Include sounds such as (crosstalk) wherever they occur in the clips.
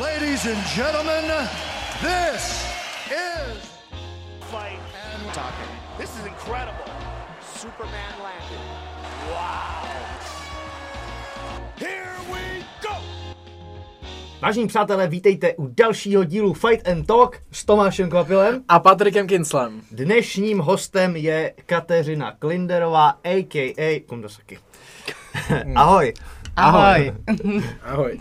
Ladies and gentlemen, this is fight and talking. This is incredible. Superman landed. Wow. Here we go. Vážení přátelé, vítejte u dalšího dílu Fight and Talk s Tomášem Kvapilem. A Patrikem Kinslem. Dnešním hostem je Kateřina Klinderová, a.k.a. Kundosaki. Ahoj. Ahoj. Ahoj.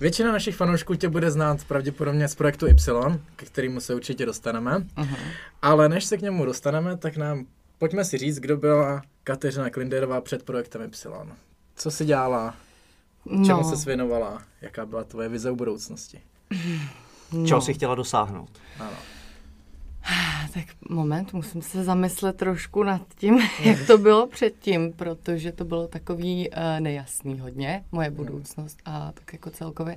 Většina našich fanoušků tě bude znát pravděpodobně z projektu Y, ke kterému se určitě dostaneme. Uh-huh. Ale než se k němu dostaneme, tak nám pojďme si říct, kdo byla Kateřina Klinderová před projektem Y. Co si dělala? Čemu No. se svěnovala? Jaká byla tvoje vize u budoucnosti? Čeho jsi chtěla dosáhnout? Ano. (sighs) Tak moment, musím se zamyslet trošku nad tím, (laughs) jak to bylo předtím, protože to bylo takový uh, nejasný hodně, moje budoucnost a tak jako celkově.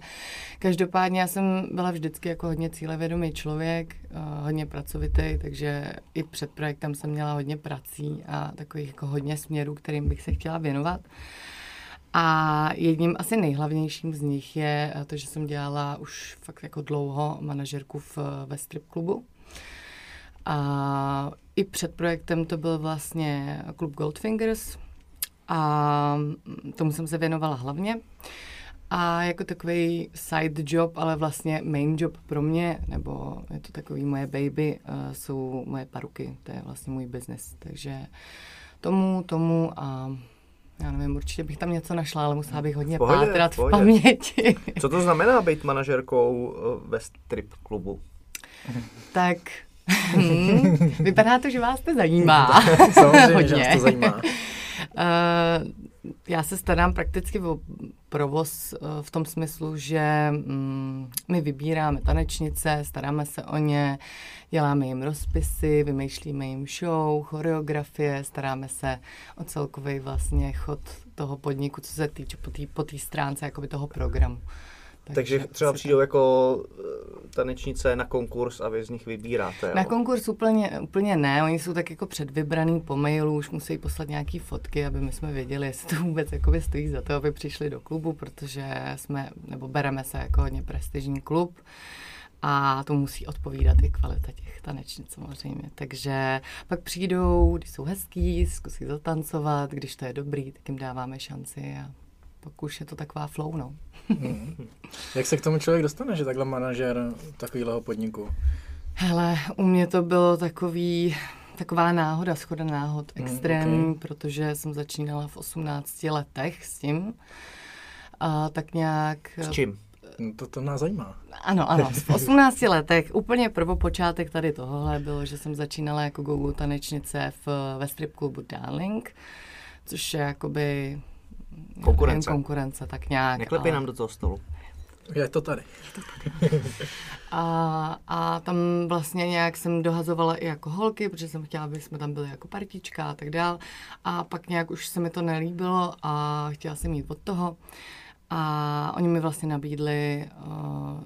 Každopádně já jsem byla vždycky jako hodně cílevědomý člověk, uh, hodně pracovitý, takže i před projektem jsem měla hodně prací a takových jako hodně směrů, kterým bych se chtěla věnovat. A jedním asi nejhlavnějším z nich je eh, to, že jsem dělala už fakt jako dlouho manažerku v, ve strip klubu. A i před projektem to byl vlastně klub Goldfingers a tomu jsem se věnovala hlavně. A jako takový side job, ale vlastně main job pro mě, nebo je to takový moje baby, uh, jsou moje paruky, to je vlastně můj business. Takže tomu, tomu a já nevím, určitě bych tam něco našla, ale musela bych hodně pohodě, pátrat v v pohodě. paměti. Co to znamená být manažerkou eh, ve strip klubu? tak hmm, vypadá to, že vás to zajímá. (laughs) Samozřejmě, že Hodně. nás to zajímá. (laughs) Eh, já se starám prakticky o provoz eh, v tom smyslu, že mm, my vybíráme tanečnice, staráme se o ně, děláme jim rozpisy, vymýšlíme jim show, choreografie, staráme se o celkový vlastně chod toho podniku, co se týče po té po té stránce jakoby toho programu. Takže třeba přijdou jako eh, tanečnice na konkurs a vy z nich vybíráte. jo? Na konkurs úplně, úplně ne, oni jsou tak jako předvybraný po mailu, už musí poslat nějaký fotky, aby my jsme věděli, jestli to vůbec jakoby stojí za to, aby přišli do klubu, protože jsme, nebo bereme se jako hodně prestižní klub a to musí odpovídat i kvalita těch tanečnic samozřejmě. Takže pak přijdou, když jsou hezký, zkusí zatancovat, když to je dobrý, tak jim dáváme šanci a pak už je to taková flow, no. Jak se k tomu člověk dostane, že takhle manažer takového podniku? Hele, u mě to bylo takový, taková náhoda, schoda náhod, Mm, extrémní, ok. protože jsem začínala v 18 letech s tím. A tak nějak... S čím? No, To, to nás zajímá. Ano, ano, v (laughs) 18 letech. Úplně prvopočátek tady tohohle bylo, že jsem začínala jako gogo tanečnice v, ve strip klubu Darling, což je jakoby... Konkurence. Nevím, konkurence, tak nějak. Neklepej ale- nám do toho stolu. Je to tady. A, a tam vlastně nějak jsem dohazovala i jako holky, protože jsem chtěla, aby jsme tam byli jako partička a tak dál. A pak nějak už se mi to nelíbilo a chtěla jsem jít od toho. A oni mi vlastně nabídli uh,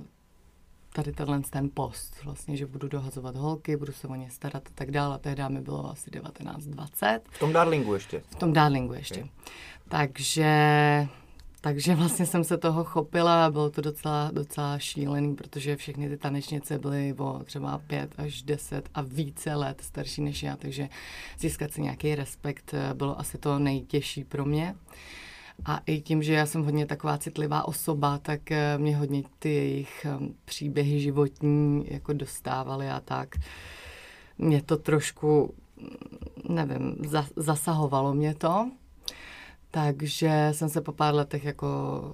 tady tenhle ten post, vlastně, že budu dohazovat holky, budu se o ně starat a tak dále. Tehdy mi bylo asi 19-20 V tom Darlingu ještě. v tom Darlingu ještě. Ok. Takže, takže vlastně jsem se toho chopila a bylo to docela, docela šílený, protože všechny ty tanečnice byly o třeba pět až deset a více let starší než já, takže získat si nějaký respekt eh, bylo asi to nejtěžší pro mě. A i tím, že já jsem hodně taková citlivá osoba, tak eh, mě hodně ty jejich eh, příběhy životní jako dostávaly a tak. Mě to trošku, mm, nevím, za, zasahovalo mě to. Takže jsem se po pár letech jako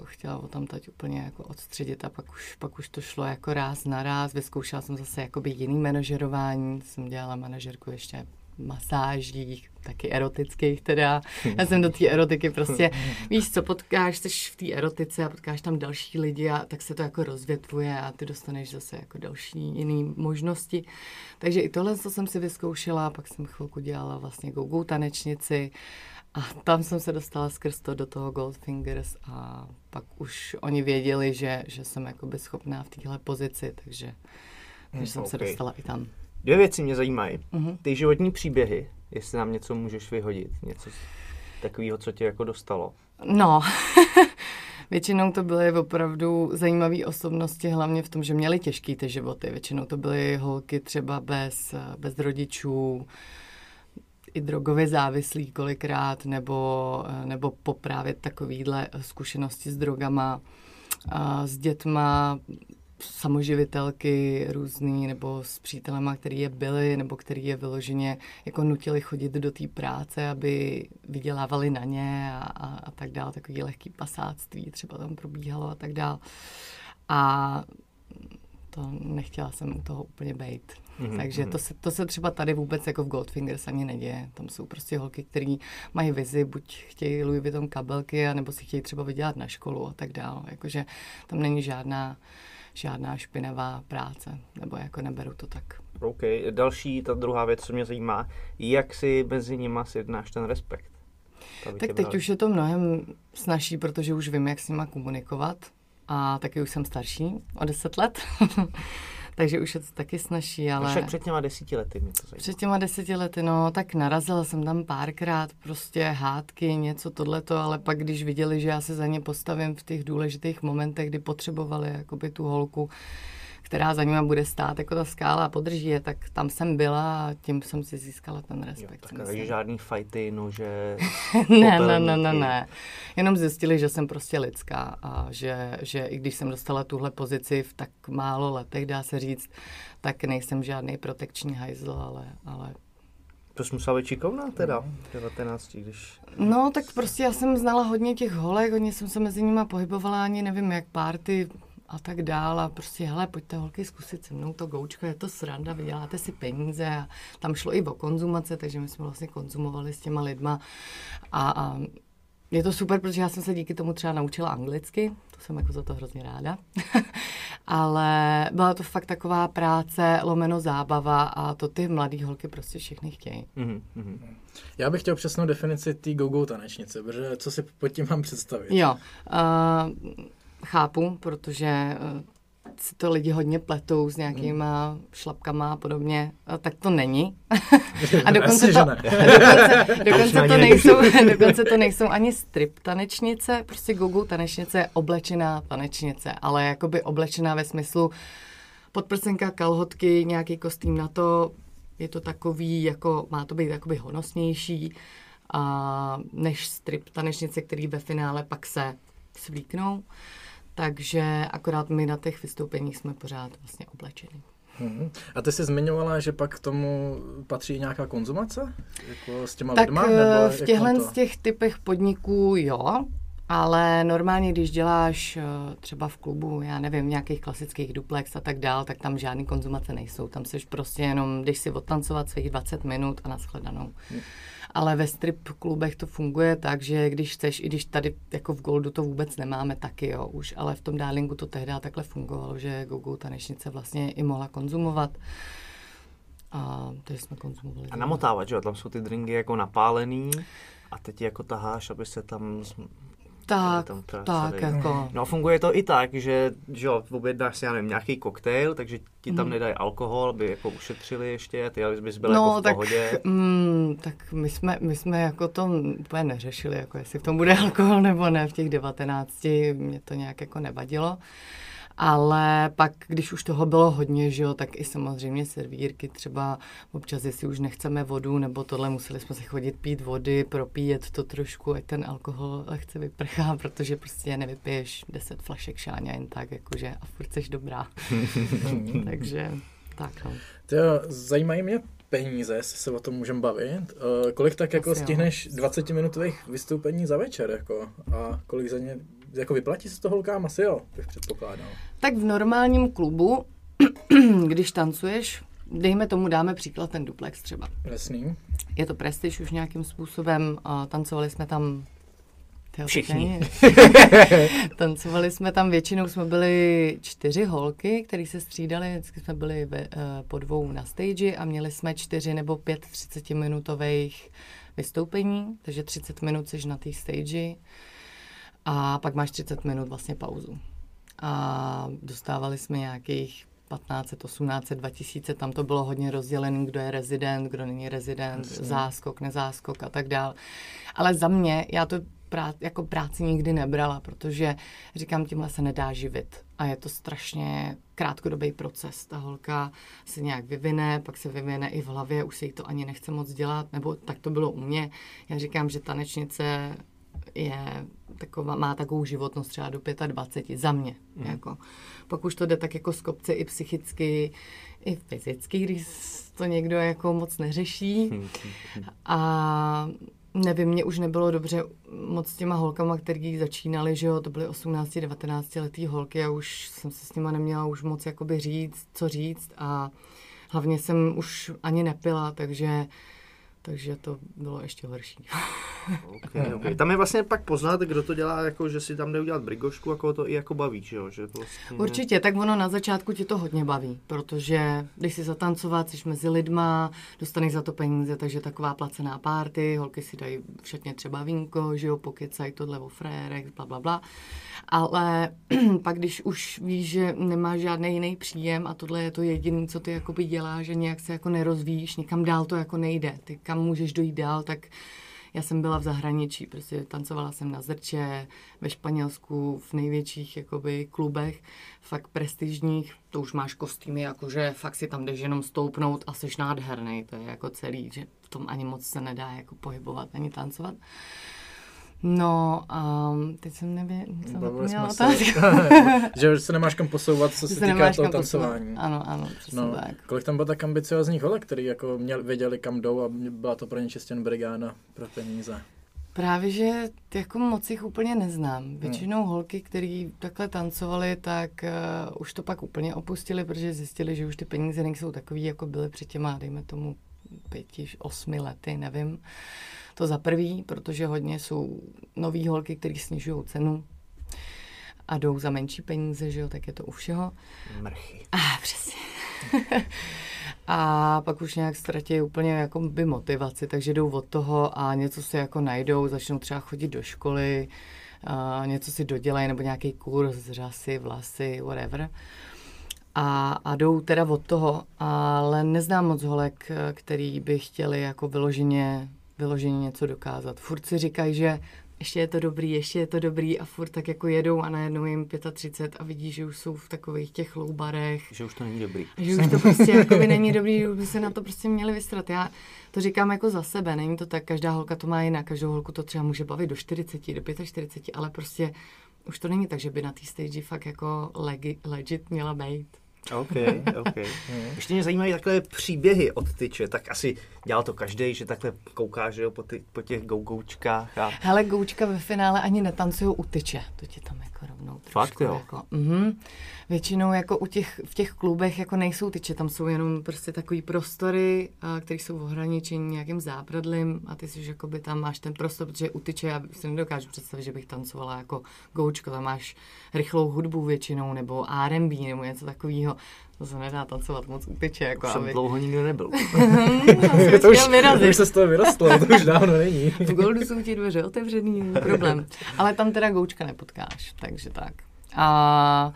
chtěla o tam teď úplně jako odstředit a pak už, pak už to šlo jako ráz na ráz. Vyzkoušela jsem zase jakoby jiný manažerování, jsem dělala manažerku ještě masážích, taky erotických teda. Já jsem do té erotiky prostě, víš co, potkáš, jsi v té erotice a potkáš tam další lidi a tak se to jako rozvětvuje a ty dostaneš zase jako další jiné možnosti. Takže i tohle co jsem si vyzkoušela, pak jsem chvilku dělala vlastně go-go tanečnici a tam jsem se dostala skrz to do toho Goldfingers a pak už oni věděli, že, že jsem jakoby schopná v téhle pozici, takže, takže jsem se ok. dostala i tam. Dvě věci mě zajímají. Mhm. Ty životní příběhy, jestli nám něco můžeš vyhodit, něco takového, co tě jako dostalo. No, (laughs) Většinou to byly opravdu zajímavé osobnosti, hlavně v tom, že měly těžké ty životy. Většinou to byly holky třeba bez, bez rodičů, i drogově závislí kolikrát, nebo, nebo po právě takovýhle zkušenosti s drogama, s dětma, samoživitelky různý, nebo s přítelema, který je byli, nebo který je vyloženě jako nutili chodit do té práce, aby vydělávali na ně a, a, a tak dále, takový lehký pasáctví třeba tam probíhalo a tak dále. A to nechtěla jsem u toho úplně bejt. Mm-hmm. Takže mhm. to se, to se třeba tady vůbec jako v Goldfingers ani neděje. Tam jsou prostě holky, které mají vizi, buď chtějí Louis Vuitton kabelky, anebo si chtějí třeba vydělat na školu a tak dále. Jakože tam není žádná žádná špinavá práce, nebo jako neberu to tak. OK. Další, ta druhá věc, co mě zajímá, jak si mezi nimi sjednáš ten respekt? Tak teď už je to mnohem snažší, protože už vím, jak s nima komunikovat a taky už jsem starší o deset let. (laughs) takže už je to taky snaží, ale... Však před těma desíti lety mi to zajímá. Před těma desíti lety, no, tak narazila jsem tam párkrát, prostě hádky, něco tohleto, ale pak když viděli, že já se za ně postavím v těch důležitých momentech, kdy potřebovali jakoby tu holku, která za nimi bude stát jako ta skála a podrží je, tak tam jsem byla a tím jsem si získala ten respekt. Jo, tak, takže žádný fighty, nože, (laughs) ne, ne, ne, ne, ne. Jenom zjistili, že jsem prostě lidská a že, že i když jsem dostala tuhle pozici v tak málo letech, dá se říct, tak nejsem žádný protekční hajzl, ale, ale to jsi musela být šikovná teda, v 19, když... No, tak prostě já jsem znala hodně těch holek, hodně jsem se mezi nimi pohybovala, ani nevím, jak párty a tak dál. A prostě, hele, pojďte holky zkusit se mnou to goučko, je to sranda, vyděláte si peníze a tam šlo i o konzumace, takže my jsme vlastně konzumovali s těma lidma a, a je to super, protože já jsem se díky tomu třeba naučila anglicky, to jsem jako za to hrozně ráda. (laughs) Ale byla to fakt taková práce, lomeno zábava a to ty mladé holky prostě všechny chtějí. Mm-hmm. Já bych chtěl přesnou definici té go-go tanečnice, protože co si pod tím mám představit? Jo, uh, chápu, protože eh, si to lidi hodně pletou s nějakýma šlapkama a podobně, a tak to není. (laughs) a dokonce to, dokonce, (laughs) dokonce, to nejsou, (laughs) dokonce to nejsou ani strip tanečnice, prostě Google tanečnice je oblečená tanečnice, ale jakoby oblečená ve smyslu podprsenka, kalhotky, nějaký kostým na to, je to takový, jako, má to být jakoby honosnější, a, než strip tanečnice, který ve finále pak se svlíknou. Takže akorát my na těch vystoupeních jsme pořád vlastně oblečeni. Hmm. A ty jsi zmiňovala, že pak k tomu patří nějaká konzumace? Jako s těma tak lidma? Nebo eh, v těchhle z těch typech podniků jo, ale normálně, když děláš eh, třeba v klubu, já nevím, nějakých klasických duplex a tak dál, tak tam žádný konzumace nejsou. Tam jsi prostě jenom, když si odtancovat svých 20 minut a nashledanou. Hmm ale ve strip klubech to funguje tak, že když chceš, i když tady jako v Goldu to vůbec nemáme taky, jo, už, ale v tom Darlingu to tehdy takhle fungovalo, že Gogo tanečnice vlastně i mohla konzumovat. A takže jsme konzumovali. A namotávat, že jo, tam jsou ty drinky jako napálený a teď jako taháš, aby se tam tak, tam tak, jako. No funguje to i tak, že, že jo, objednáš si, já nevím, nějaký koktejl, takže ti tam mm. nedají alkohol, aby jako ušetřili ještě, ty bys byl no, jako v tak, pohodě. Mm, tak my jsme, my jsme jako to úplně neřešili, jako jestli v tom bude (laughs) alkohol nebo ne v těch 19, mě to nějak jako nevadilo. Ale pak, když už toho bylo hodně, že jo, tak i samozřejmě servírky třeba občas, jestli už nechceme vodu nebo tohle, museli jsme se chodit pít vody, propíjet to trošku, ať ten alkohol lehce vyprchá, protože prostě nevypiješ 10 flašek šáňa jen tak, jakože a furt jsi dobrá. (laughs) Takže tak no. To zajímají mě peníze, jestli se o tom můžeme bavit. Uh, kolik tak jako Asi stihneš jo. 20 minutových vystoupení za večer, jako, a kolik za ně jako vyplatí se to holkám? Asi jo, bych předpokládal. Tak v normálním klubu, (clears throat) když tancuješ, dejme tomu, dáme příklad ten duplex třeba. Jasný. Je to prestiž už nějakým způsobem, a tancovali jsme tam Tyjo, Všichni. (laughs) Tancovali jsme tam, většinou jsme byli čtyři holky, které se střídali, vždycky jsme byli ve, uh, po dvou na stage a měli jsme čtyři nebo pět 30 minutových vystoupení, takže 30 minut jsi na té stage a pak máš 30 minut vlastně pauzu. A dostávali jsme nějakých 15, 18, 2000, tam to bylo hodně rozdělené, kdo je rezident, kdo není rezident, Jasně. záskok, nezáskok a tak dál. Ale za mě, já to prá, jako práci nikdy nebrala, protože říkám, tímhle se nedá živit. A je to strašně krátkodobý proces. Ta holka se nějak vyvine, pak se vyvine i v hlavě, už se jí to ani nechce moc dělat, nebo tak to bylo u mě. Já říkám, že tanečnice je taková, má takovou životnost třeba do 25 za mě. Mm. Jako. Pak už to jde tak jako z kopce i psychicky, i fyzicky, když to někdo jako moc neřeší. (laughs) A nevím, mě už nebylo dobře moc s těma holkama, který začínali, že jo, to byly 18-19 letý holky a už jsem se s nima neměla už moc jakoby říct, co říct a hlavně jsem už ani nepila, takže takže to bylo ještě horší. okay, okay. Tam je vlastně pak poznat, kdo to dělá, jako, že si tam jde udělat brigošku, jako to i jako baví, že jo? Že vlastně... Určitě, tak ono na začátku ti to hodně baví, protože když si zatancovat, jsi mezi lidma, dostaneš za to peníze, takže taková placená párty, holky si dají všetně třeba vínko, že jo, pokecají tohle o frérech, bla, bla, bla. Ale (clears throat) pak, když už víš, že nemáš žádný jiný příjem a tohle je to jediné, co ty jakoby děláš, že nějak se jako nerozvíjíš, nikam dál to jako nejde. Ty kam můžeš dojít dál, tak já jsem byla v zahraničí, prostě tancovala jsem na Zrče, ve Španělsku, v největších jakoby klubech, fakt prestižních, to už máš kostýmy, jakože fakt si tam jdeš jenom stoupnout a jsi nádherný, to je jako celý, že v tom ani moc se nedá jako pohybovat ani tancovat. No, um, teď jsem nevě, jsem zapomněla otázku. (laughs) (laughs) že se nemáš kam posouvat, co se, se týká toho tancování. Posouvat. Ano, ano, přesně no, tak. Kolik tam bylo tak ambiciozních holek, který jako měl, věděli, kam jdou a byla to pro ně čistě brigáda pro peníze? Právě, že jako moc jich úplně neznám. Hmm. Většinou holky, které takhle tancovali, tak uh, už to pak úplně opustili, protože zjistili, že už ty peníze nejsou takový, jako byly před těma, dejme tomu, pěti, osmi lety, nevím. To za prvý, protože hodně jsou nový holky, které snižují cenu a jdou za menší peníze, že jo, tak je to u všeho. Mrchy. A ah, přesně. (laughs) a pak už nějak ztratí úplně jako by motivaci, takže jdou od toho a něco si jako najdou, začnou třeba chodit do školy, a něco si dodělají nebo nějaký kurz, řasy, vlasy, whatever. A, a jdou teda od toho, ale neznám moc holek, který by chtěli jako vyloženě vyloženě něco dokázat. Furt si říkají, že ještě je to dobrý, ještě je to dobrý a furt tak jako jedou a najednou jim 35 a vidí, že už jsou v takových těch loubarech. Že už to není dobrý. Že už to prostě jako by není dobrý, že by se na to prostě měli vystrat. Já to říkám jako za sebe, není to tak, každá holka to má jinak, každou holku to třeba může bavit do 40, do 45, ale prostě už to není tak, že by na té stage fakt jako legi, legit měla být. OK, OK. Ještě mě zajímají takové příběhy od tyče, tak asi dělal to každý, že takhle kouká, že jo, po, ty, po těch gougoučkách. A... Hele, goučka ve finále ani netancují u tyče, to ti tam jako rovnou trošku, Fakt jo? Jako, uh-huh. Většinou jako u těch, v těch klubech jako nejsou tyče, tam jsou jenom prostě takový prostory, které jsou ohraničení nějakým zábradlím a ty si jako by tam máš ten prostor, protože u tyče já si nedokážu představit, že bych tancovala jako goučka, tam máš rychlou hudbu většinou nebo R&B nebo něco takového. To se nedá tancovat moc tyče. Jako už jsem aby... dlouho nikdo nebyl. (laughs) to, už, to už se z toho vyrostlo, to už dávno není. (laughs) v Goldu jsou ti dveře otevřený, problém. Ale tam teda goučka nepotkáš, takže tak. A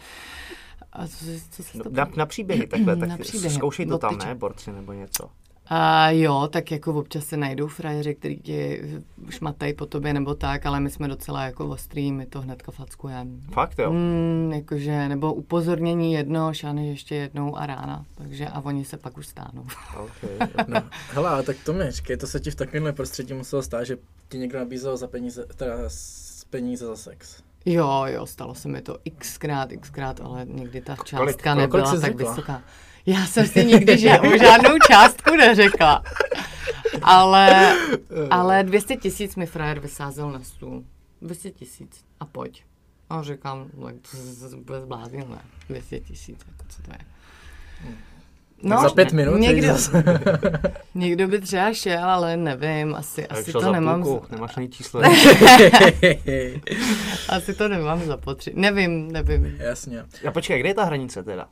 a co, co se no, na, na příběhy takhle, tak na příběhy. zkoušej to tam, ne, borci nebo něco. A jo, tak jako občas se najdou frajeři, který ti šmatají po tobě nebo tak, ale my jsme docela jako ostrý, my to hnedka fackujeme. Fakt jo? Mm, jakože, nebo upozornění jedno, šány ještě jednou a rána, takže a oni se pak už stánou. Okay, (laughs) no, hele, tak to mi říkej, to se ti v takovémhle prostředí muselo stát, že ti někdo nabízel za peníze, teda peníze za sex. Jo, jo, stalo se mi to xkrát, xkrát, ale nikdy ta částka kolik, kolik, nebyla kolik tak vysoká. Já jsem si nikdy žádnou, žádnou částku neřekla. Ale, ale 200 tisíc mi frajer vysázel na stůl. 200 tisíc a pojď. A říkám, tak to se bude zbláznil, ne? 200 tisíc, jako co to je. No, za pět minut někdo, (laughs) někdo by třeba šel, ale nevím, asi, asi to nemám. Půlku, nemáš ani číslo. (laughs) asi to nemám zapotřebí. Nevím, nevím. Jasně. A počkej, kde je ta hranice teda?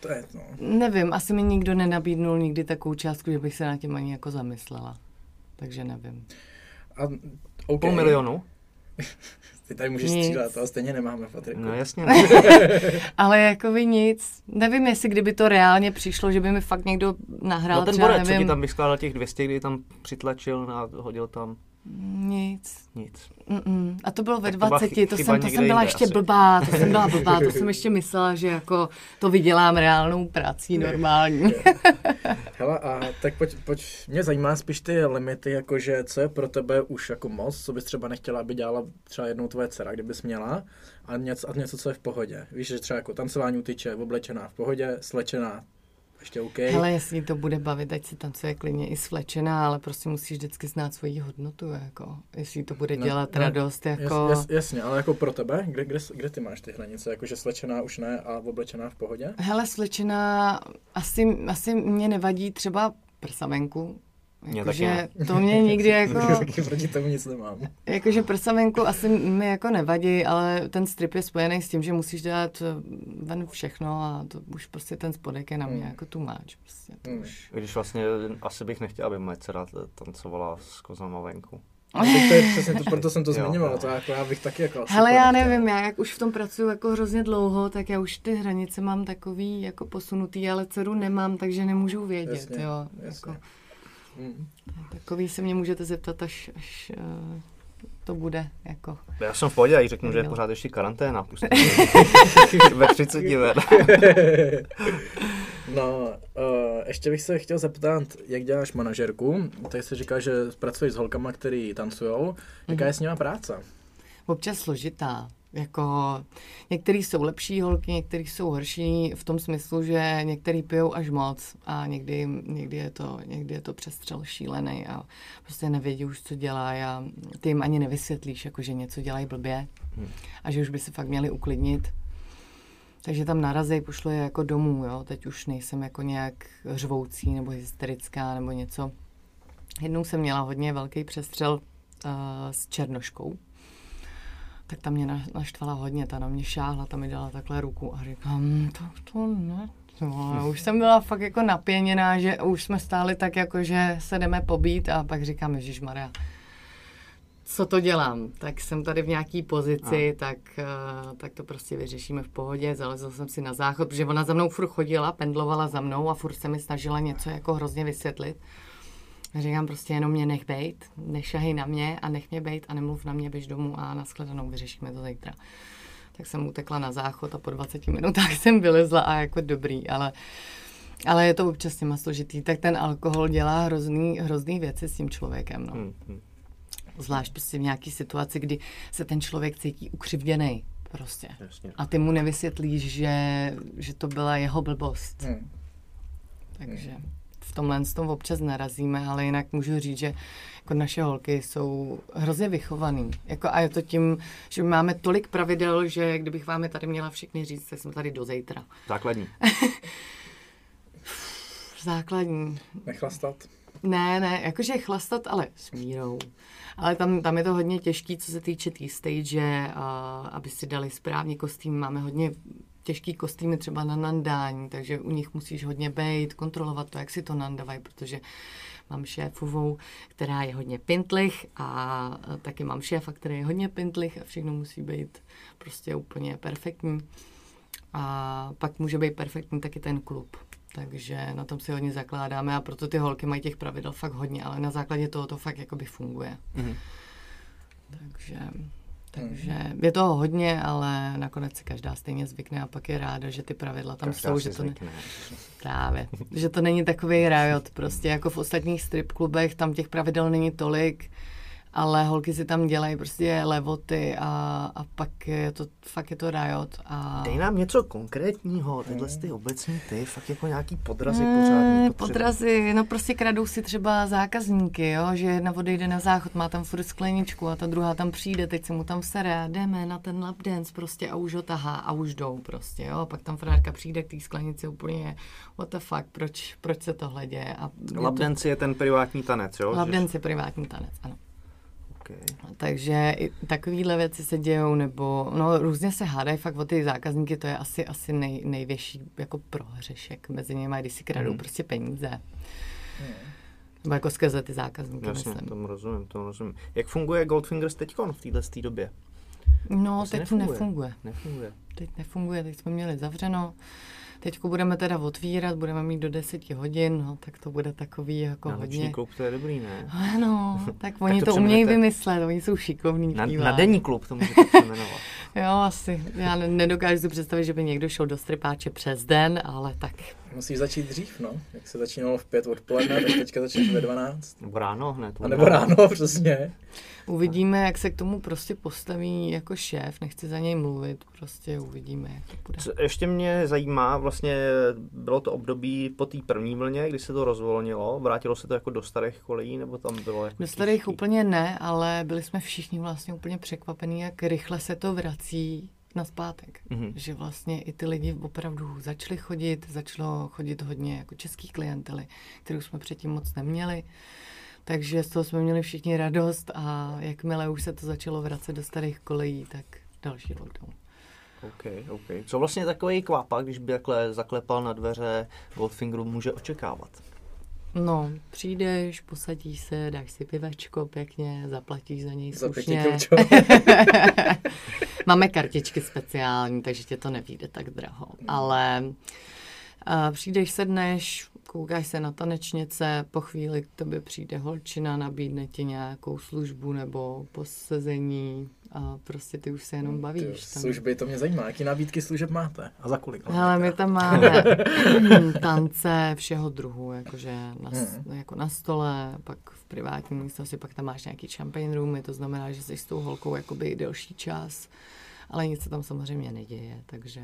To je, no. Nevím, asi mi nikdo nenabídnul nikdy takovou částku, že bych se na tím ani jako zamyslela. Takže nevím. A, okay. Půl milionu? (laughs) Ty tady můžeš nic. střílet, ale stejně nemáme, Patriku. No jasně. (laughs) (laughs) ale jako by nic. Nevím, jestli kdyby to reálně přišlo, že by mi fakt někdo nahrál no ten třeba, borec, nevím. co ti tam vyskládal těch 200, kdy tam přitlačil a hodil tam. Nic. Nic. Mm-mm. A to bylo ve Tak to byla 20, chy- to, jsem, to jsem byla ještě asi. blbá, to jsem byla blbá, to jsem ještě myslela, že jako to vydělám reálnou prací normální. Hele, a tak pojď, pojď, mě zajímá spíš ty limity, jakože co je pro tebe už jako moc, co bys třeba nechtěla, aby dělala třeba jednou tvoje dcera, kdybys měla, a něco, a něco, co je v pohodě. Víš, že třeba jako tancování u tyče, oblečená v pohodě, slečená, ještě OK. Hele, jestli to bude bavit, ať si tancuje klidně i slečená, ale prostě musíš vždycky znát svoji hodnotu, jako. Jestli to bude Ne, dělat ne, radost, jako... Jas, jas, jasně, ale jako pro tebe, kde, kde, kde ty máš ty hranice? Jakože slečená už ne a oblečená v pohodě? Hele, slečená, asi, asi mě nevadí třeba prsavenku. Mě Jakože to mě nikdy (laughs) jako... Taky proti tomu nic nemám. Jakože prsavenku asi mi jako nevadí, ale ten strip je spojený s tím, že musíš dát eh, ven všechno a to už prostě ten spodek je na mě Hmm. jako tu máč. Prostě to Hmm. už. Když vlastně asi bych nechtěl, aby moje dcera tancovala s kozama venku. Teď (laughs) to je přesně to, proto jsem to Jo. zmiňoval, to jako já bych taky jako asi Hele, já nevím, já jak už v tom pracuji jako hrozně dlouho, tak já už ty hranice mám takový jako posunutý, ale dceru nemám, takže nemůžu vědět, Jasně, jo. jasně. Jako, Mm. takový se mě můžete zeptat, až, až uh, to bude, jako. Já jsem v pohodě, já jí řeknu, že je pořád ještě karanténa. (laughs) (laughs) Ve 30 ven. (laughs) No, uh, ještě bych se chtěl zeptat, jak děláš manažerku? Tady jsi říkal, že pracuješ s holkama, který tancujou. Jaká je s nima práce? občas složitá. Jako některý jsou lepší holky, některý jsou horší v tom smyslu, že některý pijou až moc a někdy, někdy, je, to, někdy je to přestřel šílený a prostě nevědí už, co dělá a ty jim ani nevysvětlíš, jako že něco dělají blbě a že už by se fakt měli uklidnit. Takže tam narazej, pošlu je jako domů, jo. Teď už nejsem jako nějak řvoucí nebo hysterická nebo něco. Jednou jsem měla hodně velký přestřel uh, s černoškou. Tak ta mě na- naštvala hodně, ta na mě šáhla, ta mi dala takhle ruku a říkám, to, to ne, to. Už jsem byla fakt jako napěněná, že už jsme stáli tak jako, že se jdeme pobít a pak říkám, Ježíš Maria, co to dělám? Tak jsem tady v nějaký pozici, tak, eh, tak to prostě vyřešíme v pohodě. Zalezl jsem si na záchod, protože ona za mnou furt chodila, pendlovala za mnou a furt se mi snažila něco jako hrozně vysvětlit. A Říkám prostě jenom mě nech bejt, nešahej na mě a nech mě bejt a nemluv na mě, běž domů a nashledanou, vyřešíme to zítra. Tak jsem utekla na záchod a po 20 minutách (laughs) jsem vylezla a jako dobrý, ale, ale je to občas těma složitý. Tak ten alkohol dělá hrozný, hrozný věci s tím člověkem. No. Hm, hm. Zvlášť prostě v nějaký situaci, kdy se ten člověk cítí ukřivděný prostě. Jasně. A ty mu nevysvětlíš, že, že to byla jeho blbost. Hmm. Takže v tomhle s tom občas narazíme, ale jinak můžu říct, že jako naše holky jsou hrozně vychovaný. Jako a je to tím, že máme tolik pravidel, že kdybych vám je tady měla všechny říct, tak jsme tady do zítra. Základní. (laughs) Základní. Nechlastat? Ne, ne, jakože chlastat, ale s mírou. Ale tam, tam je to hodně těžký, co se týče té tý stage, a, aby si dali správně kostým. Máme hodně těžký kostýmy třeba na nandání, takže u nich musíš hodně bejt, kontrolovat to, jak si to nandavají, protože mám šéfovou, která je hodně pintlich a taky mám šéfa, který je hodně pintlich a všechno musí být prostě úplně perfektní. A pak může být perfektní taky ten klub. Takže na tom si hodně zakládáme a proto ty holky mají těch pravidel fakt hodně, ale na základě toho to fakt jakoby funguje. Mhm. Takže, takže je toho hodně, ale nakonec si každá stejně zvykne a pak je ráda, že ty pravidla tam Každá jsou, že to, ne, právě, že to není takový riot, prostě jako v ostatních strip klubech, tam těch pravidel není tolik, ale holky si tam dělají prostě levoty a, a pak je to, fakt je to riot. A... Dej nám něco konkrétního, tyhle ty obecní ty, fakt jako nějaký podrazy Eh, pořádný. potřeba. Podrazy, no prostě kradou si třeba zákazníky, jo, že jedna odejde na záchod, má tam furt skleničku a ta druhá tam přijde, teď se mu tam sere a jdeme na ten lap dance prostě a už ho tahá a už jdou prostě, jo, a pak tam frárka přijde k té sklenici úplně, what the fuck, proč, proč se tohle děje a mě to- Lapdance je ten privátní tanec, jo? Lap Že- dance je privátní tanec, ano. Okay. Takže i takovéhle věci se dějou, nebo no, různě se hádají fakt o ty zákazníky, to je asi, asi nej, největší jako prohřešek mezi nimi, když si kradou Hmm. prostě peníze. Nebo jako skrze ty zákazníky, Jasně, myslím. tomu rozumím, tomu rozumím. Jak funguje Goldfingers teďkon v téhle době? No, Vlastně teď to nefunguje. Nefunguje. Teď nefunguje, teď jsme měli zavřeno. Teďko budeme teda otvírat, budeme mít do 10 hodin, no tak to bude takový jako Na hodně... noční klub to je dobrý, ne? (laughs) Ano, (laughs) tak oni to to, umějí vymyslet, oni jsou šikovní. Na, na denní klub to můžete přejmenovat. (laughs) Jo, asi. Já ne- nedokážu si představit, že by někdo šel do stripáče přes den, ale tak. Musíš začít dřív, no. Jak se začínalo v pět odpoledne, tak teďka začneš ve 12. Nebo ráno hned. A nebo ráno, přesně. Uvidíme, jak se k tomu prostě postaví jako šéf. Nechci za něj mluvit, prostě uvidíme, jak to bude. Co ještě mě zajímá, vlastně bylo to období po té první vlně, kdy se to rozvolnilo, vrátilo se to jako do starých kolejí, nebo tam bylo jako Do starých tichý? úplně ne, ale byli jsme všichni vlastně úplně překvapení, jak rychle se to vrací na zpátek. Mhm. Že vlastně i ty lidi opravdu začali chodit, začalo chodit hodně jako český klientely, kterou jsme předtím moc neměli. Takže z toho jsme měli všichni radost a jakmile už se to začalo vracet do starých kolejí, tak další lockdown. OK, OK. Co vlastně takový kvapa, když by takhle zaklepal na dveře Goldfingeru, může očekávat? No, přijdeš, posadíš se, dáš si pivečko pěkně, zaplatíš za něj Za slušně. pětikručo. (laughs) Máme kartičky speciální, takže tě to nevíde tak draho. Ale uh, přijdeš, sedneš, koukáš se na tanečnice, po chvíli k tobě přijde holčina, nabídne ti nějakou službu nebo posezení a prostě ty už se jenom Ty, bavíš. tam. služby, to mě zajímá. Jaký nabídky služeb máte? A za kolik? Hele, my tam máme (laughs) (laughs) tance všeho druhu, jakože na, s- jako na stole, pak v privátní místnosti, pak tam máš nějaký champagne roomy, to znamená, že jsi s tou holkou jakoby delší čas, ale nic se tam samozřejmě neděje, takže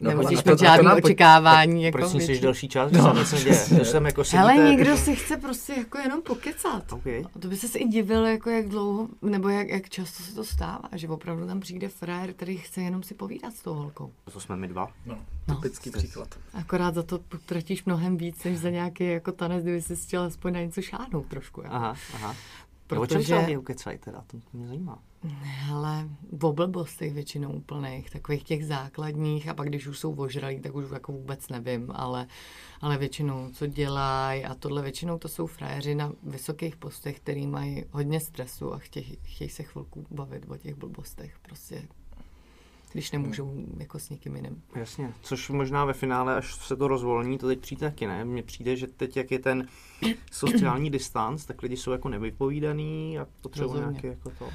No, no, to- mít pojď- očekávání. Jako Proč větší. delší čas, no. se nic neděje? Jsem jako sedíte- někdo si chce prostě jako jenom pokecat. OK. A to by se i divil, jako jak dlouho, nebo jak, jak často se to stává, že opravdu tam přijde frajer, který chce jenom si povídat s tou holkou. To jsme my dva. No, No. typický příklad. Akorát za to utratíš mnohem víc, než za nějaký jako tanec, kdyby si chtěl aspoň na něco šáhnout trošku. Jako. Aha, aha. Protože... O čem ukecají teda, to mě zajímá. Hele, o blbostech většinou úplných, takových těch základních a pak když už jsou ožralí, tak už jako vůbec nevím, ale, ale většinou co dělají a tohle většinou to jsou frajeři na vysokých postech, který mají hodně stresu a chtějí, chtějí se chvilku bavit o těch blbostech, prostě když nemůžou jako s někým jiným. Jasně, což možná ve finále, až se to rozvolní, to teď přijde taky, ne? Mně přijde, že teď, jak je ten sociální distanc, tak lidi jsou jako nevypovídaný a potřebují nějaký jako to.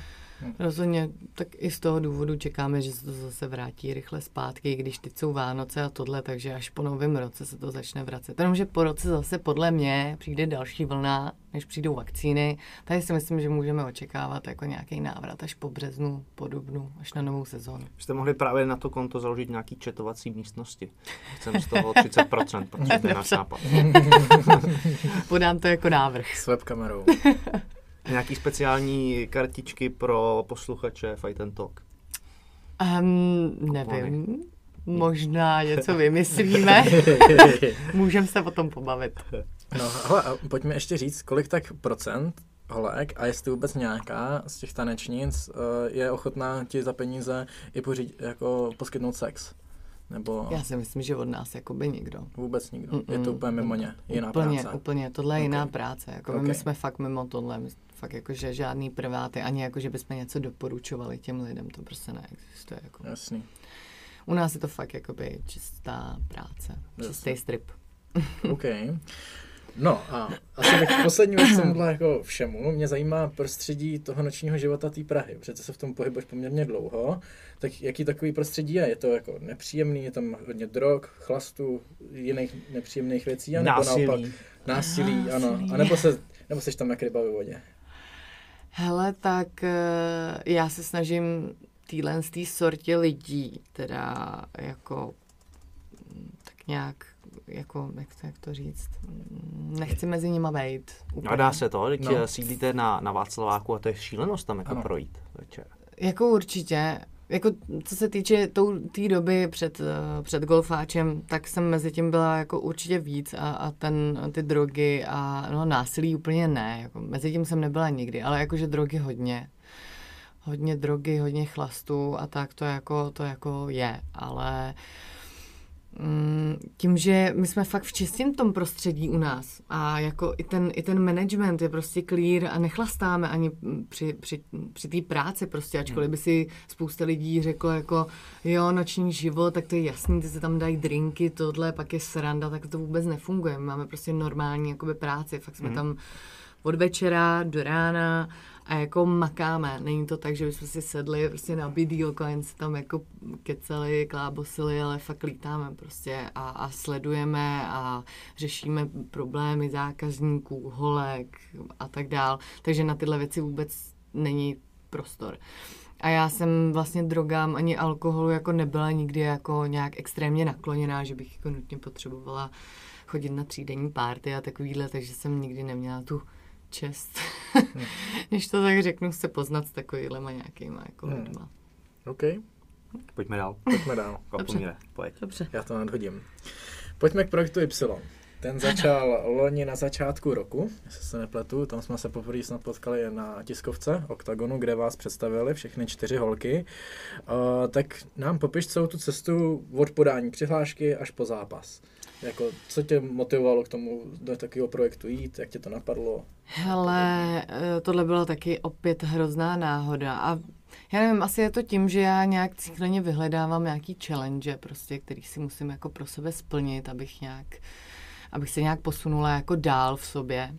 Rozhodně, tak i z toho důvodu čekáme, že se to zase vrátí rychle zpátky, i když teď jsou Vánoce a tohle, takže až po novém roce se to začne vracet. Jenomže po roce zase podle mě přijde další vlna, než přijdou vakcíny. Tady si myslím, že můžeme očekávat jako nějaký návrat až po březnu, po dubnu, až na novou sezónu. Jste mohli právě na to konto založit nějaký četovací místnosti. Chcem z toho 30%, protože to je náš nápad. (laughs) Podám to jako návrh. S webkamerou. (laughs) Nějaký speciální kartičky pro posluchače Fight and Talk. Um, nevím, možná něco (laughs) vymyslíme. (laughs) Můžeme se o tom pobavit. No, hele, a pojďme ještě říct, kolik tak procent holek a jestli vůbec nějaká z těch tanečnic eh, je ochotná ti za peníze i pořídit, jako poskytnout sex. Nebo Já si myslím, že od nás jakoby nikdo. vůbec nikdo. Je Mm-mm. to úplně mimo ně. Jiná úplně, práce. Úplně, tohle je Ok. jiná práce. Jako Ok. My jsme fakt mimo tohle. My fakt jako, že žádný priváty, ani jako, že bychom něco doporučovali těm lidem, to prostě neexistuje. Jako. Jasný. U nás je to fakt jakoby čistá práce, čistý Jasně. strip. (laughs) OK. No a asi bych poslední věc tomuhle jako všemu. Mě zajímá prostředí toho nočního života té Prahy. Přece se v tom pohybuješ poměrně dlouho. Tak jaký takový prostředí je? Je to jako nepříjemný, je tam hodně drog, chlastu, jiných nepříjemných věcí? anebo Násilí. Naopak, násilí, ano. Násilí. A nebo, se, nebo seš tam jak ryba ve vodě? Hele, tak eh, já se snažím týhle z té sortě lidí, teda jako mm, tak nějak, jako, jak to, jak to říct, Mm, nechci mezi nima být. No a dá se to, teď No. no. sídlíte na, na Václaváku a to je šílenost tam jako Ano. projít večer. Jako určitě. Jako co se týče té doby před, eh, před golfáčem, tak jsem mezi tím byla jako určitě víc a, a ten, ty drogy a no, násilí úplně ne. Jako, mezi tím jsem nebyla nikdy, ale jakože drogy hodně. Hodně drogy, hodně chlastu a tak to jako, to jako je, ale Mm, tím, že my jsme fakt v čistém tom prostředí u nás a jako i ten, i ten management je prostě clear a nechlastáme ani při, při, při té práci prostě, ačkoliv by si spousta lidí řeklo jako jo, noční život, tak to je jasný, ty se tam dají drinky, tohle, pak je sranda, tak to vůbec nefunguje. My máme prostě normální jakoby práci, fakt jsme mm. tam od večera do rána a jako makáme. Není to tak, že bychom si sedli prostě na bydýlko, jen se tam jako keceli, klábosili, ale fakt lítáme prostě a, a sledujeme a řešíme problémy zákazníků, holek a tak dál. Takže na tyhle věci vůbec není prostor. A já jsem vlastně drogám ani alkoholu jako nebyla nikdy jako nějak extrémně nakloněná, že bych jako nutně potřebovala chodit na třídenní párty a takovýhle, takže jsem nikdy neměla tu čest, hmm. (laughs) než to tak řeknu, se poznat s takovýhlema nějakýma jako hmm. lidma. OK. Pojďme dál. Pojďme dál. (laughs) Dobře. Pojď. Dobře. Já to nadhodím. Pojďme k projektu Y. Ten začal loni na začátku roku, jestli se nepletu, tam jsme se poprvé snad potkali na tiskovce Octagonu, kde vás představili všechny čtyři holky. Uh, tak nám popiš celou tu cestu od podání přihlášky až po zápas. Jako, co tě motivovalo k tomu do takového projektu jít? Jak tě to napadlo? Hele, eh, tohle byla taky opět hrozná náhoda a já nevím, asi je to tím, že já nějak cíleně vyhledávám nějaký challenge, prostě, který si musím jako pro sebe splnit, abych nějak, abych se nějak posunula jako dál v sobě.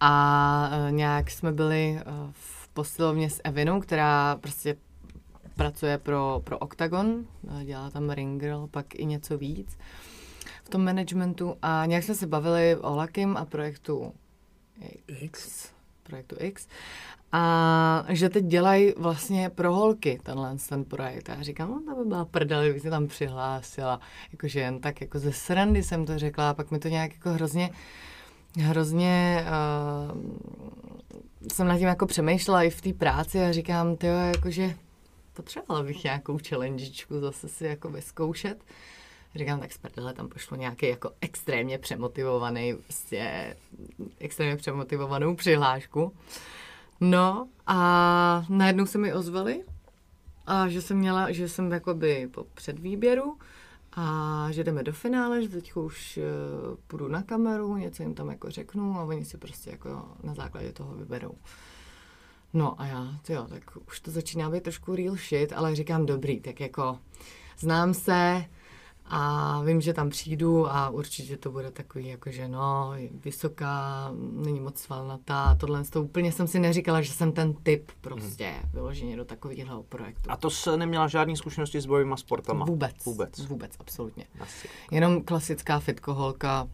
A eh, nějak jsme byli eh, v posilovně s Evinou, která prostě pracuje pro, pro Octagon, dělá tam ring girl, pak i něco víc v tom managementu a nějak jsme se bavili o Lakim a projektu X. Projektu X. A že teď dělají vlastně pro holky tenhle ten projekt. A já říkám, no to by byla prdel, kdybych se tam přihlásila. Jakože jen tak jako ze srandy jsem to řekla a pak mi to nějak jako hrozně hrozně uh, jsem nad tím jako přemýšlela i v té práci a říkám, tyjo, jakože potřebovala bych nějakou challengečku zase si jako vyzkoušet. Říkám, tak z tam pošlo nějaký jako extrémně přemotivovaný, prostě extrémně přemotivovanou přihlášku. No a najednou se mi ozvali a že jsem měla, že jsem jakoby po předvýběru a že jdeme do finále, že teď už uh, půjdu na kameru, něco jim tam jako řeknu a oni si prostě jako na základě toho vyberou. No a já, jo, tak už to začíná být trošku real shit, ale říkám dobrý, tak jako znám se, a vím, že tam přijdu a určitě to bude takový, jakože no, vysoká, není moc svalnatá, tohle to úplně jsem si neříkala, že jsem ten typ prostě hmm. vyloženě do takového projektu. A to se neměla žádný zkušenosti s bojovými sportama? Vůbec. Vůbec. Vůbec, absolutně. Asi. Jenom klasická fitkoholka,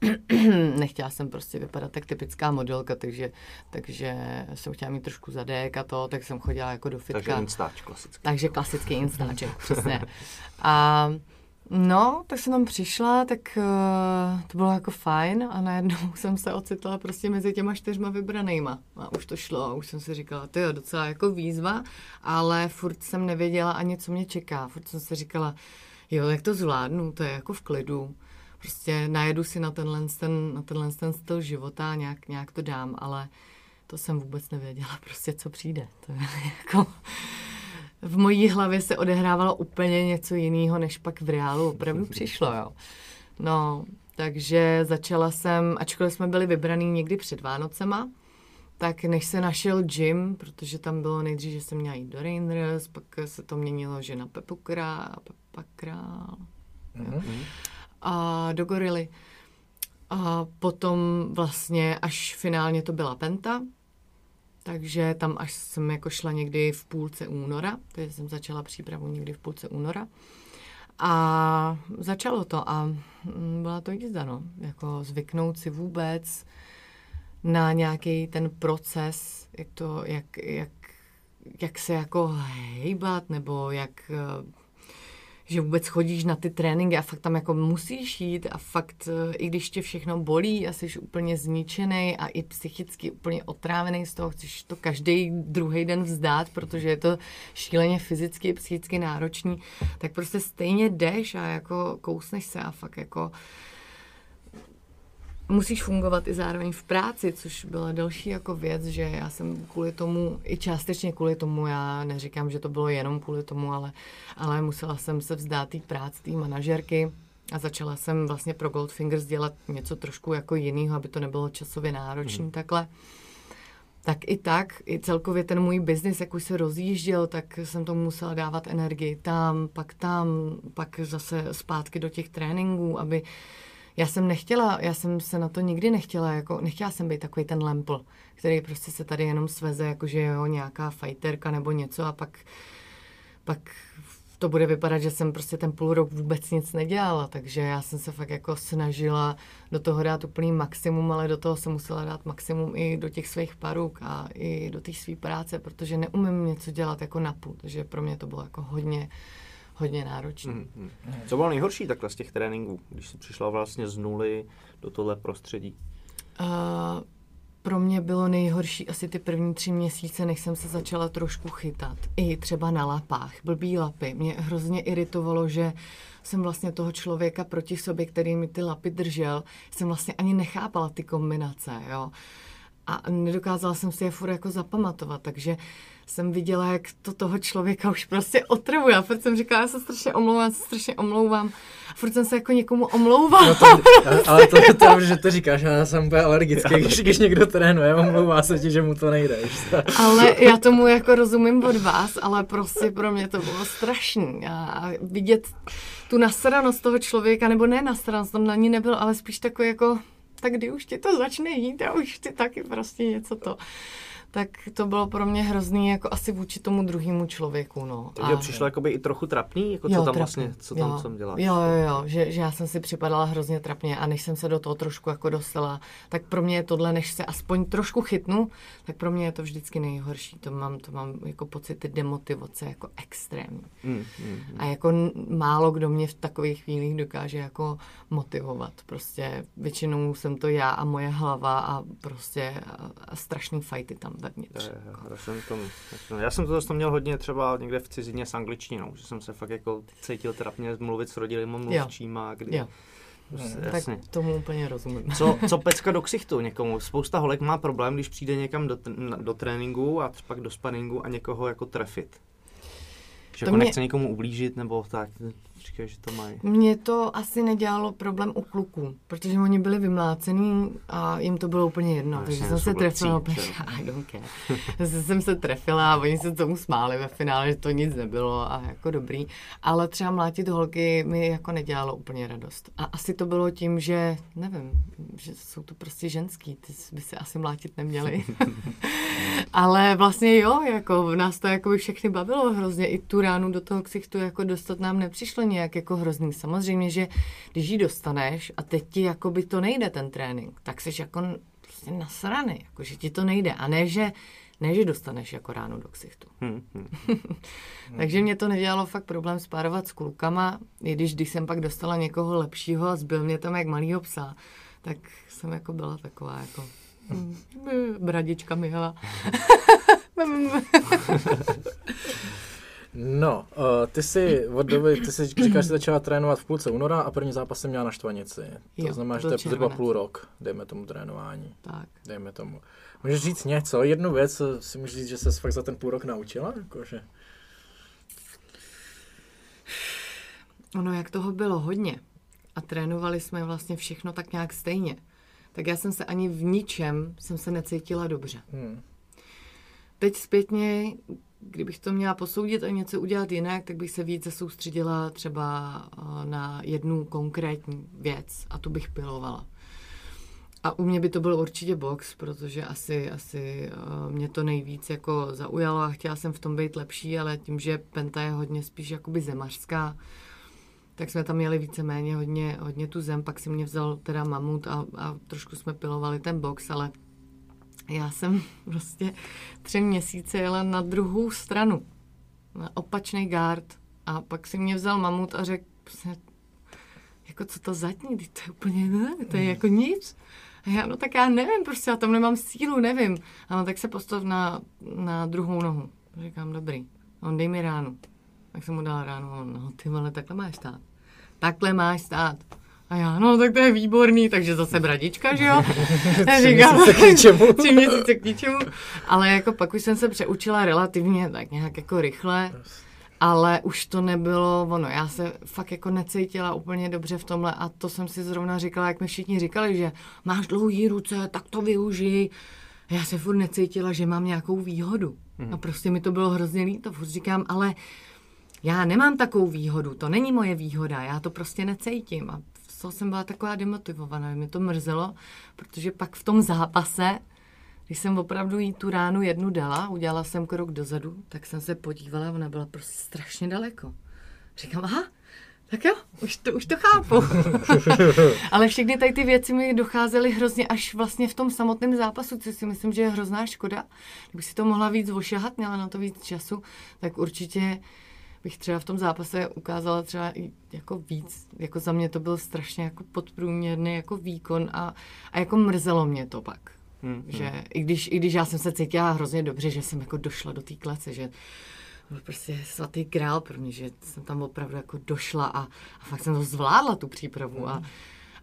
(clears throat) nechtěla jsem prostě vypadat tak typická modelka, takže, takže jsem chtěla mít trošku zadek a to, tak jsem chodila jako do fitka. Takže instáč klasický. Takže klasický instáček, (laughs) přesně. A No, tak jsem tam přišla, tak uh, to bylo jako fajn a najednou (laughs) jsem se ocitla prostě mezi těma čtyřma vybranýma. A už to šlo už jsem si říkala, to je docela jako výzva, ale furt jsem nevěděla ani, co mě čeká. Furt jsem si říkala, jo, jak to zvládnu, to je jako v klidu. Prostě najedu si na tenhle, ten, na tenhle ten styl života a nějak, nějak to dám, ale to jsem vůbec nevěděla (laughs) prostě, co přijde. To je jako v mojí hlavě se odehrávalo úplně něco jiného, než pak v reálu opravdu (laughs) přišlo, jo. No, takže začala jsem, ačkoliv jsme byli vybraný někdy před Vánocema, tak než se našel gym, protože tam bylo nejdřív, že jsem měla jít do Rangers, pak se to měnilo, že na Pepu Král, Pepa Král, mm-hmm. a do Gorily. A potom vlastně až finálně to byla Penta, takže tam až jsem jako šla někdy v půlce února, takže jsem začala přípravu někdy v půlce února. A začalo to a mm, byla to jízda, no. Jako zvyknout si vůbec na nějaký ten proces, jak to, jak, jak, jak se jako hejbat, nebo jak že vůbec chodíš na ty tréninky a fakt tam jako musíš jít a fakt, eh, i když tě všechno bolí a jsi úplně zničený a i psychicky úplně otrávený z toho, chceš to každý druhý den vzdát, protože je to šíleně fyzicky, psychicky náročný, tak prostě stejně jdeš a jako kousneš se a fakt jako musíš fungovat i zároveň v práci, což byla další jako věc, že já jsem kvůli tomu, i částečně kvůli tomu, já neříkám, že to bylo jenom kvůli tomu, ale, ale musela jsem se vzdát té práce, té manažerky, a začala jsem vlastně pro Goldfingers dělat něco trošku jako jiného, aby to nebylo časově náročné mm. takhle. Tak i tak, i celkově ten můj biznis, jak už se rozjížděl, tak jsem tomu musela dávat energii tam, pak tam, pak zase zpátky do těch tréninků, aby já jsem nechtěla, já jsem se na to nikdy nechtěla, jako nechtěla jsem být takový ten lempl, který prostě se tady jenom sveze, jakože jo, nějaká fighterka nebo něco a pak, pak to bude vypadat, že jsem prostě ten půl rok vůbec nic nedělala, takže já jsem se fakt jako snažila do toho dát úplný maximum, ale do toho jsem musela dát maximum i do těch svých paruk a i do té své práce, protože neumím něco dělat jako napůl, takže pro mě to bylo jako hodně, hodně náročné. Mm-hmm. Co bylo nejhorší takhle z těch tréninků, když jsi přišla vlastně z nuly do tohle prostředí? Uh, pro mě bylo nejhorší asi ty první tři měsíce, než jsem se začala trošku chytat. I třeba na lapách, blbý lapy. Mě hrozně iritovalo, že jsem vlastně toho člověka proti sobě, který mi ty lapy držel, jsem vlastně ani nechápala ty kombinace, jo. A nedokázala jsem si je furt jako zapamatovat, takže uh, jsem viděla, jak to toho člověka už prostě otravuje. A furt jsem říkala, já se strašně omlouvám, já se strašně omlouvám. A furt jsem se jako někomu omlouvala. No to, ale (laughs) to, to, to, že to říkáš, já jsem úplně alergický, když, když někdo trénuje, omlouvá se ti, že mu to nejde. ale já tomu jako rozumím od vás, ale prostě pro mě to bylo strašný. A vidět tu nasranost toho člověka, nebo ne nasranost, to na ní nebylo, ale spíš takový jako, tak kdy už ti to začne jít a už ty taky prostě něco to tak to bylo pro mě hrozný jako asi vůči tomu druhému člověku, no. Takže přišlo jakoby i trochu trapný, jako co jo, tam trapný. vlastně, co tam jo. jsem dělal. Jo, jo, jo, že, že já jsem si připadala hrozně trapně a než jsem se do toho trošku jako dostala, tak pro mě je tohle, než se aspoň trošku chytnu, tak pro mě je to vždycky nejhorší. To mám, to mám jako pocity demotivace jako extrémní. Mm, mm, mm. A jako málo kdo mě v takových chvílích dokáže jako motivovat. Prostě většinou jsem to já a moje hlava a prostě a, a strašný fajty tam vevnitř. Je, já, jsem tom, já jsem to, to měl hodně třeba někde v cizině s angličtinou, že jsem se fakt jako cítil trapně mluvit s rodilým mluvčím a kdy... Jo. Prostě, tak jasně. tomu úplně rozumím. Co, co (laughs) pecka do ksichtu někomu? Spousta holek má problém, když přijde někam do, do tréninku a pak do sparingu a někoho jako trefit. Že to jako mě... nechce někomu ublížit nebo tak říkají, že to mají. Mně to asi nedělalo problém u kluků, protože oni byli vymlácený a jim to bylo úplně jedno, no, takže jsem se trefila, (laughs) I don't care. Zase jsem se trefila a oni se tomu smáli ve finále, že to nic nebylo a jako dobrý, ale třeba mlátit holky mi jako nedělalo úplně radost. A asi to bylo tím, že, nevím, že jsou to prostě ženský, ty by se asi mlátit neměli. (laughs) ale vlastně jo, jako v nás to jako by všechny bavilo hrozně, i tu ránu do toho ksichtu jako dostat nám nepřišlo nějak jako hrozný. Samozřejmě, že když ji dostaneš a teď ti jako by to nejde ten trénink, tak jsi jako prostě nasraný, jako že ti to nejde. A ne, že ne, že dostaneš jako ráno do ksichtu. Hmm, hmm. (laughs) Takže mě to nedělalo fakt problém spárovat s klukama, i když, když jsem pak dostala někoho lepšího a zbyl mě tam jak malýho psa, tak jsem jako byla taková jako hmm, bradička Mihala. (laughs) (laughs) No, uh, ty jsi od doby, ty jsi říkáš, že začala trénovat v půlce února a první zápas jsem měla na Štvanici. To jo, znamená, že to je zhruba půl rok, dejme tomu trénování. Tak. Dejme tomu. Můžeš říct něco, jednu věc, si můžeš říct, že se fakt za ten půl rok naučila? Jakože... Ono, jak toho bylo hodně a trénovali jsme vlastně všechno tak nějak stejně, tak já jsem se ani v ničem jsem se necítila dobře. Hmm. Teď zpětně, kdybych to měla posoudit a něco udělat jinak, tak bych se více soustředila třeba eh, na jednu konkrétní věc a tu bych pilovala. A u mě by to byl určitě box, protože asi, asi uh, mě to nejvíc jako zaujalo a chtěla jsem v tom být lepší, ale tím, že Penta je hodně spíš jakoby zemařská, tak jsme tam měli víceméně hodně, hodně tu zem, pak si mě vzal teda mamut a, a trošku jsme pilovali ten box, ale já jsem prostě tři měsíce jela na druhou stranu, na opačný gard a pak si mě vzal mamut a řekl, prostě, jako co to zatní, to je úplně, ne, to je jako nic. A já, no tak já nevím, prostě já tam nemám sílu, nevím. A no, tak se postav na, na druhou nohu. Říkám, dobrý, on dej mi ránu. Tak jsem mu dala ránu, on, no ty vole, takhle máš stát. Takhle máš stát. A já, no tak to je výborný, takže zase (laughs) bradička, že jo? (laughs) tři měsíce k ničemu. (laughs) tři měsíce k ničemu. Ale jako pak už jsem se přeučila relativně tak nějak jako rychle. ale už to nebylo ono. Já se fakt jako necítila úplně dobře v tomhle a to jsem si zrovna říkala, jak mi všichni říkali, že máš dlouhý ruce, tak to využij. Já se furt necítila, že mám nějakou výhodu. Mm. A prostě mi to bylo hrozně líto. Furt říkám, ale já nemám takovou výhodu, to není moje výhoda, já to prostě necítím. A z toho jsem byla taková demotivovaná, mě to mrzelo, protože pak v tom zápase, když jsem opravdu jí tu ránu jednu dala, udělala jsem krok dozadu, tak jsem se podívala, ona byla prostě strašně daleko. Říkám, aha, tak jo, už to, už to chápu. (laughs) Ale všechny tady ty věci mi docházely hrozně až vlastně v tom samotném zápasu, což si myslím, že je hrozná škoda. Kdybych si to mohla víc ošahat, měla na to víc času, tak určitě bych třeba v tom zápase ukázala třeba jako víc, jako za mě to byl strašně jako podprůměrný jako výkon a, a jako mrzelo mě to pak. Hmm, že hmm. I, když, i když já jsem se cítila hrozně dobře, že jsem jako došla do té klece, že byl prostě svatý král pro mě, že jsem tam opravdu jako došla a, a fakt jsem to zvládla, tu přípravu. Hmm. A,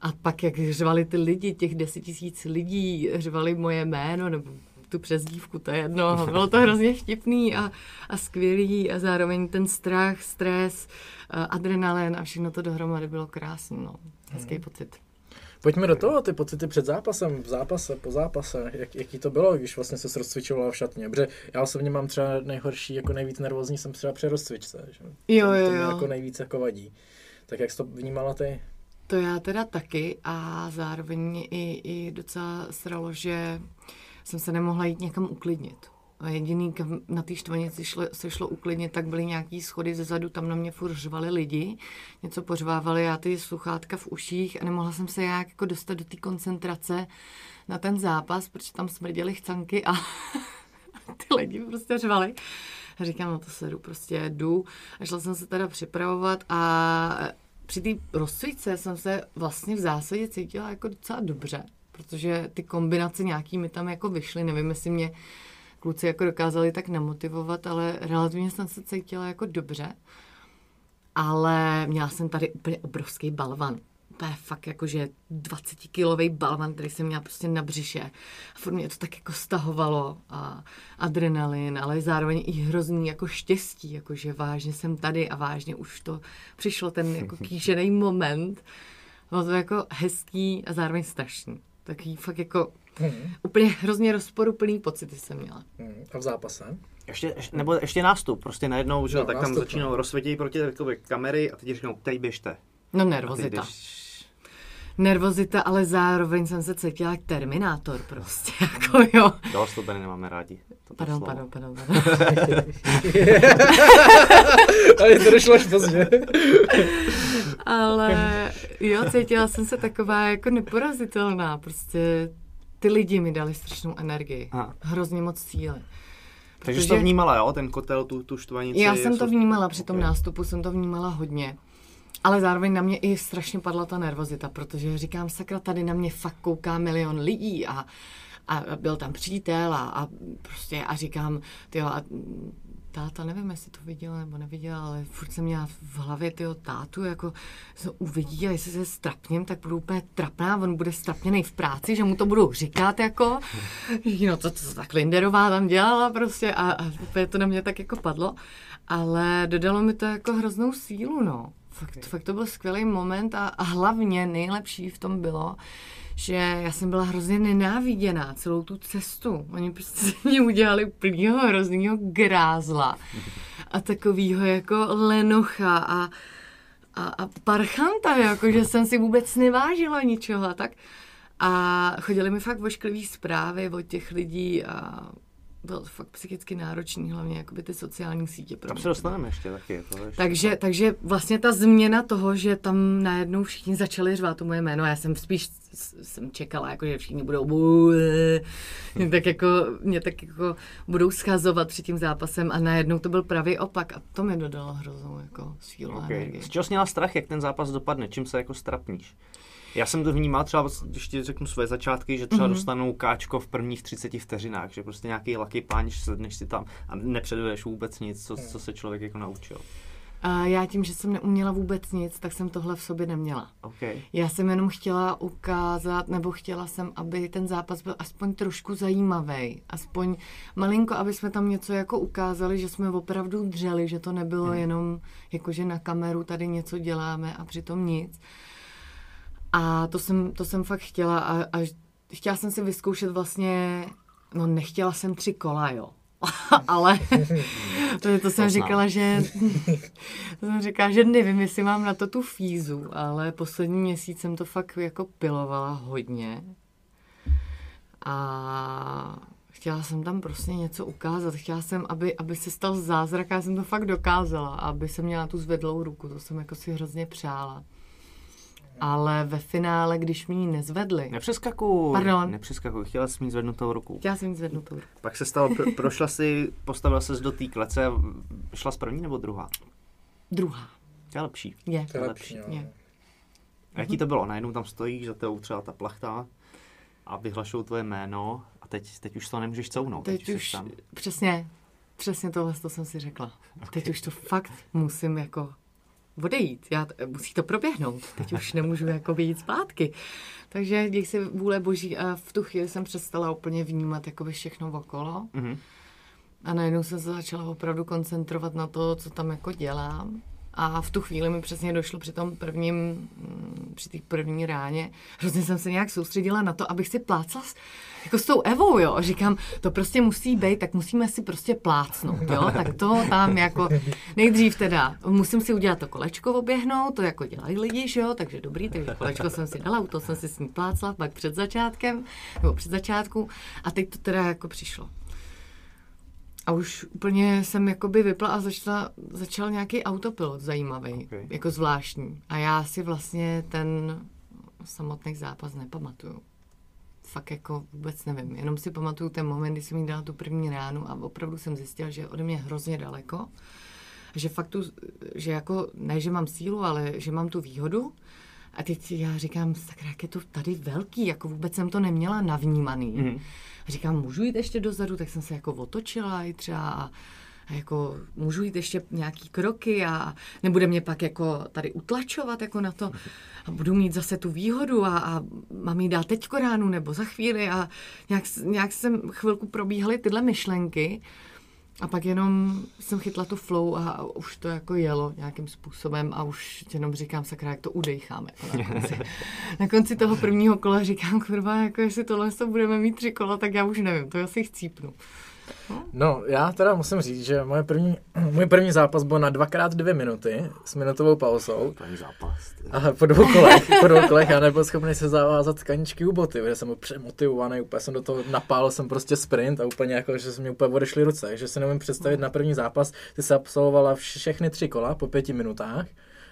a pak, jak řvali ty lidi, těch deset tisíc lidí, řvali moje jméno, nebo tu přezdívku, to je jedno. Bylo to hrozně vtipný a, a skvělý a zároveň ten strach, stres, adrenalin a všechno to dohromady bylo krásné. No. Hezký hmm. pocit. Pojďme do toho, ty pocity před zápasem, v zápase, po zápase, jak, jaký to bylo, když vlastně se rozcvičovala v šatně, protože já osobně mám třeba nejhorší, jako nejvíc nervózní jsem třeba při rozcvičce, že? Jo, jo, to, to jo. jako nejvíc jako vadí. Tak jak jsi to vnímala ty? To já teda taky a zároveň i, i docela sralo, že jsem se nemohla jít někam uklidnit. A jediný, kam na té štvanici se šlo uklidnit, tak byly nějaký schody ze zadu, tam na mě furt řvali lidi, něco pořvávali, já ty sluchátka v uších a nemohla jsem se jak jako dostat do té koncentrace na ten zápas, protože tam smrděly chcanky a (laughs) ty lidi prostě řvali. A říkám, no to se jdu, prostě jdu. A šla jsem se teda připravovat a při té rozcvičce jsem se vlastně v zásadě cítila jako docela dobře protože ty kombinace nějaký mi tam jako vyšly, nevím, jestli mě kluci jako dokázali tak namotivovat, ale relativně jsem se cítila jako dobře. Ale měla jsem tady úplně obrovský balvan. To je fakt jako, že 20 kilový balvan, který jsem měla prostě na břiše. A furt mě to tak jako stahovalo a adrenalin, ale zároveň i hrozný jako štěstí, jako že vážně jsem tady a vážně už to přišlo ten jako kýžený moment. Bylo to jako hezký a zároveň strašný. Taký fakt jako hmm. úplně hrozně rozporuplný pocity jsem měla. Hmm. A v zápase? Ještě, nebo ještě nástup, prostě najednou, že no, tak nástup, tam začínou no. rozsvětějí proti takové kamery a teď říkají, teď běžte. No nervozita. Nervozita, ale zároveň jsem se cítila jak Terminátor prostě, (laughs) jako jo. Dost to nemáme rádi. Pardon, pardon, pardon, pardon. (laughs) Ale to došlo až pozdě. Ale jo, cítila jsem se taková jako neporazitelná. Prostě ty lidi mi dali strašnou energii. Aha. Hrozně moc síly. Takže jsi to vnímala, jo, ten kotel, tu, tu štvanici? Já jsem to vnímala, při tom okay. nástupu jsem to vnímala hodně. Ale zároveň na mě i strašně padla ta nervozita, protože říkám, sakra, tady na mě fakt kouká milion lidí a, a byl tam přítel a, a prostě a říkám, tyjo, a táta, nevím, jestli to viděl nebo neviděl, ale furt jsem měla v hlavě tyho tátu, jako se uvidí a jestli se strapním, tak budu úplně trapná, on bude strapněný v práci, že mu to budu říkat, jako, no to, to tak Linderová tam dělala prostě a, a to na mě tak jako padlo, ale dodalo mi to jako hroznou sílu, no. Fakt, fakt to byl skvělý moment a, a hlavně nejlepší v tom bylo, že já jsem byla hrozně nenáviděná celou tu cestu. Oni prostě (laughs) mě udělali úplnýho hroznýho grázla a takovýho jako lenocha a, a, a parchanta, jako že jsem si vůbec nevážila ničeho a tak. A chodili mi fakt vošklivý zprávy od těch lidí a bylo to fakt psychicky náročný, hlavně jakoby ty sociální sítě. Tam se dostaneme ještě taky. To ještě takže, to... takže vlastně ta změna toho, že tam najednou všichni začali řvát to moje jméno, já jsem spíš jsem čekala, jako, že všichni budou tak jako, mě tak jako budou schazovat před tím zápasem a najednou to byl pravý opak a to mi dodalo hroznou jako sílu okay. Z čeho jsi měla strach, jak ten zápas dopadne? Čím se jako strapníš? Já jsem to vnímal třeba, když ti řeknu své začátky, že třeba mm-hmm. dostanou káčko v prvních 30 vteřinách, že prostě nějaký lucky punch, sedneš si tam a nepředvedeš vůbec nic, co, co se člověk jako naučil. A já tím, že jsem neuměla vůbec nic, tak jsem tohle v sobě neměla. Okay. Já jsem jenom chtěla ukázat, nebo chtěla jsem, aby ten zápas byl aspoň trošku zajímavý. Aspoň malinko, aby jsme tam něco jako ukázali, že jsme opravdu dřeli, že to nebylo hmm. jenom jako, že na kameru tady něco děláme a přitom nic. A to jsem, to jsem fakt chtěla a, a chtěla jsem si vyzkoušet vlastně, no nechtěla jsem tři kola, jo (laughs) ale (laughs) to, to jsem říkala, že (laughs) to jsem říkala, že nevím, jestli mám na to tu fízu, ale poslední měsíc jsem to fakt jako pilovala hodně a chtěla jsem tam prostě něco ukázat. Chtěla jsem, aby, aby se stal zázrak a já jsem to fakt dokázala, aby jsem měla tu zvedlou ruku. To jsem jako si hrozně přála ale ve finále, když mi ji nezvedli... Nepřeskakuj. Pardon. Nepřeskakuj, chtěla jsi mít zvednutou ruku. Chtěla jsem mít zvednutou ruku. Pak se stalo, pro, prošla si, postavila se do té klece a šla z první nebo druhá? Druhá. To je lepší. Je. To je lepší, lepší je. A jaký to bylo? Najednou tam stojíš, za tebou třeba ta plachta a vyhlašou tvoje jméno a teď, teď už to nemůžeš couvnout. Teď, teď už, tam. přesně, přesně tohle to jsem si řekla. Okay. Teď už to fakt musím jako odejít. Já, musí to proběhnout. Teď už nemůžu jako jít zpátky. Takže děj se vůle boží a v tu chvíli jsem přestala úplně vnímat jako všechno okolo. Mm-hmm. A najednou jsem se začala opravdu koncentrovat na to, co tam jako dělám. A v tu chvíli mi přesně došlo při tom prvním, mm, při té první ráně, hrozně jsem se nějak soustředila na to, abych si plácla s, jako s tou Evou, jo. Říkám, to prostě musí být, tak musíme si prostě plácnout, jo. Tak to tam jako nejdřív teda musím si udělat to kolečko oběhnout, to jako dělají lidi, že jo, takže dobrý, takže kolečko jsem si dala, u toho jsem si s ní plácla, pak před začátkem, nebo před začátku a teď to teda jako přišlo. A už úplně jsem jakoby vypla a začala, začal nějaký autopilot zajímavý, okay. jako zvláštní. A já si vlastně ten samotný zápas nepamatuju. Fakt jako vůbec nevím. Jenom si pamatuju ten moment, kdy jsem jí dala tu první ránu a opravdu jsem zjistila, že je ode mě hrozně daleko. Že fakt tu, že jako, ne, že mám sílu, ale že mám tu výhodu. A teď já říkám, sakra, jak je to tady velký, jako vůbec jsem to neměla navnímaný. Mm-hmm. A říkám, můžu jít ještě dozadu, tak jsem se jako otočila i třeba a, a jako můžu jít ještě nějaký kroky a nebude mě pak jako tady utlačovat jako na to a budu mít zase tu výhodu a, a mám jí dát teďko ránu nebo za chvíli a nějak, nějak jsem chvilku probíhaly tyhle myšlenky a pak jenom jsem chytla tu flow a už to jako jelo nějakým způsobem a už jenom říkám, sakra, jak to udejcháme. Jako na, konci. (laughs) na konci toho prvního kola říkám, kurva, jako jestli tohle to budeme mít tři kola, tak já už nevím, to asi chcípnu. No, já teda musím říct, že moje první, (clears throat) můj první zápas byl na dvakrát dvě minuty s minutovou pauzou. První zápas. A po dvou kolech, po dvou kolech já nebyl schopný se zavázat kaničky u boty, protože jsem byl přemotivovaný, úplně jsem do toho napál, jsem prostě sprint a úplně jako, že se mi úplně odešly ruce, takže si nevím představit na první zápas, ty se absolvovala všechny tři kola po pěti minutách.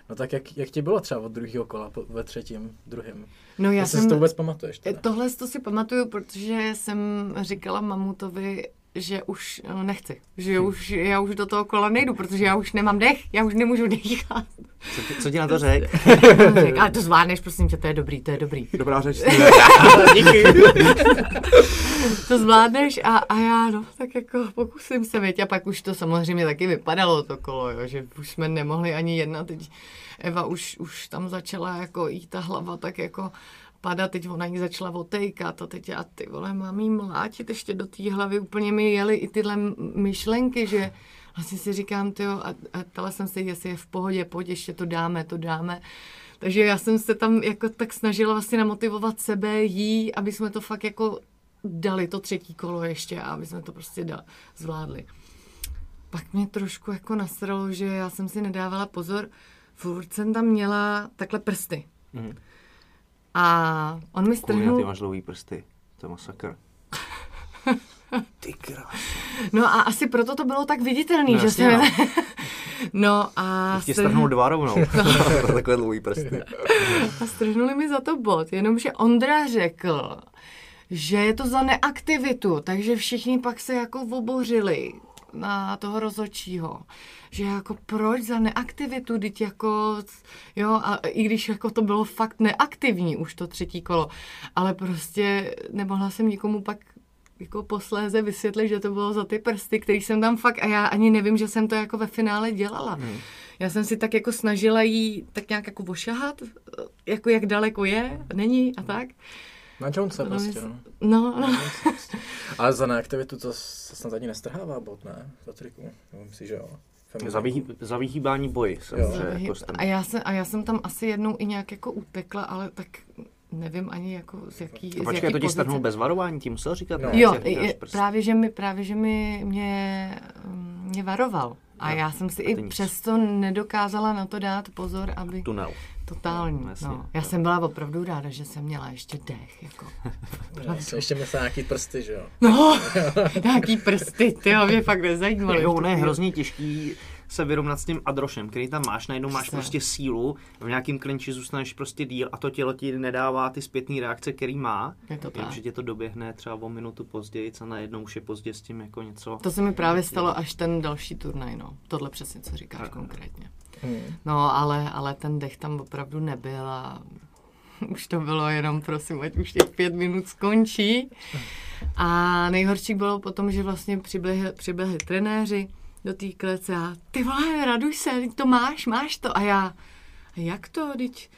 No tak jak, jak ti bylo třeba od druhého kola, po, ve třetím, druhém? No já jsem... si to vůbec pamatuješ? Teda? Tohle to si pamatuju, protože jsem říkala Mamutovi, že už no, nechci, že hm. už, já už do toho kola nejdu, protože já už nemám dech, já už nemůžu dechat. Co, ti, co ti na to řek? (laughs) Ale to zvládneš, prosím tě, to je dobrý, to je dobrý. Dobrá řeč. (laughs) Díky. to zvládneš a, a já, no, tak jako pokusím se, věď, a pak už to samozřejmě taky vypadalo to kolo, jo, že už jsme nemohli ani jedna, teď Eva už, už tam začala jako jít ta hlava tak jako padat, teď ona jí začala otejkat a teď já ty vole, mám jí mlátit ještě do té hlavy, úplně mi jeli i tyhle myšlenky, že vlastně si říkám, ty a, a tala jsem si, jestli je v pohodě, pojď, ještě to dáme, to dáme. Takže já jsem se tam jako tak snažila vlastně namotivovat sebe, jí, aby jsme to fakt jako dali to třetí kolo ještě a aby jsme to prostě da, zvládli. Pak mě trošku jako nasralo, že já jsem si nedávala pozor, furt jsem tam měla takhle prsty. Mm. A on mi strhnul... ty máš dlouhý prsty. To je masakr. (laughs) Ty krás. No a asi proto to bylo tak viditelný, no, že se... No. (laughs) no a... Ještě strhnul dva rovnou. (laughs) Takové dlouhý prsty. a strhnuli mi za to bod, jenomže Ondra řekl, že je to za neaktivitu, takže všichni pak se jako obořili na toho rozhodčího, že jako proč za neaktivitu, teď jako, jo, a i když jako to bylo fakt neaktivní už to třetí kolo, ale prostě nemohla jsem nikomu pak jako posléze vysvětlit, že to bylo za ty prsty, který jsem tam fakt, a já ani nevím, že jsem to jako ve finále dělala. Hmm. Já jsem si tak jako snažila jí tak nějak jako ošahat, jako jak daleko je, není a tak. Na Jonesa prostě, no. No, no. Ale (laughs) za neaktivitu to se snad ani nestrhává bod, ne? Za triku. Myslím, že jo. Za, vyhý, za vyhýbání boji. Samozřejmě, jako a, já jsem, a já jsem tam asi jednou i nějak jako utekla, ale tak nevím ani jako z jaký A počkej, to ti strhnul bez varování, tím musel říkat? No. Ne, jo, je, právě, že mi, právě, že mi mě, mě varoval. A no. já jsem si i nic. přesto nedokázala na to dát pozor, aby... Tunel. Totální. No, jasně, no. Já no. jsem byla opravdu ráda, že jsem měla ještě dech. Jako. (laughs) no, ještě měla nějaký prsty, že jo? No, (laughs) nějaký prsty, ty mě fakt nezajímaly. Jo, ne, hrozně těžký se vyrovnat s tím adrošem, který tam máš, najednou máš prostě sílu, v nějakém klinči zůstaneš prostě díl a to tělo ti nedává ty zpětné reakce, který má. Je to tak. že tě to doběhne třeba o minutu později a najednou už je pozdě s tím jako něco. To se mi právě stalo až ten další turnaj, no. Tohle přesně, co říkáš tak. konkrétně. Hmm. No, ale, ale ten dech tam opravdu nebyl a (laughs) už to bylo jenom, prosím, ať už těch pět minut skončí. A nejhorší bylo potom, že vlastně přiběhli, přiběhli trenéři, do té klece a ty vole, raduj se, to máš, máš to. A já, jak to, teď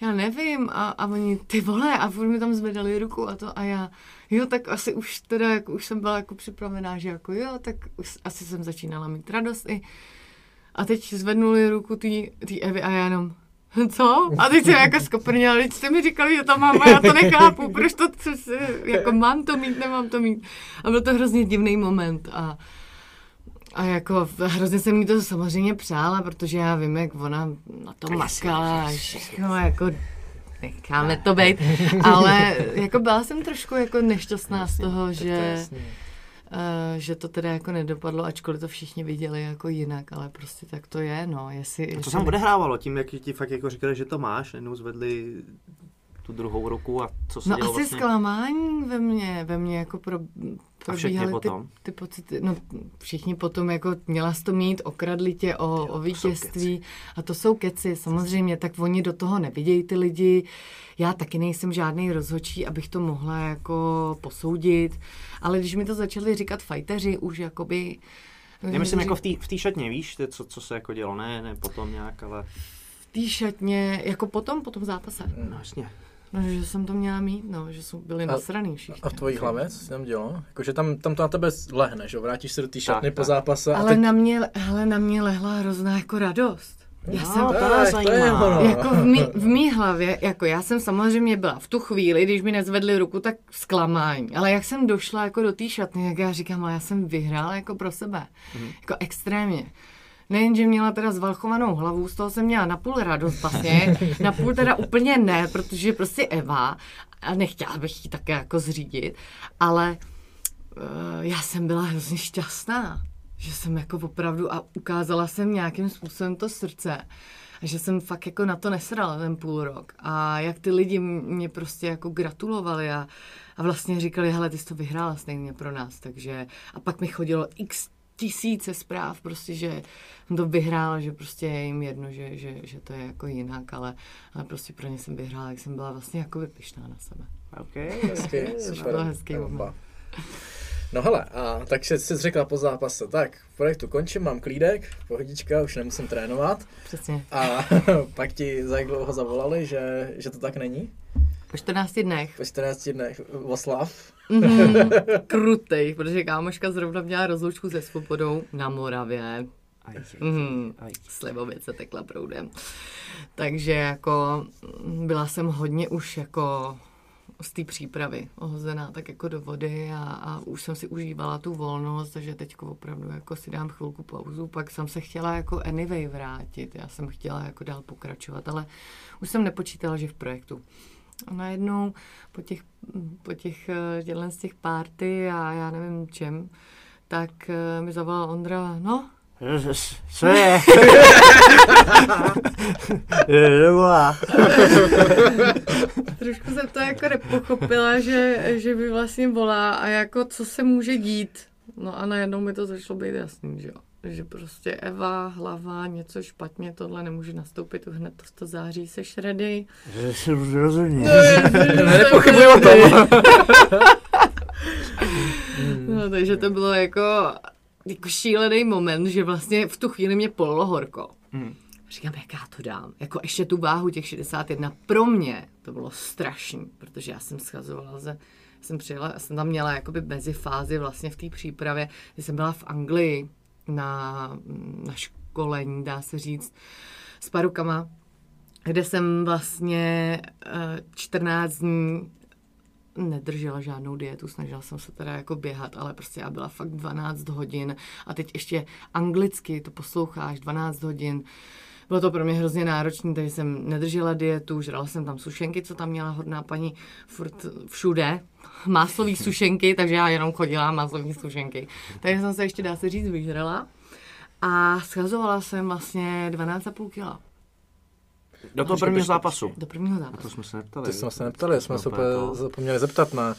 já nevím. A, a oni, ty vole, a furt mi tam zvedali ruku a to a já, jo, tak asi už teda, jako, už jsem byla jako připravená, že jako jo, tak už asi jsem začínala mít radost i. A teď zvednuli ruku té Evy a já jenom, co? A teď jsem jako skoprněla, teď jste mi říkali, že to mám a já to nechápu, proč to, jako mám to mít, nemám to mít. A byl to hrozně divný moment a a jako hrozně jsem mi to samozřejmě přála, protože já vím, jak ona na to makala a všechno jako necháme to být. Ale jako byla jsem trošku jako nešťastná z toho, že že to teda jako nedopadlo, ačkoliv to všichni viděli jako jinak, ale prostě tak to je, no. Jestli, a co jestli... tam odehrávalo tím, jak ti fakt jako říkali, že to máš, jednou zvedli tu druhou roku a co se No dělo asi vlastně? zklamání ve mně, ve mně jako pro, probíhaly ty, ty pocity. No všichni potom jako měla jsi to mít, okradli tě o, jo, o vítězství a to jsou keci, samozřejmě, tak oni do toho nevidějí ty lidi. Já taky nejsem žádný rozhodčí, abych to mohla jako posoudit, ale když mi to začali říkat fajteři už jakoby já myslím, jako v té šatně, víš, co, co se jako dělo, ne, ne potom nějak, ale... V té šatně, jako potom, po tom zápase. No jasně. No, že jsem to měla mít, no, že jsou byli nasraný všichni. A v tvojí hlavě co tam dělo? Jakože tam, tam to na tebe lehne, že vrátíš se do té šatny po zápase. Ale, teď... na mě, hele, na mě lehla hrozná jako radost. Já no, jsem to tak, to jako v mý, v mý hlavě, jako já jsem samozřejmě byla v tu chvíli, když mi nezvedli ruku, tak zklamání. Ale jak jsem došla jako do té šatny, jak já říkám, ale já jsem vyhrála jako pro sebe. Mm. Jako extrémně. Nejen, že měla teda zvalchovanou hlavu, z toho jsem měla napůl radost vlastně, (laughs) napůl teda úplně ne, protože prostě Eva a nechtěla bych ji také jako zřídit, ale uh, já jsem byla hrozně šťastná, že jsem jako opravdu a ukázala jsem nějakým způsobem to srdce a že jsem fakt jako na to nesrala ten půl rok. A jak ty lidi mě prostě jako gratulovali a, a vlastně říkali, hele, ty jsi to vyhrála stejně pro nás, takže a pak mi chodilo x tisíce zpráv, prostě, že to vyhrála, že prostě je jim jedno, že, že, že to je jako jinak, ale, ale prostě pro ně jsem vyhrála, jak jsem byla vlastně jako vypišná na sebe. Ok, hezky, (laughs) super. To hezký moment. No hele, a tak jsi, jsi řekla po zápase, tak v projektu končím, mám klídek, pohodička, už nemusím trénovat. Přesně. A (laughs) pak ti za jak dlouho zavolali, že, že to tak není? Po 14 dnech. Po 14 dnech. Oslav. Mm, (laughs) krutej, protože kámoška zrovna měla rozloučku se svobodou na Moravě. Aj, mm, Slivovice tekla proudem. Takže jako byla jsem hodně už jako z té přípravy ohozená tak jako do vody a, a už jsem si užívala tu volnost, takže teď opravdu jako si dám chvilku pauzu, pak jsem se chtěla jako anyway vrátit, já jsem chtěla jako dál pokračovat, ale už jsem nepočítala, že v projektu. A najednou po těch, po těch dělen z těch párty a já nevím čem, tak eh, mi zavolal Ondra, no, co je? (laughs) Nevolá. (laughs) Trošku jsem to jako nepochopila, že, že by vlastně volá a jako co se může dít. No a najednou mi to začalo být jasný, že jo. Že prostě Eva, hlava, něco špatně, tohle nemůže nastoupit, hned to, to září se šredy. Rozumím. No, Nepochybuji o tom. (laughs) no, takže to bylo jako jako šílený moment, že vlastně v tu chvíli mě polilo horko. Hmm. Říkám, jak já to dám. Jako ještě tu váhu těch 61 pro mě to bylo strašný, protože já jsem schazovala ze jsem přijela, jsem tam měla jakoby mezi fázi vlastně v té přípravě, kdy jsem byla v Anglii na, na školení, dá se říct, s parukama, kde jsem vlastně 14 eh, dní nedržela žádnou dietu, snažila jsem se teda jako běhat, ale prostě já byla fakt 12 hodin a teď ještě anglicky to posloucháš 12 hodin. Bylo to pro mě hrozně náročné, takže jsem nedržela dietu, žrala jsem tam sušenky, co tam měla hodná paní furt všude, (laughs) máslový sušenky, takže já jenom chodila máslový sušenky. Takže jsem se ještě, dá se říct, vyžrala a schazovala jsem vlastně 12,5 kg. Do toho prvního zápasu. Do prvního zápasu. To jsme se neptali. Ty jsme se neptali, jsme se úplně zapomněli zeptat na...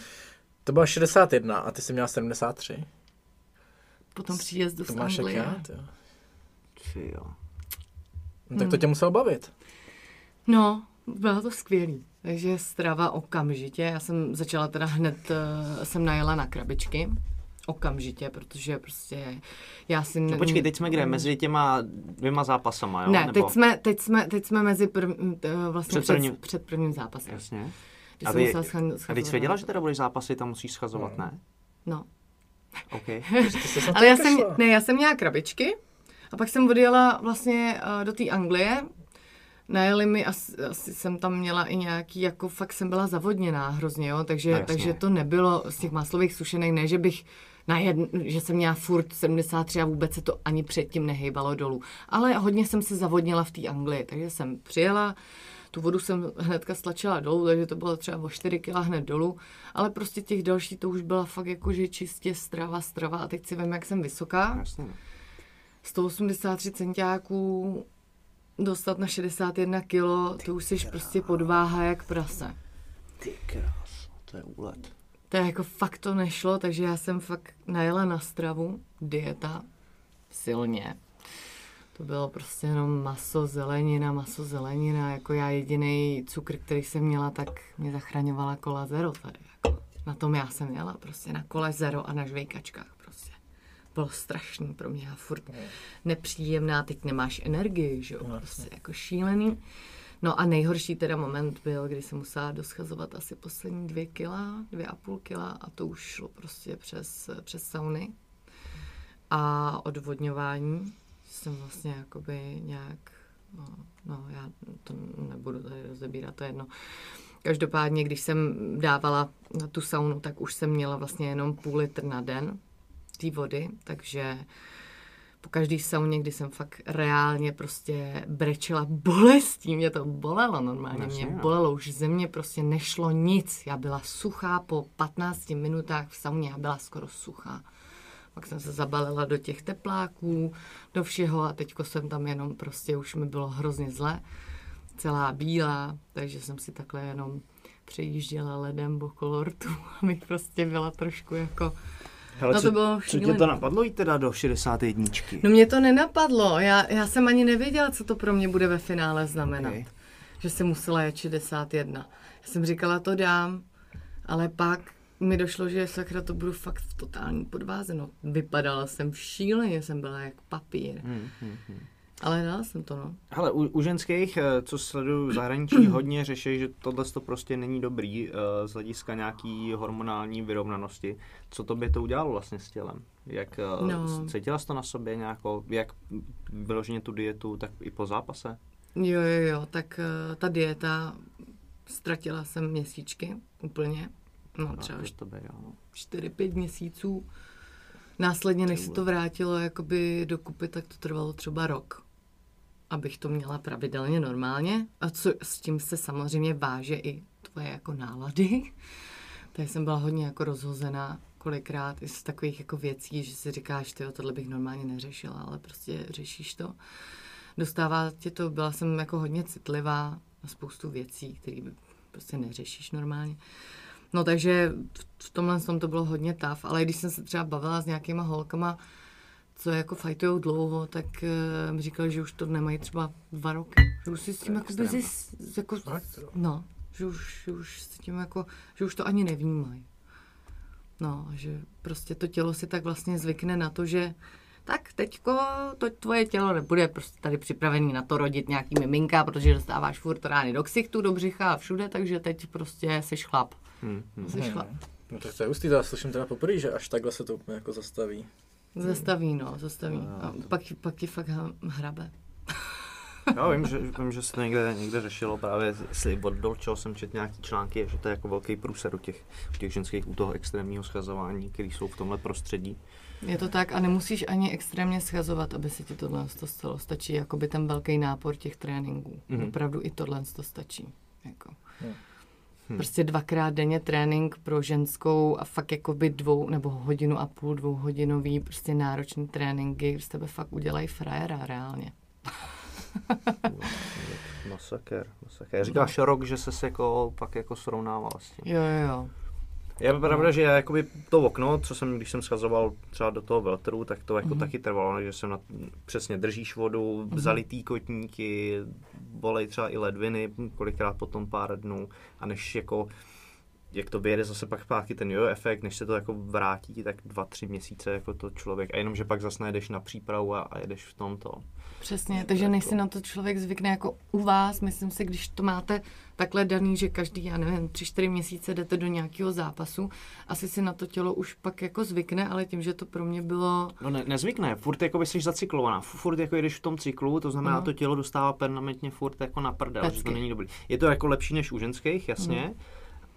To byla 61 a ty jsi měla 73. Po tom příjezdu to máš jak já, jo. No, tak to tě muselo bavit. No, bylo to skvělý. Takže strava okamžitě. Já jsem začala teda hned, uh, jsem najela na krabičky. Okamžitě, protože prostě já si... No počkej, teď jsme kde? Mezi těma dvěma zápasama, jo? Ne, Nebo... teď, jsme, teď, jsme, teď jsme mezi prv, vlastně před, prvním... před prvním zápasem. Jasně. a, ty, a teď jsi věděla, že teda budeš zápasy, tam musíš schazovat, no. ne? No. OK. Ale já jsem, ne, já jsem měla krabičky a pak jsem odjela vlastně uh, do té Anglie, najeli mi, asi, asi jsem tam měla i nějaký, jako fakt jsem byla zavodněná hrozně, jo, takže, no, takže to nebylo z těch maslových sušenek, ne, že bych na jedn, že jsem měla furt 73 a vůbec se to ani předtím nehejbalo dolů. Ale hodně jsem se zavodnila v té Anglii, takže jsem přijela, tu vodu jsem hnedka stlačila dolů, takže to bylo třeba o 4 kg hned dolů, ale prostě těch dalších to už byla fakt jakože čistě strava, strava a teď si vím, jak jsem vysoká. Jasně. 183 centiáků dostat na 61 kilo, to už jsi prostě podváha jak prase. Ty krás, to je úlet. To je jako fakt to nešlo, takže já jsem fakt najela na stravu, dieta, silně. To bylo prostě jenom maso, zelenina, maso, zelenina. Jako já jediný cukr, který jsem měla, tak mě zachraňovala kola zero tady. Jako na tom já jsem jela, prostě na kole zero a na žvejkačkách bylo strašný pro mě a furt nepříjemná, teď nemáš energii, že jo, no, prostě jako šílený. No a nejhorší teda moment byl, kdy jsem musela doschazovat asi poslední dvě kila, dvě a půl kila a to už šlo prostě přes, přes sauny a odvodňování. Jsem vlastně jakoby nějak, no, no já to nebudu tady rozebírat, to je jedno. Každopádně, když jsem dávala na tu saunu, tak už jsem měla vlastně jenom půl litr na den, té vody, takže po každý sauně, kdy jsem fakt reálně prostě brečela bolestí, mě to bolelo normálně, mě no. bolelo, už ze mě prostě nešlo nic, já byla suchá po 15 minutách v sauně, já byla skoro suchá. Pak jsem se zabalila do těch tepláků, do všeho a teďko jsem tam jenom prostě, už mi bylo hrozně zle, celá bílá, takže jsem si takhle jenom přejížděla ledem okolo rtu, (laughs) abych prostě byla trošku jako Hele, no to co, bylo co tě to napadlo jít teda do 61? No mě to nenapadlo, já, já jsem ani nevěděla, co to pro mě bude ve finále znamenat. Okay. Že jsem musela jet 61. Já jsem říkala, to dám, ale pak mi došlo, že sakra to budu fakt v totální podváze. No, vypadala jsem šíleně, jsem byla jak papír. Hmm, hmm, hmm. Ale dala jsem to, no. Hele, u, u ženských, eh, co sleduju v zahraničí, (clears throat) hodně řeší, že tohle to prostě není dobrý uh, z hlediska nějaký hormonální vyrovnanosti. Co to by to udělalo vlastně s tělem? Jak uh, no. cítila jsi to na sobě nějako, jak vyloženě tu dietu, tak i po zápase? Jo, jo, jo, tak uh, ta dieta, ztratila jsem měsíčky úplně, no třeba to by, jo. 4-5 měsíců. Následně, než se to vrátilo jakoby do kupy, tak to trvalo třeba rok abych to měla pravidelně normálně. A co s tím se samozřejmě váže i tvoje jako nálady. (laughs) Tak jsem byla hodně jako rozhozená kolikrát i z takových jako věcí, že si říkáš, ty tohle bych normálně neřešila, ale prostě řešíš to. Dostává tě to, byla jsem jako hodně citlivá na spoustu věcí, které prostě neřešíš normálně. No takže v tomhle tom to bylo hodně tav, ale když jsem se třeba bavila s nějakýma holkama, co jako fajtujou dlouho, tak uh, mi říkali, že už to nemají třeba dva roky. Že už si s tím jako, zis, jako no, že už, že už s tím jako, že už to ani nevnímají. No, že prostě to tělo si tak vlastně zvykne na to, že tak teďko to tvoje tělo nebude prostě tady připravený na to rodit nějaký miminka, protože dostáváš furt rány do ksichtu, do břicha a všude, takže teď prostě jsi chlap. Hmm, hmm. Jsi chlap. No tak to je ústý, já slyším teda poprvé, že až takhle se to úplně jako zastaví. Zastaví, no, zastaví. A pak, pak je fakt hrabe. Já (laughs) vím, že, vím, že se to někde, někde řešilo právě, jestli od Dolčeho jsem četl nějaký články, že to je jako velký průser u těch, u těch ženských u toho extrémního schazování, který jsou v tomhle prostředí. Je to tak a nemusíš ani extrémně schazovat, aby se ti tohle to stalo. Stačí jakoby ten velký nápor těch tréninků. Mm-hmm. Opravdu i tohle to stačí. Jako. Hmm. Prostě dvakrát denně trénink pro ženskou a fakt jako by dvou nebo hodinu a půl, dvouhodinový prostě náročný tréninky, z tebe fakt udělají frajera reálně. (laughs) masaker, masaker. Říkáš no. rok, že se jako pak jako srovnával s tím. Jo, jo, jo. Je pravda, že jakoby to okno, co jsem, když jsem schazoval třeba do toho veltru, tak to jako mm-hmm. taky trvalo, že jsem na, přesně držíš vodu, mm-hmm. zalitý kotníky, bolej třeba i ledviny, kolikrát potom pár dnů a než jako jak to vyjede zase pak zpátky ten jo efekt, než se to jako vrátí, tak dva, tři měsíce jako to člověk. A jenom, že pak zase najedeš na přípravu a, a jedeš v tomto. Přesně, takže než si na to člověk zvykne jako u vás, myslím si, když to máte takhle daný, že každý, já nevím, tři, čtyři měsíce jdete do nějakého zápasu, asi si na to tělo už pak jako zvykne, ale tím, že to pro mě bylo... No ne, nezvykne, furt jako by jsi zacyklovaná, furt jako jdeš v tom cyklu, to znamená, no. to tělo dostává permanentně furt jako na prdel, Pecky. že to není dobrý. Je to jako lepší než u ženských, jasně, mm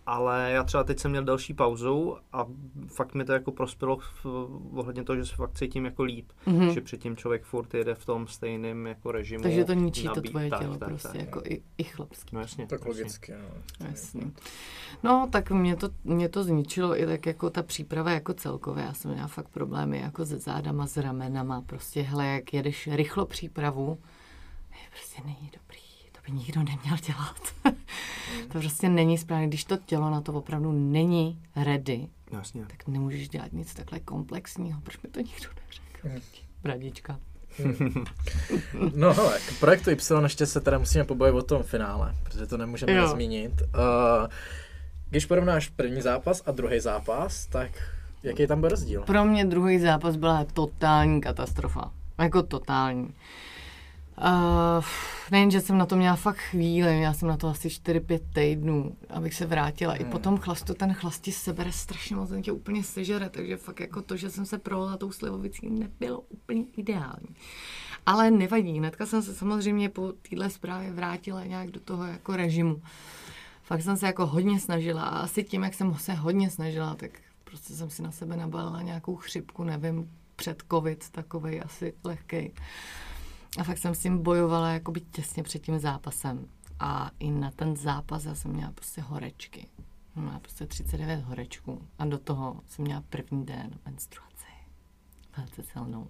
ale já třeba teď jsem měl další pauzu a fakt mi to jako prospělo v, ohledně toho, že se fakt cítím jako líp, mm-hmm. že předtím člověk furt jede v tom stejném jako režimu. Takže to ničí nabít, to tvoje tak, tělo tak, prostě tak, jako i, i chlapský. No jasně. Tak logicky, no. Jasně. No tak mě to, mě to zničilo i tak jako ta příprava jako celkově. Já jsem měla fakt problémy jako se zádama, s ramenama, prostě hele, jak jedeš rychlo přípravu, prostě není dobrý by nikdo neměl dělat. (laughs) to prostě není správně. Když to tělo na to opravdu není ready, Jasně. tak nemůžeš dělat nic takhle komplexního. Proč mi to nikdo neřekl? Hmm. Bradička. (laughs) no hele, k projektu Y ještě se teda musíme pobavit o tom finále, protože to nemůžeme jo. zmínit. Uh, když porovnáš první zápas a druhý zápas, tak jaký tam byl rozdíl? Pro mě druhý zápas byla totální katastrofa. Jako totální. Uh, nejen, že jsem na to měla fakt chvíli, já jsem na to asi 4-5 týdnů, abych se vrátila. Hmm. I po tom chlastu, ten chlast ti sebere strašně moc, ten tě úplně sežere, takže fakt jako to, že jsem se provala tou slivovicí, nebylo úplně ideální. Ale nevadí, hnedka jsem se samozřejmě po téhle zprávě vrátila nějak do toho jako režimu. Fakt jsem se jako hodně snažila a asi tím, jak jsem se hodně snažila, tak prostě jsem si na sebe nabalila nějakou chřipku, nevím, před covid takovej asi lehkej. A fakt jsem s tím bojovala jakoby těsně před tím zápasem. A i na ten zápas já jsem měla prostě horečky. Měla prostě 39 horečků. A do toho jsem měla první den menstruaci. Velice silnou.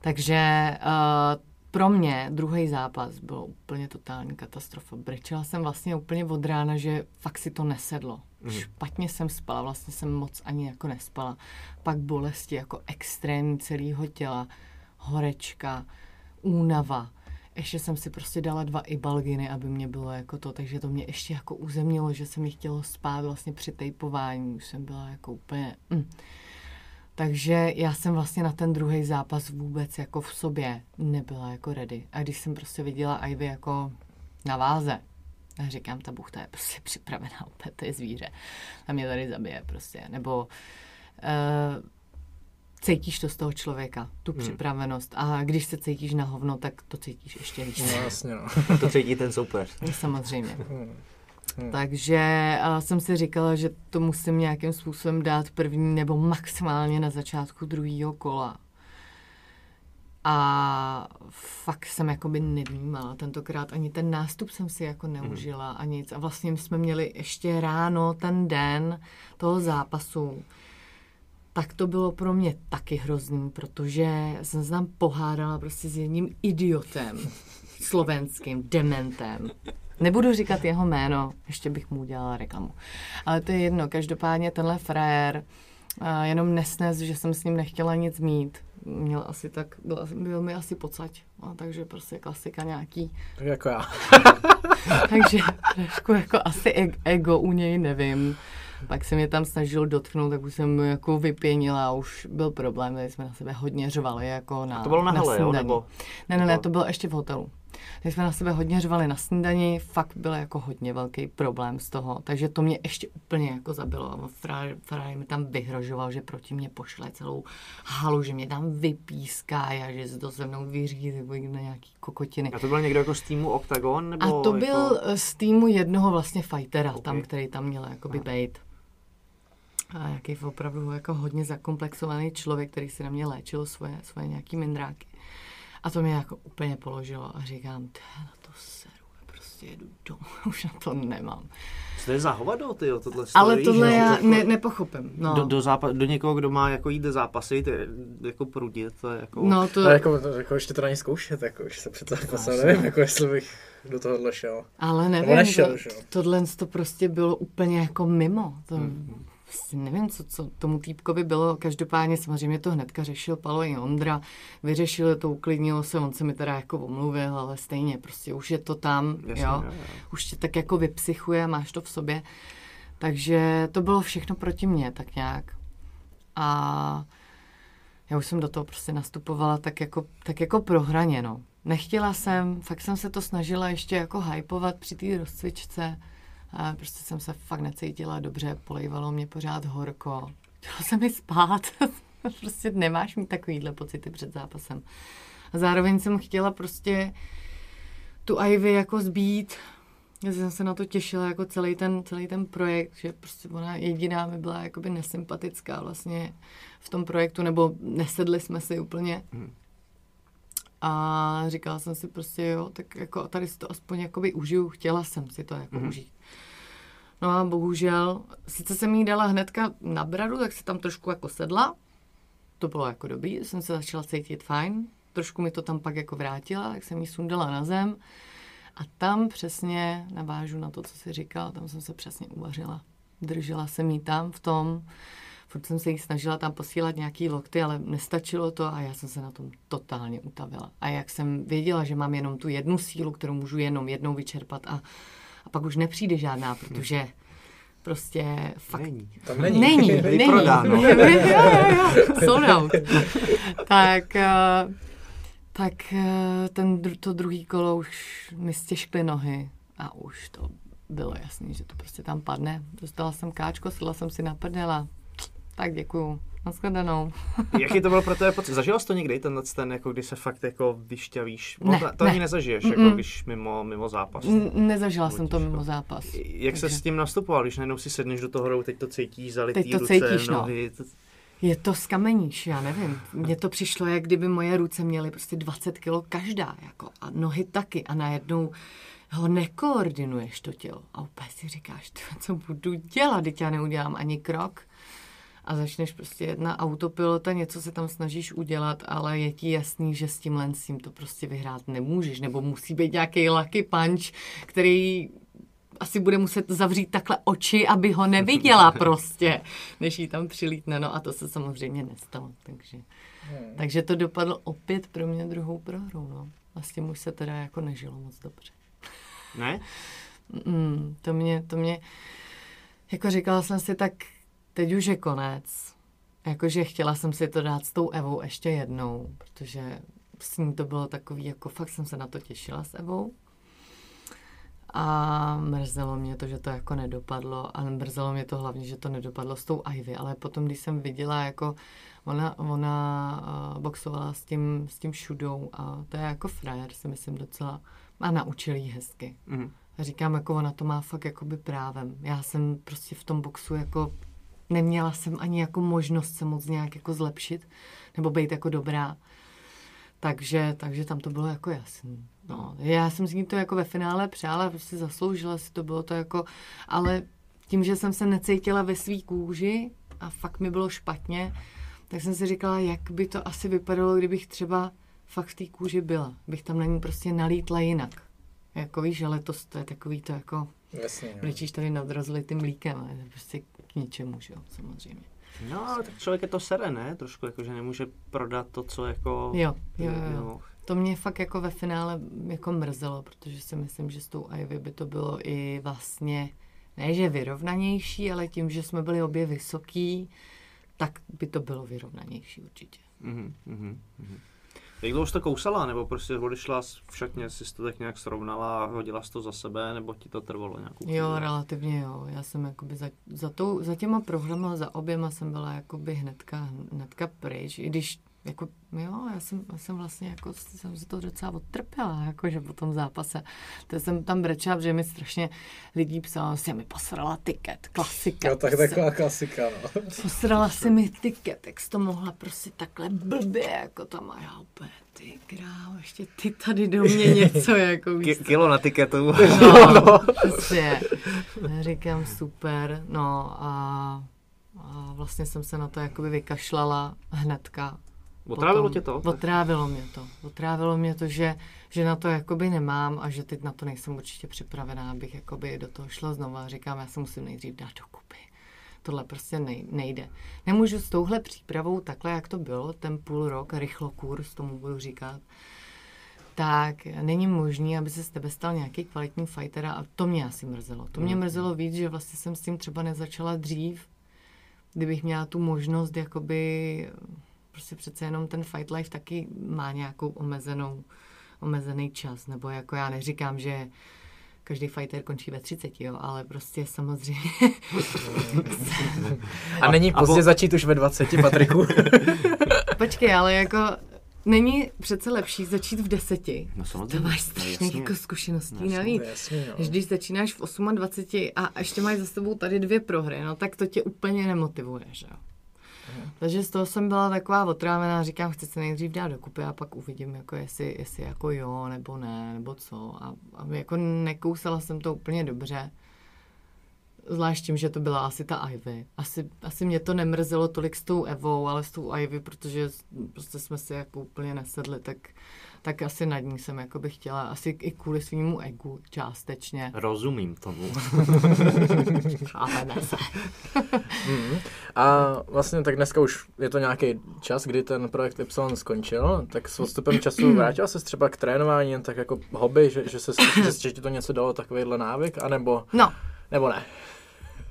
Takže uh, pro mě druhý zápas byl úplně totální katastrofa. Brečela jsem vlastně úplně od rána, že fakt si to nesedlo. Mm. Špatně jsem spala, vlastně jsem moc ani jako nespala. Pak bolesti jako extrémní celého těla, horečka, únava. Ještě jsem si prostě dala dva ibalginy, aby mě bylo jako to, takže to mě ještě jako uzemnilo, že se mi chtělo spát vlastně při tejpování. Už jsem byla jako úplně... Mm. Takže já jsem vlastně na ten druhý zápas vůbec jako v sobě nebyla jako ready. A když jsem prostě viděla Ivy jako na váze, a říkám, ta buchta je prostě připravená (laughs) úplně, to je zvíře. A mě tady zabije prostě. Nebo uh, cítíš to z toho člověka, tu hmm. připravenost. A když se cítíš na hovno, tak to cítíš ještě víc. No, jasně, no. (laughs) to cítí ten super. Samozřejmě. Hmm. Hmm. Takže uh, jsem si říkala, že to musím nějakým způsobem dát první nebo maximálně na začátku druhého kola. A fakt jsem jakoby nevnímala tentokrát, ani ten nástup jsem si jako neužila a nic. A vlastně jsme měli ještě ráno ten den toho zápasu tak to bylo pro mě taky hrozný, protože jsem se tam pohádala prostě s jedním idiotem, (laughs) slovenským dementem. Nebudu říkat jeho jméno, ještě bych mu udělala reklamu. Ale to je jedno, každopádně tenhle frajer jenom nesnes, že jsem s ním nechtěla nic mít. Měl asi tak, byl, byl mi asi pocať, no, takže prostě klasika nějaký. Tak jako já. (laughs) takže trošku jako asi ego u něj, nevím. Pak se mě tam snažil dotknout, tak už jsem mu jako vypěnila a už byl problém, tady jsme na sebe hodně řvali jako na To bylo na, na hele, jo? snídani. Nebo... Ne, ne, ne, to bylo ještě v hotelu. Tak jsme na sebe hodně řvali na snídani, fakt byl jako hodně velký problém z toho, takže to mě ještě úplně jako zabilo. A Ferrari mi tam vyhrožoval, že proti mě pošle celou halu, že mě tam vypíská a že se to se mnou vyřídí nebo na nějaký kokotiny. A to byl někdo jako z týmu Octagon? Nebo A to jako... byl z týmu jednoho vlastně fightera, Okay. tam, který tam měl jakoby bejt. A jaký opravdu jako hodně zakomplexovaný člověk, který si na mě léčil svoje, svoje nějaký mindráky. A to mě jako úplně položilo a říkám, "Té, na to seru, já prostě jedu domů, (laughs) už na to nemám. Co to je za hovado, ty tohle Ale stojí, tohle že? já Jako- ne, nepochopím. No, Do, do, zápa- do někoho, kdo má jako jít ty, jako prudit, to je jako... no to, To jako, to, jako ještě to není zkoušet, jako už se před zápasem, nevím, jako jestli bych do tohohle šel. ale nevím, nešel, to, že jo? tohle to prostě bylo úplně jako mimo. To, prostě nevím, co, co tomu týpkovi bylo. Každopádně samozřejmě to hnedka řešil Palo i Ondra. Vyřešili to, uklidnilo se, on se mi teda jako omluvil, ale stejně prostě už je to tam, Jasně, jo. jo, jo. Už tě tak jako vypsychuje, máš to v sobě. Takže to bylo všechno proti mně, tak nějak. A já už jsem do toho prostě nastupovala tak jako, tak jako prohraně, no. Nechtěla jsem, fakt jsem se to snažila ještě jako hypovat při té rozcvičce. A prostě jsem se fakt necítila dobře, polejvalo mě pořád horko. Chtěla se mi spát. (laughs) prostě nemáš mít takovýhle pocity před zápasem. A zároveň jsem chtěla prostě tu Ivy jako zbít. Já jsem se na to těšila jako celý ten, celý ten projekt, že prostě ona jediná mi byla jakoby nesympatická vlastně v tom projektu, nebo nesedli jsme si úplně. A říkala jsem si prostě, jo, tak jako tady si to aspoň jakoby užiju, chtěla jsem si to jako mm-hmm. užít. No a bohužel, sice jsem jí dala hnedka na bradu, tak si tam trošku jako sedla. To bylo jako dobrý, jsem se začala cítit fajn. Trošku mi to tam pak jako vrátila, tak jsem jí sundala na zem. A tam přesně navážu na to, co jsi říkal, tam jsem se přesně uvařila. Držela jsem jí tam v tom, furt jsem se jí snažila tam posílat nějaký lokty, ale nestačilo to a já jsem se na tom totálně utavila. A jak jsem věděla, že mám jenom tu jednu sílu, kterou můžu jenom jednou vyčerpat a, a pak už nepřijde žádná, protože prostě fakt Není. Tam není. Není, není. Vyprodáno. jo, (laughs) jo, jo, sold out. tak, eh, tak eh, ten, to druhý kolo už mi stěžkly nohy a už to bylo jasný, že to prostě tam padne. Dostala jsem káčko, sedla jsem si na prdela. Tak děkuju. Naschledanou. (laughs) Jaký to byl pro tebe pocit? Zažila jsi to někdy, tenhle ten, jako kdy se fakt jako vyšťavíš? Ne, to, to ne. ani nezažiješ, jako když mimo, mimo zápas. N- nezažila jsem to mimo zápas. Jak se Takže- s tím nastupoval, když najednou si sedneš do toho hrobu, teď to cítíš, zalitý Teď to ruce, cítíš, no. nohy, to, Je to skameníš, já nevím. Mně to přišlo, jak kdyby moje ruce měly prostě 20 kilo každá, jako, a nohy taky. A najednou ho nekoordinuješ to tělo. A úplně si říkáš, "Ty, co budu dělat, teď já neudělám ani krok. A začneš prostě na autopilota, něco se tam snažíš udělat, ale je ti jasný, že s tímhle s tím to prostě vyhrát nemůžeš. Nebo musí být nějaký lucky punch, který asi bude muset zavřít takhle oči, aby ho neviděla (laughs) prostě, než jí tam přilítne. No a to se samozřejmě nestalo, takže, takže to dopadlo opět pro mě druhou prohrou, no. A s tím už se teda jako nežilo moc dobře. ne? Mm, to mě, to mě, jako říkala jsem si, tak teď už je konec. Jakože chtěla jsem si to dát s tou Evou ještě jednou, protože s ní to bylo takový, jako fakt jsem se na to těšila s Evou. A mrzelo mě to, že to jako nedopadlo a mrzelo mě to hlavně, že to nedopadlo s tou Ivy, ale potom, když jsem viděla, jako ona, ona uh, boxovala s tím, s tím šudou a to je jako frajer, si myslím docela, a naučil jí hezky. Mhm. A říkám, jako ona to má fakt jakoby právem. Já jsem prostě v tom boxu jako neměla jsem ani jako možnost se moc nějak jako zlepšit nebo být jako dobrá. Takže, takže tam to bylo jako jasný. No, já jsem si to jako ve finále přála, prostě zasloužila si to, bylo to jako, ale tím, že jsem se necítila ve svý kůži a fakt mi bylo špatně, tak jsem si říkala, jak by to asi vypadalo, kdybych třeba fakt v té kůži byla. Bych tam na ní prostě nalítla jinak. Jako víš, ale to, to je takový to jako, Jasně, no. brečíš tady nad rozlitým mlíkem, ale to je prostě k ničemu, že jo, samozřejmě. No, ale tak člověk je to sere, ne? Trošku jako, že nemůže prodat to, co jako... Jo, jo, jo, jo. No. To mě fakt jako ve finále jako mrzelo, protože si myslím, že s tou Ivy by to bylo i vlastně ne že vyrovnanější, ale tím, že jsme byli obě vysoký, tak by to bylo vyrovnanější určitě. Mm-hmm, mm-hmm. Jak dlouho jsi to kousala, nebo prostě odešla všetně, si to tak nějak srovnala a hodila jsi to za sebe, nebo ti to trvalo nějakou chvíli? Jo, relativně jo. Já jsem jakoby za, za, tou, za těma programa, za oběma jsem byla jakoby hnedka, hnedka pryč, i když jako, jo, já jsem, já jsem vlastně jako, jsem si to docela odtrpěla, jakože po tom zápase. To jsem tam brečela, že mi strašně lidí psalo, že mi posrala tiket, klasika. Jo, tak prostě. taková klasika, no. Posrala si mi tiket, jak jsi to mohla prostě takhle blbě, jako tam a já úplně, ty král, ještě ty tady do mě něco, (laughs) jako K- Kilo na tiketu. No, (laughs) no. Prostě. Říkám, super, no a, a vlastně jsem se na to jakoby vykašlala hnedka Otrávilo potom, tě to? Otrávilo mě to. Otrávilo mě to, že, že na to jakoby nemám a že teď na to nejsem určitě připravená, abych jakoby do toho šla znovu a říkám, já se musím nejdřív dát dokupy. Tohle prostě nejde. Nemůžu s touhle přípravou, takhle jak to bylo, ten půl rok, rychlo kurz, tomu budu říkat, tak není možný, aby se z tebe stal nějaký kvalitní fighter a to mě asi mrzelo. To mě hmm. mrzelo víc, že vlastně jsem s tím třeba nezačala dřív, kdybych měla tu možnost jakoby prostě přece jenom ten fight life taky má nějakou omezenou, omezený čas, nebo jako já neříkám, že každý fighter končí ve 30, jo, ale prostě samozřejmě. (laughs) a není pozdě a začít už ve 20, Patriku? (laughs) Počkej, ale jako Není přece lepší začít v deseti. No samozřejmě. To máš strašně no, jako zkušeností no, navíc. Jasně, jo. Když začínáš v 28 a ještě máš za sebou tady dvě prohry, no tak to tě úplně nemotivuje, že jo? Takže z toho jsem byla taková otrávená, říkám, chci se nejdřív dát dokupy a pak uvidím, jako jestli, jestli jako jo, nebo ne, nebo co. A, a jako nekousala jsem to úplně dobře. Zvlášť tím, že to byla asi ta Ivy. Asi, asi mě to nemrzelo tolik s tou Evou, ale s tou Ivy, protože prostě jsme si jako úplně nesedli, tak tak asi nad ní jsem jako bych chtěla, asi i kvůli svýmu egu částečně. Rozumím tomu. (laughs) Ale ne se. mm. A vlastně tak dneska už je to nějaký čas, kdy ten projekt Y skončil, tak s odstupem času (clears throat) vrátila se třeba k trénování jen tak jako hobby, že, že, se, že ti to něco dalo takovýhle návyk, anebo, no. nebo ne?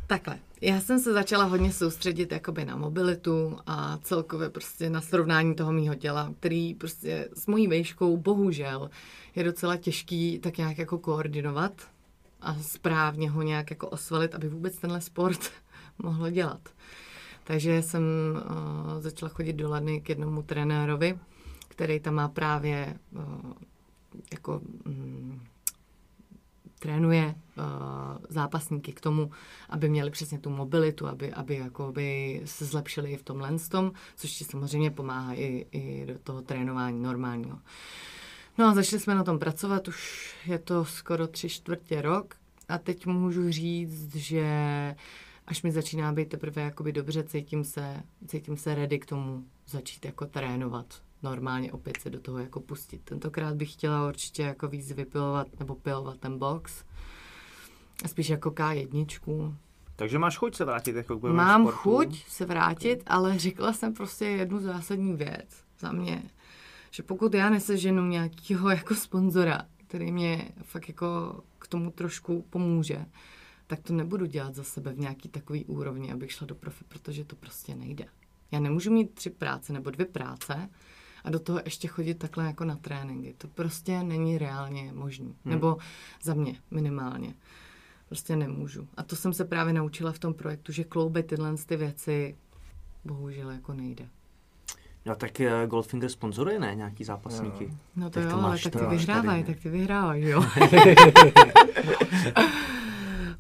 Takhle. Já jsem se začala hodně soustředit jakoby na mobilitu a celkově prostě na srovnání toho mýho těla, který prostě s mojí vejškou bohužel je docela těžký tak nějak jako koordinovat a správně ho nějak jako osvalit, aby vůbec tenhle sport (laughs) mohlo dělat. Takže jsem uh, začala chodit do Ladny k jednomu trenérovi, který tam má právě uh, jako um, trénuje uh, zápasníky k tomu, aby měli přesně tu mobilitu, aby, aby jakoby se zlepšili i v tom tom, což ti samozřejmě pomáhá i, i do toho trénování normálního. No a začali jsme na tom pracovat, už je to skoro tři čtvrtě rok a teď můžu říct, že až mi začíná být teprve jakoby dobře, cítím se, cítím se ready k tomu začít jako trénovat normálně opět se do toho jako pustit. Tentokrát bych chtěla určitě jako víc vypilovat nebo pilovat ten box. Spíš jako K1. Takže máš chuť se vrátit jako k Mám sportu? chuť se vrátit, ale řekla jsem prostě jednu zásadní věc za mě, že pokud já neseženu nějakého jako sponzora, který mě fakt jako k tomu trošku pomůže, tak to nebudu dělat za sebe v nějaký takový úrovni, abych šla do profi, protože to prostě nejde. Já nemůžu mít tři práce nebo dvě práce, a do toho ještě chodit takhle jako na tréninky. To prostě není reálně možný. Hmm. Nebo za mě minimálně. Prostě nemůžu. A to jsem se právě naučila v tom projektu, že kloubit tyhle ty věci bohužel jako nejde. No tak uh, Goldfinger sponzoruje, ne? Nějaký zápasníky. No, no to tak jo, to ale tak ty vyhrávají, tak ty vyhrávají, jo. (laughs)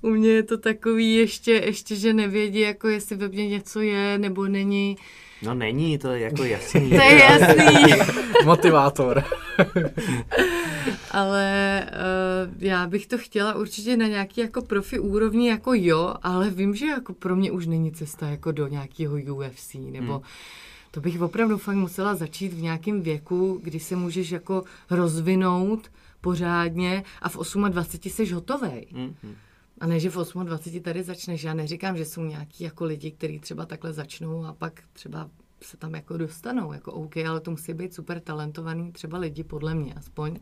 U mě je to takový ještě, ještě, že nevědí, jako jestli ve mně něco je nebo není. No není, to je jako jasný. to je jasný. (laughs) Motivátor. (laughs) ale uh, já bych to chtěla určitě na nějaký jako profi úrovni, jako jo, ale vím, že jako pro mě už není cesta jako do nějakého UFC, nebo hmm. to bych opravdu fakt musela začít v nějakém věku, kdy se můžeš jako rozvinout pořádně a v 28 jsi hotovej. Hmm. A ne, že v 28 tady začneš. Já neříkám, že jsou nějaký jako lidi, kteří třeba takhle začnou a pak třeba se tam jako dostanou, jako OK, ale to musí být super talentovaný třeba lidi, podle mě aspoň,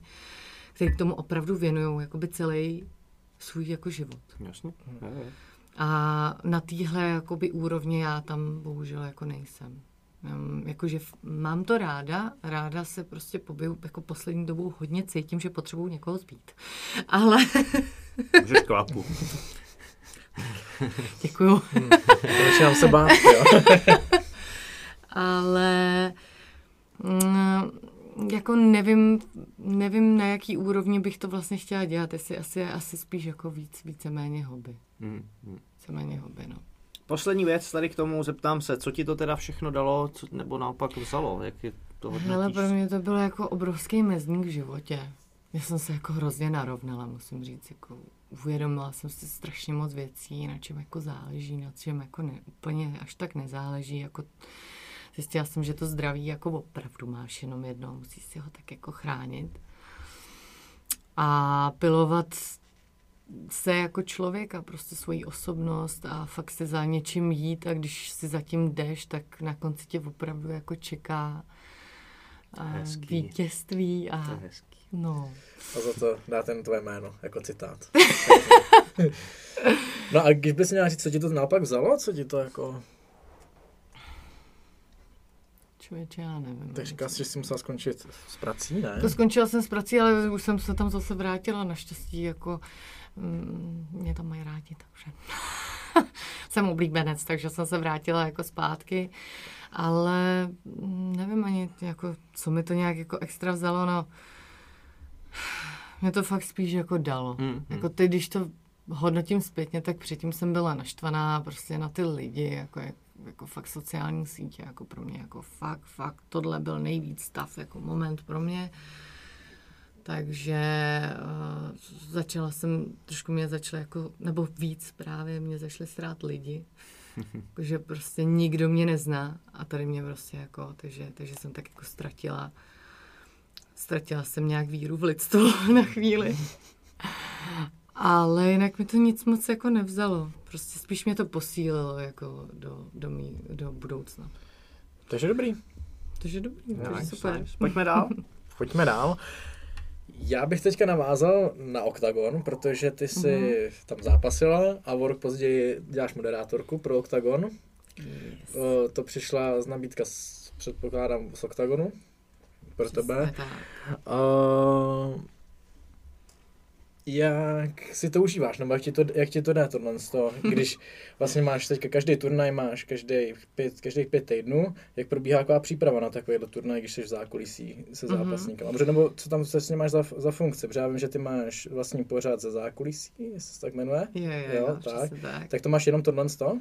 kteří k tomu opravdu věnují jakoby celý svůj jako život. Jasně. A na téhle jakoby úrovni já tam bohužel jako nejsem. Um, jakože mám to ráda, ráda se prostě pobiju, jako poslední dobou hodně cítím, že potřebuju někoho zbít. (laughs) Ale... Můžeš kvapu. Děkuju. Hmm, začínám se bát, jo. (laughs) Ale mm, jako nevím, nevím, na jaký úrovni bych to vlastně chtěla dělat, jestli asi, asi spíš jako víc, víceméně hobby. Hmm. hmm. Víceméně hobby, no. Poslední věc tady k tomu, zeptám se, co ti to teda všechno dalo, co, nebo naopak vzalo, jak je to hodnotíš? Hele, pro mě to bylo jako obrovský mezník v životě. Já jsem se jako hrozně narovnala, musím říct, jako uvědomila jsem si strašně moc věcí, na čem jako záleží, na čem jako ne, úplně až tak nezáleží, jako zjistila jsem, že to zdraví jako opravdu máš jenom jedno, musíš si ho tak jako chránit. A pilovat se jako člověka, prostě svoji osobnost a fakt se za něčím jít a když si zatím jdeš, tak na konci tě opravdu jako čeká hezký. vítězství. A. No. A za to dá ten tvoje jméno, jako citát. (laughs) no a když bys měla říct, co ti to naopak vzalo, co ti to jako... Člověče, já nevím. Tak říkáš, že jsi musela skončit s prací, ne? To skončila jsem s prací, ale už jsem se tam zase vrátila, naštěstí jako mm, mě tam mají rádi, takže (laughs) jsem oblíbenec, takže jsem se vrátila jako zpátky, ale mm, nevím ani, jako, co mi to nějak jako extra vzalo, no mě to fakt spíš jako dalo. Mm, mm. Jako ty, když to hodnotím zpětně, tak předtím jsem byla naštvaná prostě na ty lidi, jako, jako fakt sociální sítě, jako pro mě, jako fakt, fakt, tohle byl nejvíc stav, jako moment pro mě. Takže uh, začala jsem, trošku mě začala jako, nebo víc právě mě začaly srát lidi. (laughs) že prostě nikdo mě nezná a tady mě prostě jako, takže, takže jsem tak jako ztratila ztratila jsem nějak víru v lidstvo (laughs) na chvíli. Ale jinak mi to nic moc jako nevzalo. Prostě spíš mě to posílilo jako do, do, mý, do budoucna. Takže dobrý. Takže dobrý, no, takže super. Nice. Pojďme dál. (laughs) Pojďme dál. Já bych teďka navázal na OKTAGON, protože ty jsi mm-hmm. tam zápasila a o rok později děláš moderátorku pro OKTAGON. Yes. To přišla z nabídka, s, předpokládám, z OKTAGONu pro Přesně tebe. Uh, jak si to užíváš, nebo jak ti to, jak ti to jde tohle to, (laughs) když vlastně máš teďka každý turnaj, máš každý pět, každých pět týdnů, jak probíhá taková příprava na takovýhle turnaj, když jsi v zákulisí se mhm. zápasníkem. Mm-hmm. nebo co tam ním máš za, za funkce? Protože já vím, že ty máš vlastní pořád ze zákulisí, jestli se tak jmenuje. Jo, jo, jo, tak. tak. Tak to máš jenom tohle to?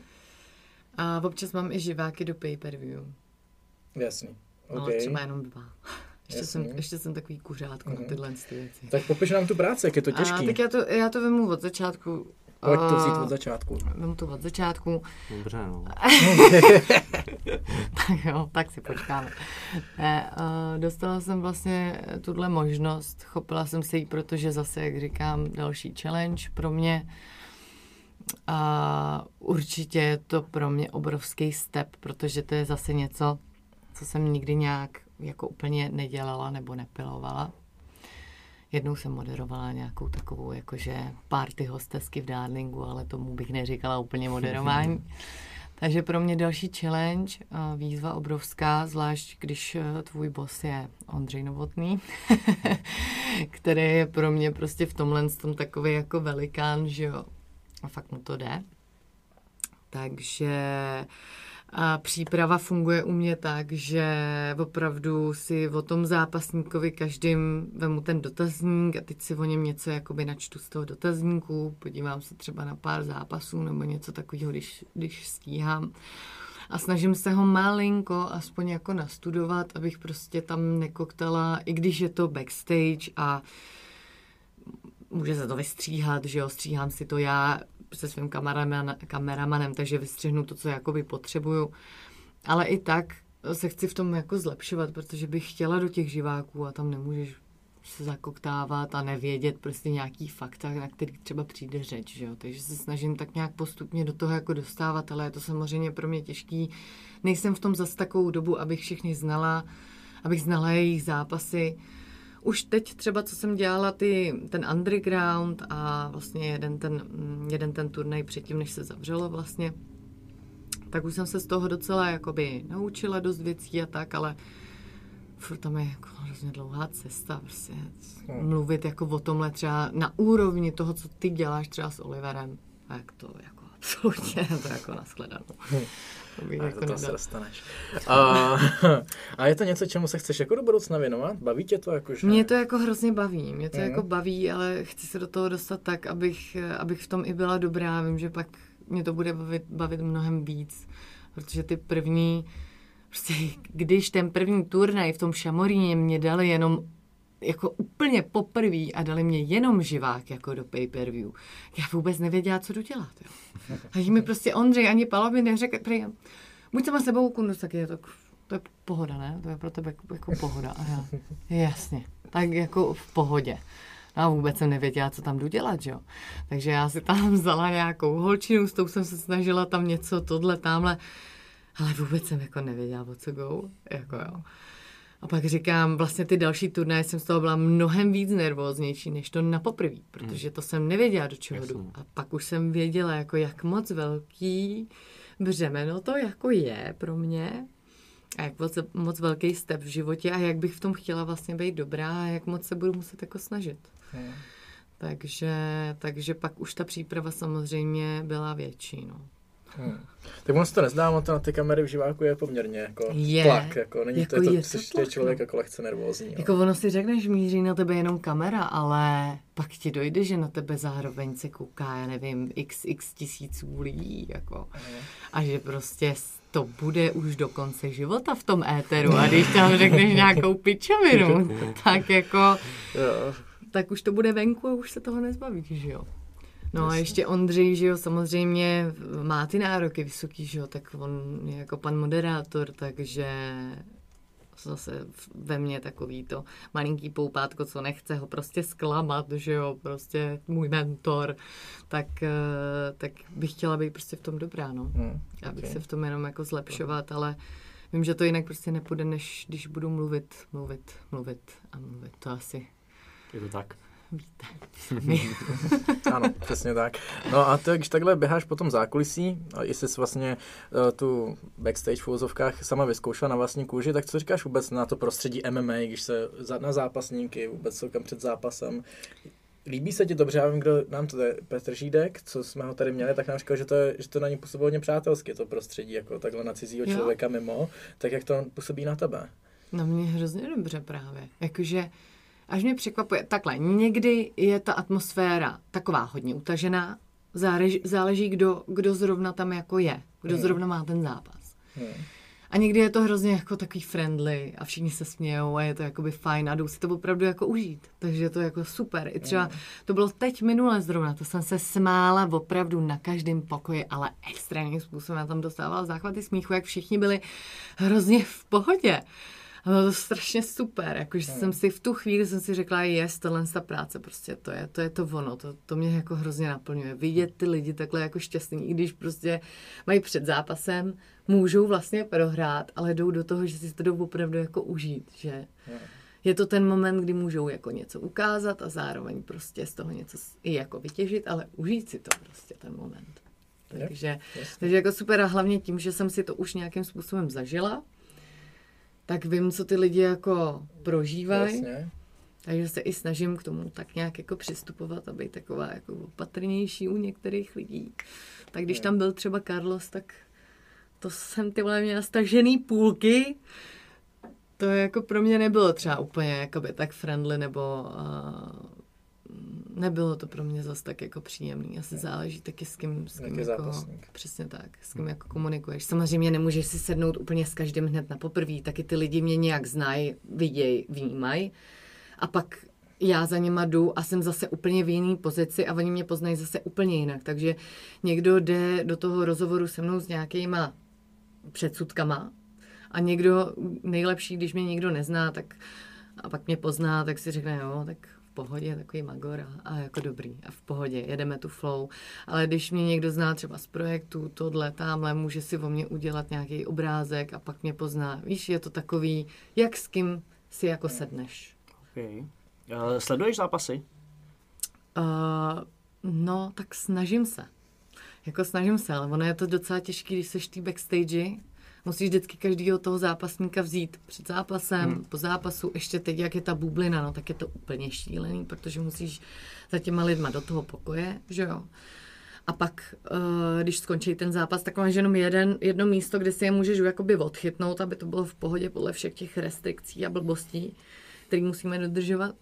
A občas mám i živáky do pay-per-view. Jasný. Okay. Ale třeba jenom dva. Ještě jsem, ještě jsem takový kuřátko mm-hmm. na mhm. tyhle věci. Tak popiš nám tu práci, jak je to těžký. A, tak já to, já to vemu od začátku. Pojď to vzít od začátku. Vemu to od začátku. Dobře, no. (laughs) (laughs) tak jo, tak si počkáme. Ne, uh, dostala jsem vlastně tuhle možnost, chopila jsem se jí, protože zase, jak říkám, další challenge pro mě. A určitě je to pro mě obrovský step, protože to je zase něco, co jsem nikdy nějak jako úplně nedělala nebo nepilovala. Jednou jsem moderovala nějakou takovou jakože party hostesky v Darlingu, ale tomu bych neříkala úplně moderování. (laughs) Takže pro mě další challenge, výzva obrovská, zvlášť když e, tvůj boss je Ondřej Novotný, (laughs) který je pro mě prostě v tomhle tom takový jako velikán, že jo, a fakt mu to jde. Takže a příprava funguje u mě tak, že opravdu si o tom zápasníkovi každým vemu ten dotazník a teď si o něm něco jakoby načtu z toho dotazníku, podívám se třeba na pár zápasů nebo něco takového, když, když stíhám. A snažím se ho malinko aspoň jako nastudovat, abych prostě tam nekoktala, i když je to backstage a může se to vystříhat, že jo, stříhám si to já, se svým kameraman, kameramanem, takže vystřihnu to, co jakoby potřebuju. Ale i tak se chci v tom jako zlepšovat, protože bych chtěla do těch živáků a tam nemůžeš se zakoktávat a nevědět prostě nějaký fakta, na který třeba přijde řeč, že jo? takže se snažím tak nějak postupně do toho jako dostávat, ale je to samozřejmě pro mě těžký. Nejsem v tom zas takovou dobu, abych všechny znala, abych znala jejich zápasy. Už teď třeba, co jsem dělala ty, ten underground a vlastně jeden ten, mm, jeden ten turnaj předtím, než se zavřelo vlastně, tak už jsem se z toho docela jakoby naučila dost věcí a tak, ale furt tam je jako hrozně dlouhá cesta, prostě hmm. mluvit jako o tomhle třeba na úrovni toho, co ty děláš třeba s Oliverem, tak to jako absolutně (laughs) to jako nashledanou. To bych jako to se dostaneš. A, a, je to něco, čemu se chceš jako do budoucna věnovat? Baví tě to? Jako, že... Mě to jako hrozně baví. Mě to mm. jako baví, ale chci se do toho dostat tak, abych, abych v tom i byla dobrá. Vím, že pak mě to bude bavit, bavit mnohem víc. Protože ty první, prostě když ten první turnaj v tom Šamoríně mě dali jenom jako úplně poprvé a dali mě jenom živák jako do pay-per-view. Já vůbec nevěděla, co jdu dělat. Jo. (laughs) A mi prostě Ondřej ani Palo mi neřekl, prý, buď sama sebou kundus, tak je to, to je pohoda, ne? To je pro tebe jako, jako pohoda. A já, (laughs) jasně, tak jako v pohodě. No a vůbec jsem nevěděla, co tam jdu dělat, jo. Takže já si tam vzala nějakou holčinu, s tou jsem se snažila tam něco, tohle, tamhle, ale vůbec jsem jako nevěděla, o co go, jako jo. A pak říkám, vlastně ty další turnaje jsem z toho byla mnohem víc nervóznější, než to na poprví, protože to jsem nevěděla, do čeho jdu. A pak už jsem věděla, jako jak moc velký břemeno to jako je pro mě, a jak moc, moc velký step v životě a jak bych v tom chtěla vlastně být dobrá a jak moc se budu muset jako snažit. Hmm. Takže, takže pak už ta příprava samozřejmě byla větší. No. Hmm. Tak moc to nezdá, on to na ty kamery v živáku je poměrně jako je. tlak, jako není jako to, to, je to tlak, člověk no. jako lehce nervózní. Jako ono si řekneš, míří na tebe jenom kamera, ale pak ti dojde, že na tebe zároveň se kouká, já nevím, xx tisíců lidí, jako. Hmm. A že prostě to bude už do konce života v tom éteru a když tam řekneš nějakou (laughs) pičovinu, tak jako, tak už to bude venku a už se toho nezbavíš, že jo. No Jasně. a ještě Ondřej, že jo, samozřejmě má ty nároky vysoký, že jo, tak on je jako pan moderátor, takže zase ve mně takový to malinký poupátko, co nechce ho prostě zklamat, že jo, prostě můj mentor, tak, eh, tak bych chtěla být prostě v tom dobrá, no. Hmm, Abych okay. se v tom jenom jako zlepšovat, ale vím, že to jinak prostě nepůjde, než když budu mluvit, mluvit, mluvit a mluvit, to asi. Je to tak víte. (laughs) ano, přesně tak. No a to, když takhle běháš po tom zákulisí, a jestli jsi vlastně uh, tu backstage v úzovkách sama vyzkoušela na vlastní kůži, tak co říkáš vůbec na to prostředí MMA, když se za, na zápasníky, vůbec celkem před zápasem, Líbí se ti dobře, já vím, kdo nám to je Petr Žídek, co jsme ho tady měli, tak nám říkal, že to, je, že to na ní působí hodně přátelsky, to prostředí, jako takhle na cizího jo. člověka mimo, tak jak to působí na tebe? Na mě hrozně dobře právě, jakože až mě překvapuje, takhle, někdy je ta atmosféra taková hodně utažená, záleží, záleží kdo, kdo zrovna tam jako je, kdo hmm. zrovna má ten zápas. Hmm. A někdy je to hrozně jako takový friendly a všichni se smějou a je to jakoby fajn a jdou si to opravdu jako užít. Takže je to jako super. I třeba to bylo teď minule zrovna, to jsem se smála opravdu na každém pokoji, ale extrémním způsobem. Já tam dostávala záchvaty smíchu, jak všichni byli hrozně v pohodě. Bylo to strašně super, jakože hmm. jsem si v tu chvíli jsem si řekla, je, tohle ta práce, prostě to je, to je to ono, to, to mě jako hrozně naplňuje. Vidět ty lidi takhle jako šťastný, i když prostě mají před zápasem, můžou vlastně prohrát, ale jdou do toho, že si to jdou opravdu jako užít, že hmm. je to ten moment, kdy můžou jako něco ukázat a zároveň prostě z toho něco i jako vytěžit, ale užít si to prostě ten moment. Takže, takže jako super a hlavně tím, že jsem si to už nějakým způsobem zažila, tak vím, co ty lidi jako prožívají. Takže se i snažím k tomu tak nějak jako přistupovat a být taková jako opatrnější u některých lidí. Tak když tam byl třeba Carlos, tak to jsem ty vole měla stažený půlky. To jako pro mě nebylo třeba úplně jakoby tak friendly nebo uh, nebylo to pro mě zase tak jako příjemný. Asi záleží taky s kým, s kým jako, přesně tak, s kým hmm. jako komunikuješ. Samozřejmě nemůžeš si sednout úplně s každým hned na poprvé, taky ty lidi mě nějak znají, vidějí, vnímají. A pak já za něma jdu a jsem zase úplně v jiné pozici a oni mě poznají zase úplně jinak. Takže někdo jde do toho rozhovoru se mnou s nějakýma předsudkama a někdo, nejlepší, když mě někdo nezná, tak a pak mě pozná, tak si řekne, jo, tak pohodě, takový magor a, a jako dobrý a v pohodě, jedeme tu flow. Ale když mě někdo zná třeba z projektu, tohle, tamhle, může si o mě udělat nějaký obrázek a pak mě pozná. Víš, je to takový, jak s kým si jako sedneš. Okay. Uh, sleduješ zápasy? Uh, no, tak snažím se. Jako snažím se, ale ono je to docela těžké, když seš v té backstage. Musíš vždycky každého toho zápasníka vzít před zápasem, hmm. po zápasu, ještě teď, jak je ta bublina, no tak je to úplně šílený, protože musíš za těma lidma do toho pokoje, že jo. A pak, uh, když skončí ten zápas, tak máš jenom jeden, jedno místo, kde si je můžeš jakoby odchytnout, aby to bylo v pohodě podle všech těch restrikcí a blbostí, které musíme dodržovat.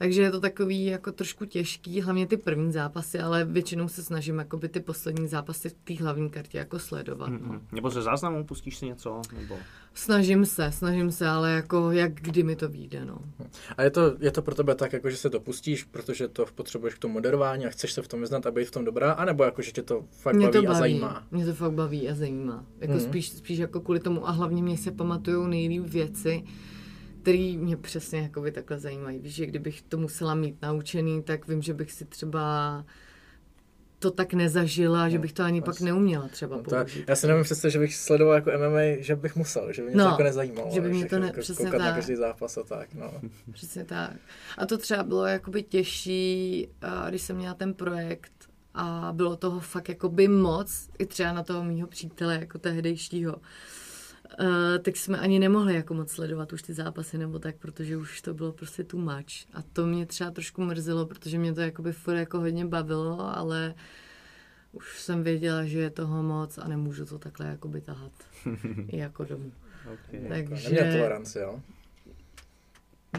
Takže je to takový jako trošku těžký, hlavně ty první zápasy, ale většinou se snažím jakoby ty poslední zápasy v té hlavní kartě jako sledovat. Mm-hmm. No. Nebo ze záznamu pustíš si něco? Nebo... Snažím se, snažím se, ale jako jak kdy mi to vyjde, no. A je to, je to pro tebe tak, jako že se to pustíš, protože to potřebuješ k tomu moderování a chceš se v tom vyznat a být v tom dobrá, anebo jako, že tě to fakt mě baví, to baví a zajímá? Mě to fakt baví a zajímá. Jako mm-hmm. spíš, spíš jako kvůli tomu a hlavně mě se pamatují nejlíp věci, který mě přesně jako by takhle zajímají. Víš, že kdybych to musela mít naučený, tak vím, že bych si třeba to tak nezažila, no, že bych to ani vlastně. pak neuměla třeba no, použít. Já si nevím představit, že bych sledoval jako MMA, že bych musel, že by mě no, to jako nezajímalo. Že by mě to ne, jako přesně tak. na každý zápas a tak, no. (laughs) Přesně tak. A to třeba bylo jakoby těžší, když jsem měla ten projekt a bylo toho fakt jakoby moc, i třeba na toho mýho přítele, jako tehdejšího. Uh, tak jsme ani nemohli jako moc sledovat už ty zápasy nebo tak, protože už to bylo prostě too much. A to mě třeba trošku mrzelo, protože mě to jakoby furt jako hodně bavilo, ale už jsem věděla, že je toho moc a nemůžu to takhle jakoby tahat i (laughs) jako domů. Okay. Takže... Neměl toleranci, jo?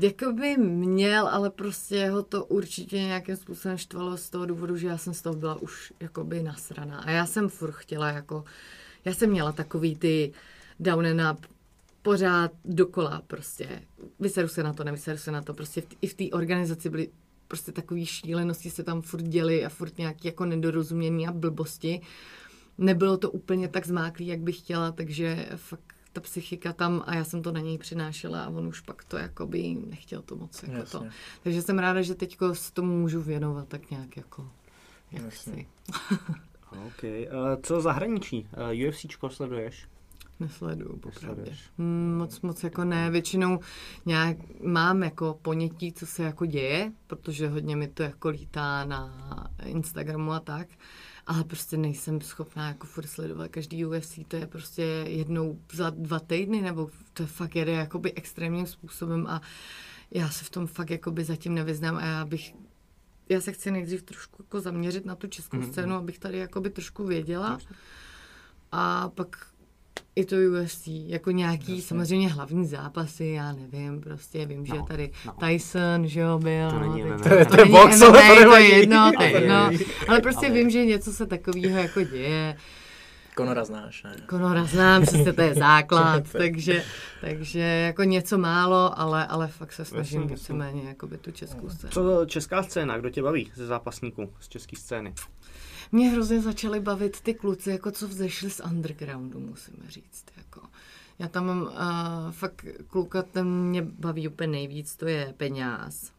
Jakoby měl, ale prostě ho to určitě nějakým způsobem štvalo z toho důvodu, že já jsem z toho byla už jakoby nasraná. A já jsem furt chtěla jako, já jsem měla takový ty, uh, down and up, pořád dokola prostě. Vyseru se na to, nevyseru se na to. Prostě v t- i v té organizaci byly prostě takové šílenosti se tam furt děly a furt nějaké jako nedorozumění a blbosti. Nebylo to úplně tak zmáklý, jak bych chtěla, takže fakt ta psychika tam a já jsem to na něj přinášela a on už pak to jakoby nechtěl to moc jako to. Takže jsem ráda, že teďko s tomu můžu věnovat tak nějak jako jak Jasně. chci. (laughs) OK. Uh, co zahraničí? Uh, UFCčko sleduješ? Nesleduju, popravdě. Hmm, moc, moc jako ne. Většinou nějak mám jako ponětí, co se jako děje, protože hodně mi to jako lítá na Instagramu a tak. Ale prostě nejsem schopná jako furt sledovat každý UFC, to je prostě jednou za dva týdny, nebo to fakt jede jakoby extrémním způsobem a já se v tom fakt jakoby zatím nevyznám a já bych já se chci nejdřív trošku jako zaměřit na tu českou mm-hmm. scénu, abych tady jakoby trošku věděla. A pak i to UFC, jako nějaký Jasně. samozřejmě hlavní zápasy, já nevím, prostě vím, že no, tady no. Tyson, že jo, byl. To není no, to, to, to je box, to, to je jedno, (laughs) to je jedno. Ale prostě ale... vím, že něco se takového jako děje. Konora znáš, ne? Konora znám, přesně to je základ, (laughs) takže, takže jako něco málo, ale, ale fakt se snažím víceméně jako by tu českou scénu. Co česká scéna, kdo tě baví ze zápasníků z české scény? Mě hrozně začaly bavit ty kluci, jako co vzešli z undergroundu, musíme říct. Jako. Já tam mám uh, fakt kluka, ten mě baví úplně nejvíc, to je Peňáz.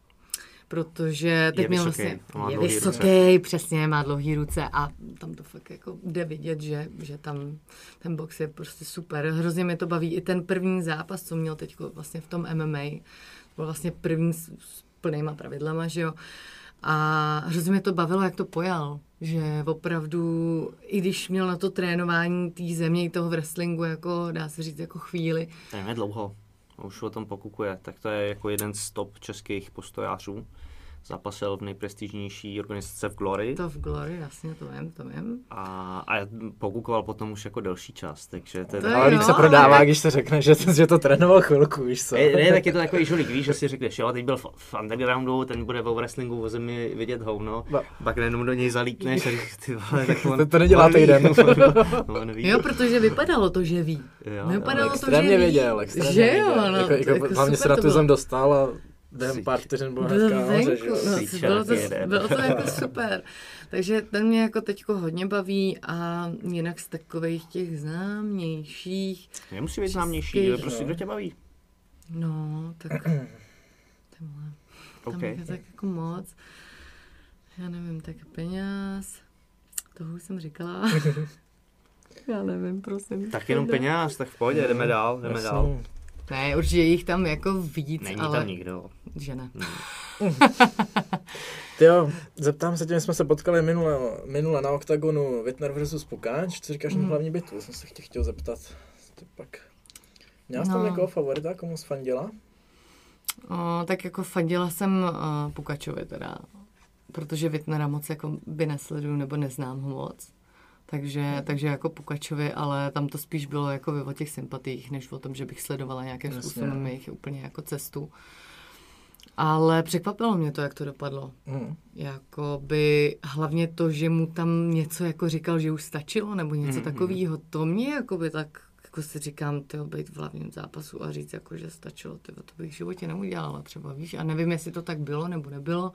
Protože teď je měl vysoký, vlastně, je vysoký, ruce. přesně, má dlouhý ruce a tam to fakt jako jde vidět, že, že tam ten box je prostě super. Hrozně mě to baví. I ten první zápas, co měl teď vlastně v tom MMA, byl vlastně první s, s plnýma pravidlama, že jo. A hrozně mě to bavilo, jak to pojal že opravdu, i když měl na to trénování té země i toho wrestlingu, jako dá se říct, jako chvíli. To je dlouho, už o tom pokukuje, tak to je jako jeden z top českých postojářů zápasil v nejprestižnější organizace v Glory. To v Glory, jasně, to vím, to vím. A, a pokukoval potom už jako delší čas, takže to, to je... Ale líp se prodává, ale... když se řekne, že, to, že to trénoval chvilku, víš co? Ne, ne, tak je to takový žolík, víš, že si řekneš, jo, teď byl v, v undergroundu, ten bude ve wrestlingu o zemi vidět hovno, no. pak jenom do něj zalítneš a ty vole, tak (laughs) on, to, to nedělá týden. (laughs) no, jo, protože vypadalo to, že ví. Jo, vypadalo to, že ví. věděl, extrémně že jo, no, jako, jako, jako, hlavně se na tu zem dostal a během pár vteřin byl hnedka nahoře, že jo? No, bylo, to, bylo to jako super. Takže ten mě jako teďko hodně baví a jinak z takových těch známějších. Nemusí být známější, ale prostě kdo tě baví? No, tak (clears throat) tenhle. Tam okay. je tak jako moc. Já nevím, tak peněz. Toho už jsem říkala. (laughs) Já nevím, prosím. Tak jenom peněz, tak v pohodě, jdeme dál, jdeme dál. Ne, určitě jich tam jako víc, Není ale... tam nikdo. Že ne. Ty (laughs) jo, zeptám se tě, my jsme se potkali minule, minule na OKTAGONu Wittner versus Pukáč, co říkáš Mhm. na hlavní bitu, jsem se tě chtěl zeptat. Ty pak... Měla jsi tam No. někoho favorita, komu jsi fandila? O, tak jako fandila jsem uh, Pukačovi teda, protože Wittnera moc jako by nesleduju nebo neznám ho moc. Takže, takže jako Pukačovi, ale tam to spíš bylo jako o těch sympatiích, než o tom, že bych sledovala nějakým Jasně. způsobem jejich úplně jako cestu. Ale překvapilo mě to, jak to dopadlo. Hmm. Jakoby hlavně to, že mu tam něco jako říkal, že už stačilo, nebo něco Mm, takového, to mě jakoby tak, jako si říkám, ty být v hlavním zápasu a říct, jako, že stačilo, tyjo, to bych v životě neudělala třeba, víš, a nevím, jestli to tak bylo, nebo nebylo,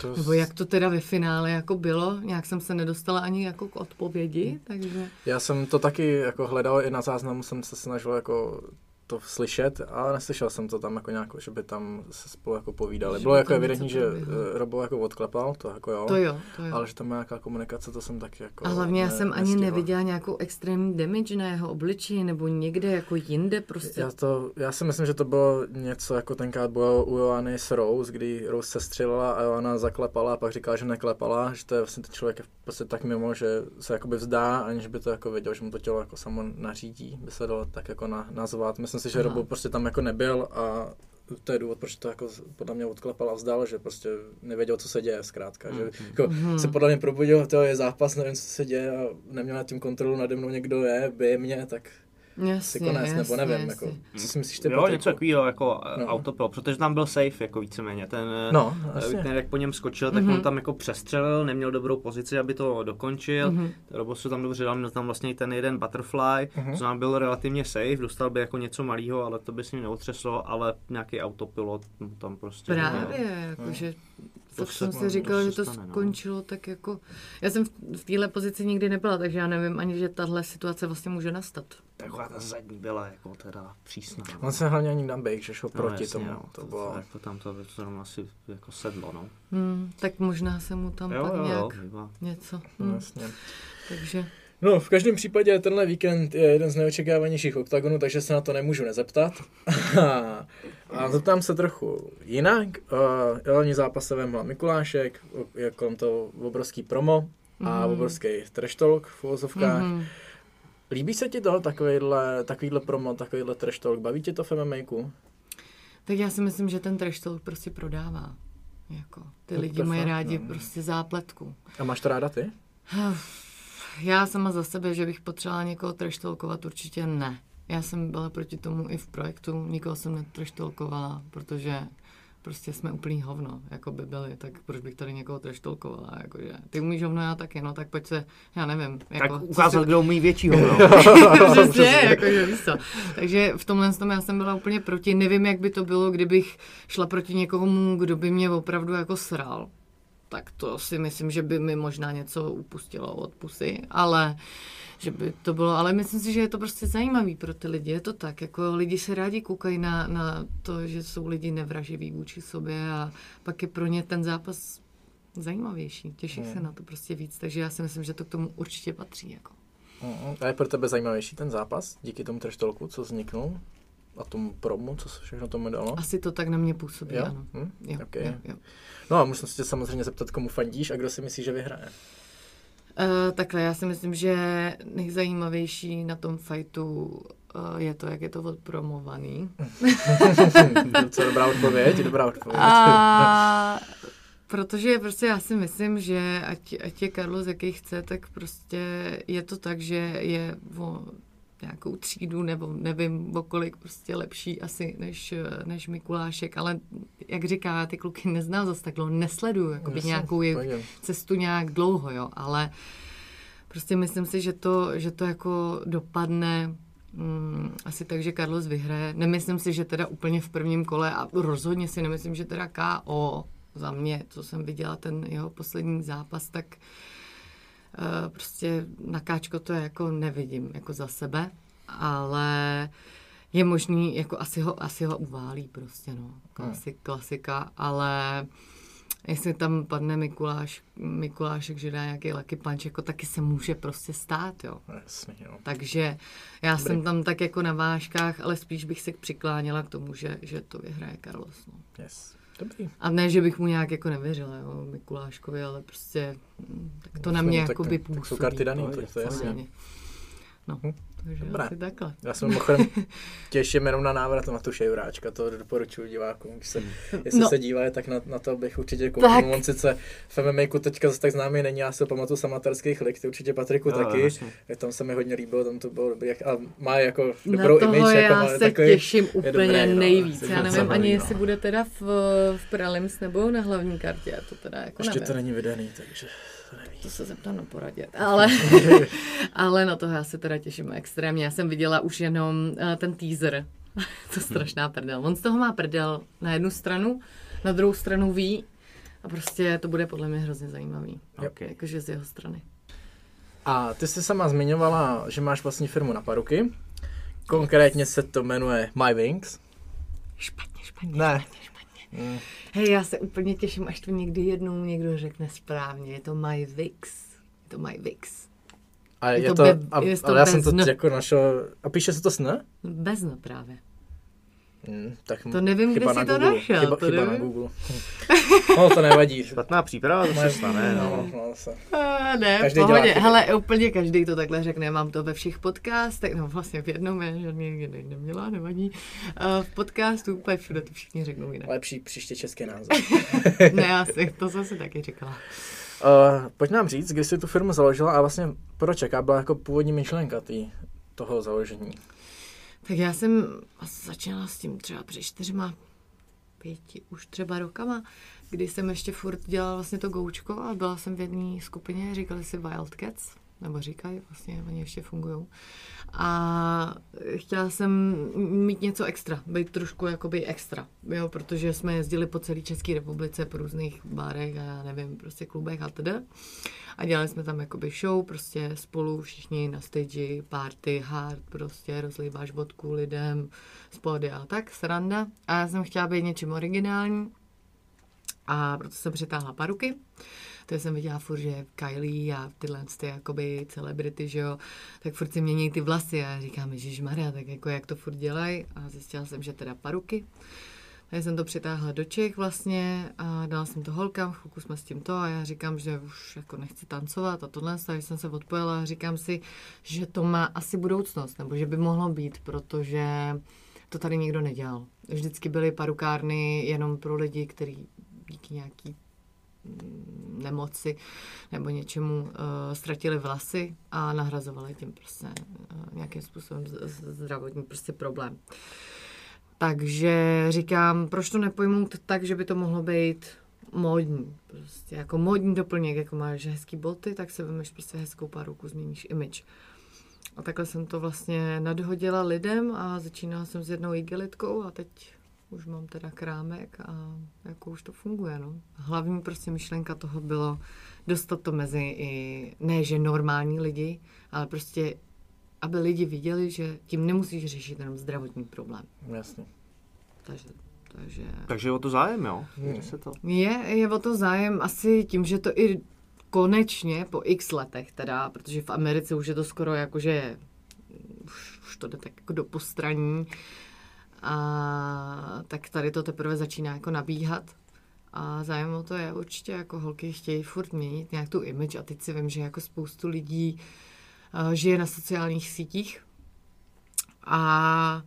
To nebo jak to teda ve finále jako bylo, nějak jsem se nedostala ani jako k odpovědi, takže... Já jsem to taky jako hledal, i na záznamu jsem se snažil jako to slyšet, ale neslyšel jsem to tam jako nějak, že by tam se spolu jako povídali. Že Bylo by jako evidentní, že proběhlo. eh, Robo jako odklepal, to jako jo. To jo, to jo. Ale že tam má nějaká komunikace, to jsem taky jako A hlavně já ne- jsem ani nestihl. neviděla nějakou extrémní damage na jeho obličeji nebo někde jako jinde prostě. Já, to, já si myslím, že to bylo něco jako tenkrát bylo u Joany s Rose, kdy Rose se střelila a Joana zaklepala a pak říkala, že neklepala, že to je vlastně ten člověk je prostě tak mimo, že se jakoby vzdá, aniž by to jako věděl, že mu to tělo jako samo nařídí, by se dalo tak jako na, nazvat. Myslím si, že. Robo prostě tam jako nebyl a to je důvod, proč to jako podle mě odklepal a vzdal, že prostě nevěděl, co se děje zkrátka. Že jako Mhm. se podle mě probudil, to je zápas, nevím, co se děje a neměl nad tím kontrolu, nade mnou někdo je, bije mě, tak si Jasně, konec, jasně, nebo nevím, jasně. jako, co si myslíš ty, Jo, něco takového jako No. no. autopilot, protože tam byl safe, jako víceméně. Ten, No, eh, jasně. ten, jak po něm skočil, tak Mhm. on tam jako přestřelil, neměl dobrou pozici, aby to dokončil. Mhm. Robot se tam dobře dal, měl tam vlastně i ten jeden butterfly, Mhm. co nám byl relativně safe, dostal by jako něco malého, ale to by s ním neotřeslo, ale nějaký autopilot tam prostě Právě, jakože To tak jsem se- si no, říkala, to že to stane, no. skončilo tak jako... Já jsem v- v téhle pozici nikdy nebyla, takže já nevím ani, že tahle situace vlastně může nastat. Taková ta zadní byla jako teda přísná. no. On se hlavně ani nabejk, že šel No, proti jasně, tomu, no, to, to, bylo... jako tam to zrovna asi jako sedlo, no. Hmm, tak možná se mu tam Jo, pak jo, jo, nějak bývá. něco. No, Hmm, jasně. takže... No, v každém případě tenhle víkend je jeden z neočekávanějších oktagonů, takže se na to nemůžu nezeptat. (laughs) a zeptám se trochu jinak. Uh, hlavní zápas se vemhla Mikulášek, je kolem toho obrovský promo a Mhm. obrovský trash talk v uvozovkách. Mhm. Líbí se ti to, takovýhle, takovýhle promo, takovýhle trash talk? Baví tě to v MMA? Tak já si myslím, že ten trash talk prostě prodává. Jako, ty No, lidi to mají fakt, rádi no. prostě zápletku. A máš to ráda ty? (sighs) Já sama za sebe, že bych potřebovala někoho treštelkovat, určitě ne. Já jsem byla proti tomu i v projektu, nikoho jsem netreštelkovala, protože prostě jsme úplný hovno, jako by byli, tak proč bych tady někoho treštolkovala, jakože, ty umíš hovno, já taky, no, tak pojď se, já nevím. Tak Jako, co ukázat, si- kdo umí většího. No. (laughs) Přesně, (laughs) jakože víš co. Takže v tomhle tom já jsem byla úplně proti. Nevím, jak by to bylo, kdybych šla proti někomu, kdo by mě opravdu jako sral. Tak to si myslím, že by mi možná něco upustilo od pusy, ale že by to bylo, ale myslím si, že je to prostě zajímavý pro ty lidi, je to tak, jako lidi se rádi koukají na, na to, že jsou lidi nevraživí vůči sobě a pak je pro ně ten zápas zajímavější, těší se na to prostě víc, takže já si myslím, že to k tomu určitě patří, jako. Mhm. A je pro tebe zajímavější ten zápas díky tomu trash co vzniknul? A tomu promu, co se všechno tomu dalo? Asi to tak na mě působí, Jo? ano. Hm? Jo, Okay. jo, jo. No a musím se tě samozřejmě zeptat, komu fandíš a kdo si myslí, že vyhraje. Uh, takhle, já si myslím, že nejzajímavější na tom fajtu uh, je to, jak je to odpromovaný. (laughs) Co dobrá odpověď, dobrá odpověď. A protože prostě já si myslím, že ať, ať je Carlos jaký chce, tak prostě je to tak, že je o nějakou třídu nebo nevím o kolik prostě lepší asi než, než Mikulášek, ale jak říká, já ty kluky neznám zase tak dlouho, nesleduju jakoby Jasně, nějakou jejich cestu nějak dlouho, jo, ale prostě myslím si, že to, že to jako dopadne mm, asi tak, že Carlos vyhraje. Nemyslím si, že teda úplně v prvním kole a rozhodně si nemyslím, že teda KO za mě, co jsem viděla ten jeho poslední zápas, tak uh, prostě na káčko to jako nevidím jako za sebe, ale je možný, jako asi ho, asi ho uválí prostě, no. Klasik, klasika, ale jestli tam padne Mikuláš, Mikulášek, že dá nějaký lucky punch, jako taky se může prostě stát, jo. Jasně, jo. Takže já Dobrý. jsem tam tak jako na vážkách, ale spíš bych se přikláněla k tomu, že, že to vyhraje Carlos. No. Yes. Dobrý. A ne, že bych mu nějak jako nevěřila, jo, Mikuláškovi, ale prostě hm, tak to no, na mě jako by působí. Tak jsou karty daný, to, to je jasně. No. Takže Dobré. asi takhle. Já jsem mimochodem (laughs) těším jenom na návrat na tu šejvráčka, to doporučuji divákům. Když se, jestli no. se dívají, tak na, na to bych určitě. Tak. On sice v MMA teďka zase tak známý není, já se pamatuju samatérských lik, ty určitě Patriku no, taky. Jasně. Tam se mi hodně líbilo, tam to bylo dobrý. A má jako dobrou na image. Jako já má, se takový, těším úplně dobré, no. nejvíc. No, já nevím ani, jestli bude teda v, v prelims nebo na hlavní kartě. To teda jako Ještě nevím. to není vydaný, takže to se zeptám na poradě. Ale, (laughs) ale na toho já se teda těším extrémně. Já jsem viděla už jenom uh, ten teaser. (laughs) to strašná prdel. On z toho má prdel na jednu stranu, na druhou stranu ví a prostě to bude podle mě hrozně zajímavý. Okay. Jakože z jeho strany. A ty jsi sama zmiňovala, že máš vlastní firmu na paruky. Konkrétně se to jmenuje My Wings. Špatně, špatně, ne. špatně, špatně. Mm. (laughs) Hej, já se úplně těším, až to někdy jednou někdo řekne správně. Je to My Vix. Je to My Vix. A je, je to, to, be, a, je to ale já jsem to jako našel, a píše se to s N? Bez N právě. Hmm, tak to nevím, kde jsi to našel. Chyba, to chyba na Google. (laughs) no, to nevadí. Špatná příprava, to se stane. No. No, se. A ne, každý pohodě. Hele, úplně každý to takhle řekne. Mám to ve všech podcastech, no vlastně v jednom, já žádný někde neměla, nevadí. Uh, v podcastu úplně všude to všichni řeknou jinak. Lepší příště české název. (laughs) ne, asi, to jsem si taky říkala. Uh, pojď nám říct, kdy jsi tu firmu založila a vlastně proč, jaká byla jako původní myšlenka tý, toho založení? Tak já jsem začala s tím třeba před čtyřma, pěti, už třeba rokama, kdy jsem ještě furt dělala vlastně to goučko a byla jsem v jedné skupině, říkali si Wildcats, nebo říkají, vlastně oni ještě fungují. A chtěla jsem mít něco extra, být trošku jakoby extra, jo, protože jsme jezdili po celé České republice, po různých bárech a já nevím, prostě klubech a tedy. A dělali jsme tam jakoby show, prostě spolu všichni na stage, party, hard, prostě rozlíváš vodku lidem, spody a tak, sranda. A já jsem chtěla být něčím originální a proto jsem přitáhla paruky to jsem viděla furt, že Kylie a tyhle ty jakoby celebrity, že jo, tak furt si mění ty vlasy a říkám, Ježíš Maria, tak jako jak to furt dělají a zjistila jsem, že teda paruky. Takže jsem to přitáhla do Čech vlastně a dala jsem to holkám, chvilku jsme s tím to a já říkám, že už jako nechci tancovat a tohle, takže jsem se odpojila a říkám si, že to má asi budoucnost, nebo že by mohlo být, protože to tady nikdo nedělal. Vždycky byly parukárny jenom pro lidi, kteří díky nějaký nemoci nebo něčemu uh, ztratili vlasy a nahrazovali tím prostě uh, nějakým způsobem zdravotní prostě problém. Takže říkám, proč to nepojmout tak, že by to mohlo být módní. Prostě jako módní doplněk, jako máš hezký boty, tak se vemeš prostě hezkou ruku, změníš image. A takhle jsem to vlastně nadhodila lidem a začínala jsem s jednou igelitkou a teď už mám teda krámek a jako už to funguje, no. Hlavní prostě myšlenka toho bylo dostat to mezi i, ne že normální lidi, ale prostě, aby lidi viděli, že tím nemusíš řešit jenom zdravotní problém. Jasně. Takže takže... Takže je o to zájem, jo? Hmm. Se to... Je, je o to zájem asi tím, že to i konečně po x letech teda, protože v Americe už je to skoro jako, že už, už to jde tak jako do postraní, a tak tady to teprve začíná jako nabíhat. A zájem o to je určitě, jako holky chtějí furt měnit nějak tu image a teď si vím, že jako spoustu lidí uh, žije na sociálních sítích a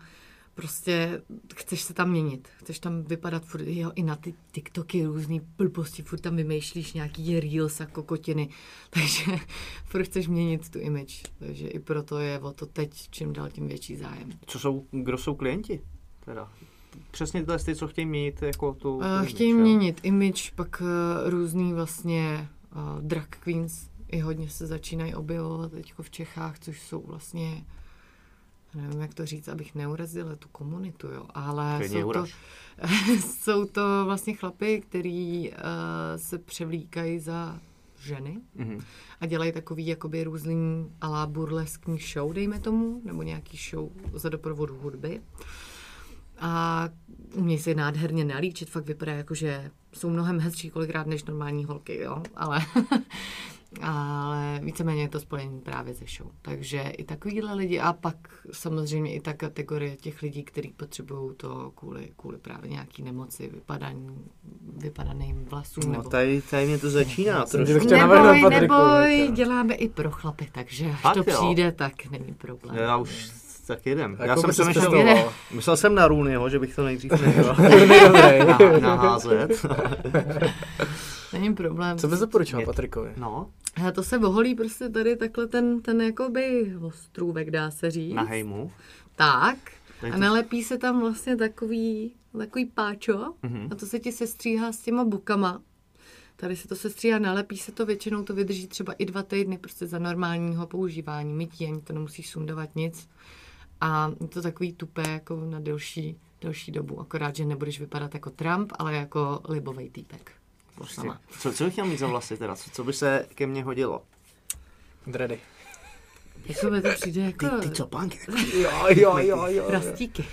prostě chceš se tam měnit, chceš tam vypadat furt, jo, i na ty TikToky různý blbosti, furt tam vymýšlíš nějaký reels a kokotiny, (laughs) takže furt chceš měnit tu image, takže i proto je o to teď čím dál tím větší zájem. Co jsou, kdo jsou klienti? Teda. Přesně tyhle ty, co chtějí měnit jako tu... Uh, tu chtějí image, měnit image, pak uh, různý vlastně uh, drag queens i hodně se začínají objevovat teď v Čechách, což jsou vlastně nevím, jak to říct, abych neurazila tu komunitu, jo, ale jsou to, (laughs) jsou to vlastně chlapy, který uh, se převlíkají za ženy mm-hmm. a dělají takový jakoby různý alá burleskní show, dejme tomu, nebo nějaký show za doprovodu hudby. Uh, a umějí se nádherně nalíčit, fakt vypadá jako, že jsou mnohem hezčí kolikrát než normální holky, jo, ale (laughs) ale víceméně je to spojení právě ze show. Takže i takovýhle lidi a pak samozřejmě i ta kategorie těch lidí, kteří potřebují to kvůli, kvůli právě nějaký nemoci, vypadání, vypadaným vlasům. No nebo... tady, tady mě to začíná trošku. Neboj, neboj, děláme i pro chlapy, takže až Fakt to jo? přijde, tak není problém. Já už tak jedem. Já Jako jsem přemýšlel, myslel jsem na Rooneyho, že bych to nejdřív (laughs) nechal naházet. (laughs) Není problém. Co bys doporučoval Je- Patrikovi? No, A to se oholí prostě tady takhle ten, ten jakoby ostrůvek, dá se říct. na hejmu. Tak. A nalepí se tam vlastně takový, takový páčo Mhm. a to se ti sestříhá s těma bukama. Tady se to sestříhá, nalepí se to, většinou to vydrží třeba i dva týdny prostě za normálního používání, mytí, ani to nemusíš sundavat nic. A je to takový tupé jako na delší, delší dobu, akorát, že nebudeš vypadat jako Trump, ale jako libovej týpek. Prostě, Sama. co, co bych měl mít za vlasy teda? Co, co by se ke mně hodilo? Dready. Jako by to přijde jako čopánky. Jo, jo, jo, jo. rastíky.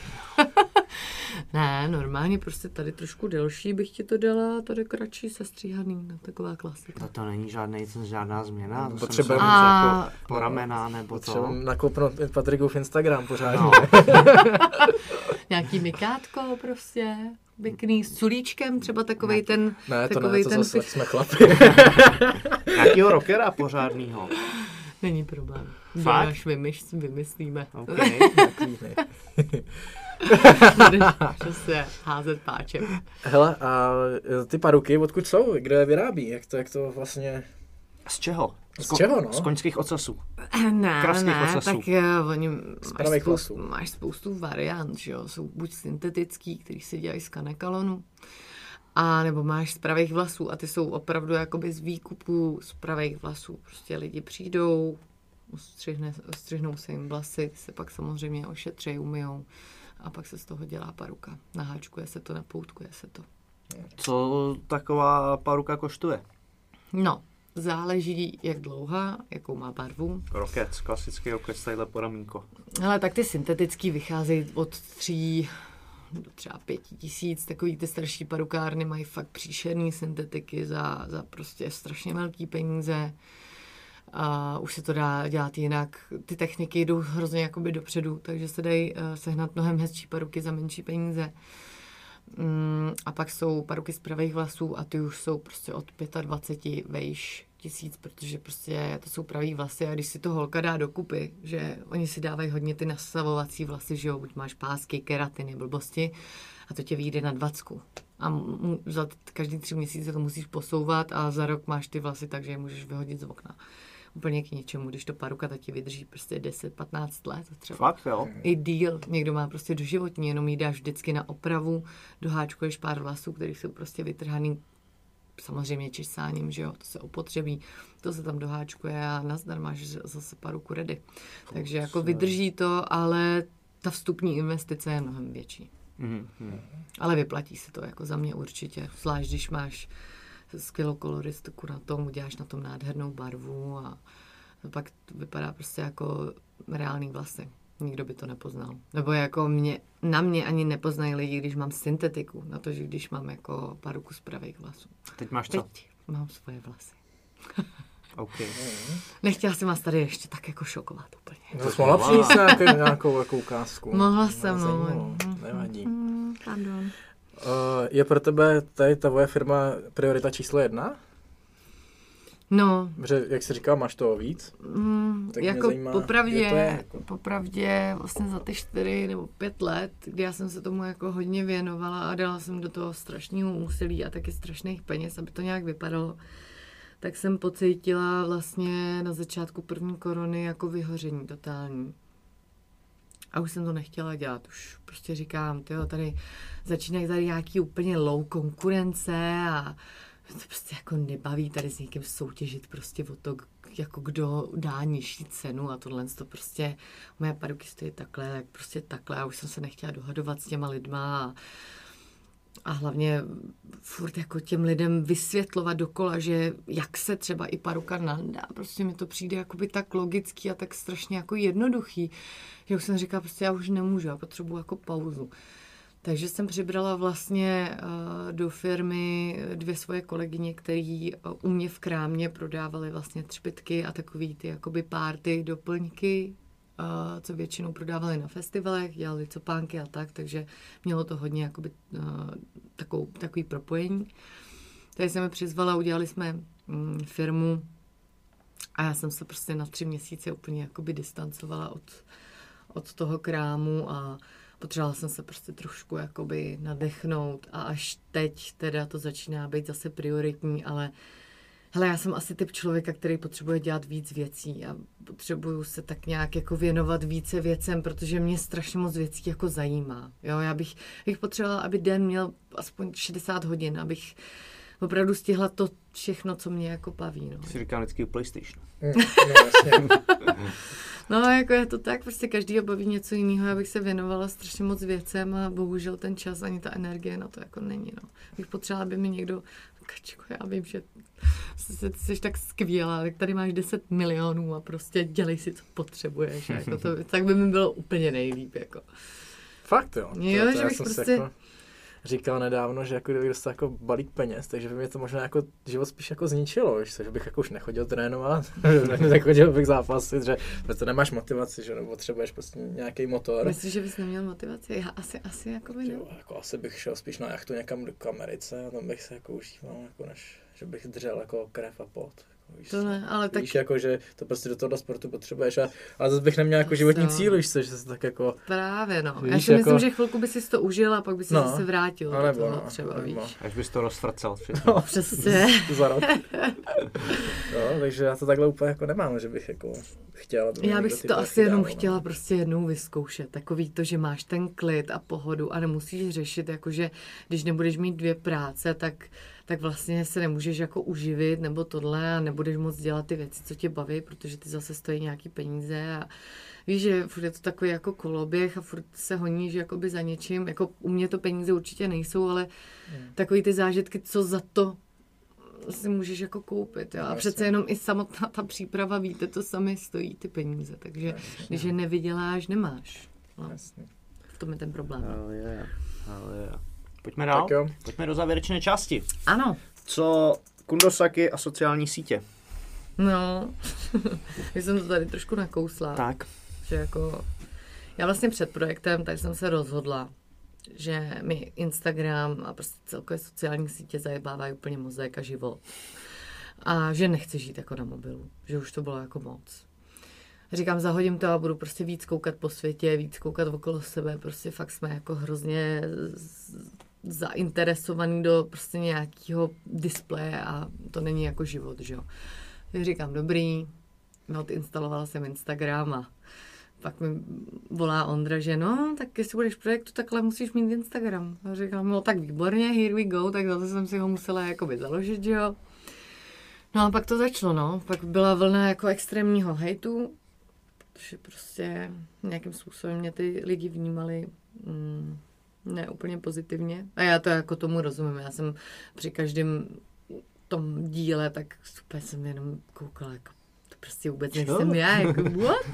Ne, normálně prostě tady trošku delší bych ti to dala, tady kratší sestříhaný, no, taková klasika. To, to není žádný, žádná změna. To Potřebujeme A- jako po ramena nebo Třeba to. nakoupnout Patrikův Instagram pořádně. No. (laughs) Nějaký mikátko prostě, pěkný, s culíčkem, třeba takovej ten, Ne, to takovej ne, to ten zase pich- jsme chlapi. (laughs) Nějakýho rockera pořádnýho. Není problém. Fakt? Až vymyš, vymyslíme. Okay. (laughs) (laughs) Budeš přesně házet páčem. Hele, a ty paruky, odkud jsou? Kdo je vyrábí? Jak to, jak to vlastně... Z čeho? Z ko- čeho, no? Z koňských ocasů. (clears throat) Ne, Kravských ne, ocasů. tak uh, oni máš pravých spoustu, vlasů. máš spoustu variant, že jo, jsou buď syntetický, který se dělají z kanekalonu, a nebo máš z pravých vlasů a ty jsou opravdu jakoby z výkupů z pravých vlasů. Prostě lidi přijdou, ostřihne, ostřihnou se jim vlasy, se pak samozřejmě ošetřejí, umyjou a pak se z toho dělá paruka. Naháčkuje se to, napoutkuje se to. Co taková paruka koštuje? No, záleží, jak dlouhá, jakou má barvu, Rokec, klasický rokec, tadyhle po ramínko. Ale tak ty syntetický vycházejí od tří do třeba pěti tisíc. Takový ty starší parukárny mají fakt příšerný syntetiky za, za prostě strašně velký peníze. A už se to dá dělat jinak. Ty techniky jdou hrozně jakoby dopředu, takže se dají uh, sehnat mnohem hezčí paruky za menší peníze. Mm, a pak jsou paruky z pravých vlasů a ty už jsou prostě od 25 vejš tisíc, protože prostě to jsou pravý vlasy a když si to holka dá dokupy, že oni si dávají hodně ty nasavovací vlasy, že jo, buď máš pásky, keratiny, blbosti a to tě vyjde na dvacku. A za každý tři měsíce to musíš posouvat a za rok máš ty vlasy, takže je můžeš vyhodit z okna. Úplně k ničemu, když to paruka, tak ti vydrží prostě 10-15 let třeba Fakt jo? i díl. Někdo má prostě doživotní, jenom jí dáš vždycky na opravu, doháčkuješ pár vlasů, které jsou prostě vytrhaný samozřejmě česáním, že jo, to se opotřebí, to se tam doháčkuje a nazdar máš zase paruku ready. Takže jako vydrží to, ale ta vstupní investice je mnohem větší. Mhm, mhm. Ale vyplatí se to, jako za mě určitě. Zvlášť, když máš skvělou koloristiku na tom, uděláš na tom nádhernou barvu a pak to vypadá prostě jako reálný vlasy. Nikdo by to nepoznal. Nebo jako mě, na mě ani nepoznají lidi, když mám syntetiku, na to, že když mám jako paruku z pravých vlasů. Teď máš co? Teď mám svoje vlasy. (laughs) OK. Nechtěla jsem vás tady ještě tak jako šokovat úplně. No, jsi mohla přinést nějakou, nějakou jako ukázku. Mohla jsem, no. Nevadí. Hmm, pardon. Uh, je pro tebe tady ta tvoje firma priorita číslo jedna? No, Protože, jak jsi říkal, máš toho víc. Mm, Tak mě jako zajímá, popravdě, jak to je, jako. popravdě vlastně za ty čtyři nebo pět let, kdy já jsem se tomu jako hodně věnovala a dala jsem do toho strašného úsilí a taky strašných peněz, aby to nějak vypadalo, tak jsem pocítila vlastně na začátku první korony jako vyhoření totální. A už jsem to nechtěla dělat. Už prostě říkám, tyjo, tady začínají tady nějaký úplně low konkurence a to prostě jako nebaví tady s někým soutěžit prostě o to, jako kdo dá nižší cenu a tohle to prostě, moje paruky stojí takhle, tak prostě takhle a už jsem se nechtěla dohadovat s těma lidma a, a hlavně furt jako těm lidem vysvětlovat dokola, že jak se třeba i paruka nandá, prostě mi to přijde jakoby tak logický a tak strašně jako jednoduchý, že už jsem říkala, prostě já už nemůžu, já potřebuji jako pauzu. Takže jsem přibrala vlastně uh, do firmy dvě svoje kolegyně, které uh, u mě v krámě prodávaly vlastně třpitky a takový ty jakoby párty, doplňky, uh, co většinou prodávali na festivalech, dělali copánky a tak, takže mělo to hodně jakoby takovou, takový propojení. Tady jsem mi přizvala, udělali jsme um, firmu a já jsem se prostě na tři měsíce úplně jakoby distancovala od, od toho krámu a potřebovala jsem se prostě trošku jakoby nadechnout a až teď teda to začíná být zase prioritní, ale hele, já jsem asi typ člověka, který potřebuje dělat víc věcí a potřebuju se tak nějak jako věnovat více věcem, protože mě strašně moc věcí jako zajímá. Jo, já bych, bych potřebovala, aby den měl aspoň 60 hodin, abych opravdu stihla to všechno, co mě jako baví. No. Si říkám vždycky PlayStation. Mm, no, (laughs) no, jako je to tak, prostě každý baví něco jiného, abych se věnovala strašně moc věcem a bohužel ten čas ani ta energie na to jako není. No. Bych potřebovala, aby mi někdo Kačko, já vím, že jsi, jsi tak skvělá, tak tady máš 10 milionů a prostě dělej si, co potřebuješ. Jako to, (laughs) tak by mi bylo úplně nejlíp. Jako. Fakt jo. Jo, to, to že bych prostě... Jako říkal nedávno, že jako kdyby dostal jako balík peněz, takže by mě to možná jako život spíš jako zničilo, že, že bych jako už nechodil trénovat, (laughs) nechodil bych zápasit, že protože nemáš motivaci, že nebo potřebuješ prostě nějaký motor. Myslíš, že bys neměl motivaci? Já asi, asi jako by jo, jako asi bych šel spíš na jachtu někam do Americe a tam bych se jako užíval, jako než, že bych držel jako krev a pot. Víš, to ne, ale tak... Víš, jako, že to prostě do toho sportu potřebuješ. A, ale zase bych neměl jako životní no. cíl, víš, že se tak jako... Právě, no. Víš, Já si jako... myslím, že chvilku by si to užil a pak by si no. zase vrátil no, nebo, do toho třeba, no, víš. Až bys to rozfrcal všechno. No, (laughs) přesně. (laughs) Za rok. (laughs) no, takže já to takhle úplně jako nemám, že bych jako chtěla. Já bych si to asi jenom dával, chtěla no. prostě jednou vyzkoušet. Takový to, že máš ten klid a pohodu a nemusíš řešit, jakože když nebudeš mít dvě práce, tak tak vlastně se nemůžeš jako uživit nebo tohle a nebudeš moc dělat ty věci, co tě baví, protože ty zase stojí nějaký peníze a víš, že furt je to takový jako koloběh a furt se honíš jakoby za něčím, jako u mě to peníze určitě nejsou, ale hmm. takový ty zážitky, co za to si můžeš jako koupit. Jo? A Jasně. přece jenom i samotná ta příprava, víte, to sami stojí ty peníze, takže Jasně. když je nevyděláš, nemáš. No. Jasně. V tom je ten problém. Oh, yeah. Oh, yeah. Pojďme dál. Tak jo. Pojďme do závěrečné části. Ano. Co Kundosaki a sociální sítě? No, (laughs) já jsem to tady trošku nakousla. Tak. Že jako, já vlastně před projektem, tak jsem se rozhodla, že mi Instagram a prostě celkové sociální sítě zajebávají úplně mozek a život. A že nechci žít jako na mobilu, že už to bylo jako moc. Říkám, zahodím to a budu prostě víc koukat po světě, víc koukat okolo sebe, prostě fakt jsme jako hrozně zainteresovaný do prostě nějakého displeje a to není jako život, že jo. Tak říkám, dobrý, no, instalovala jsem Instagram a pak mi volá Ondra, že no, tak jestli budeš v projektu, takhle musíš mít Instagram. A říkám, no tak výborně, here we go, tak zase jsem si ho musela jakoby založit, že jo. No a pak to začalo, no. Pak byla vlna jako extrémního hejtu, protože prostě nějakým způsobem mě ty lidi vnímali mm, ne úplně pozitivně. A já to jako tomu rozumím. Já jsem při každém tom díle, tak super jsem jenom koukala, jako to prostě vůbec nejsem já, jako what?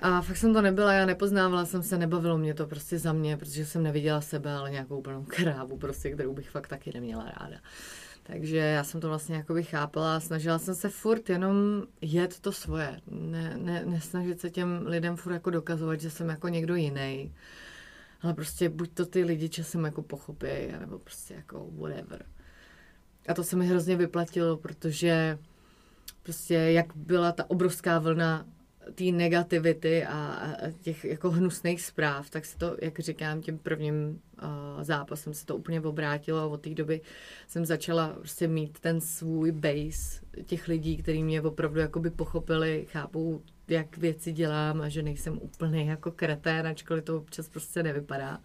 A fakt jsem to nebyla, já nepoznávala jsem se, nebavilo mě to prostě za mě, protože jsem neviděla sebe, ale nějakou úplnou krávu, prostě, kterou bych fakt taky neměla ráda. Takže já jsem to vlastně jako chápala a snažila jsem se furt jenom jet to svoje. Ne, ne, nesnažit se těm lidem furt jako dokazovat, že jsem jako někdo jiný ale prostě buď to ty lidi časem jako pochopí, nebo prostě jako whatever. A to se mi hrozně vyplatilo, protože prostě jak byla ta obrovská vlna té negativity a, těch jako hnusných zpráv, tak se to, jak říkám, tím prvním uh, zápasem se to úplně obrátilo a od té doby jsem začala prostě mít ten svůj base těch lidí, kteří mě opravdu jakoby pochopili, chápou jak věci dělám a že nejsem úplný jako kretén, ačkoliv to občas prostě nevypadá.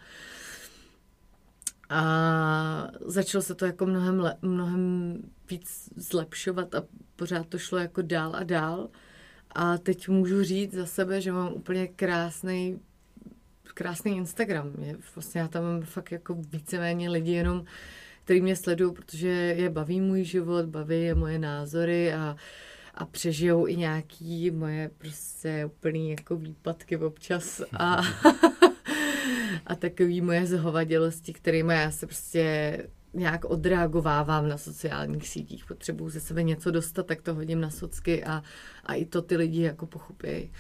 A začalo se to jako mnohem, le, mnohem víc zlepšovat a pořád to šlo jako dál a dál. A teď můžu říct za sebe, že mám úplně krásný krásný Instagram. Je, vlastně já tam mám fakt jako víceméně lidi jenom, který mě sledují, protože je baví můj život, baví je moje názory a a přežijou i nějaký moje prostě úplný jako výpadky občas a (laughs) a takový moje zhovadělosti, kterými já se prostě nějak odreagovávám na sociálních sítích. Potřebuju ze sebe něco dostat, tak to hodím na socky a, a i to ty lidi jako pochopí.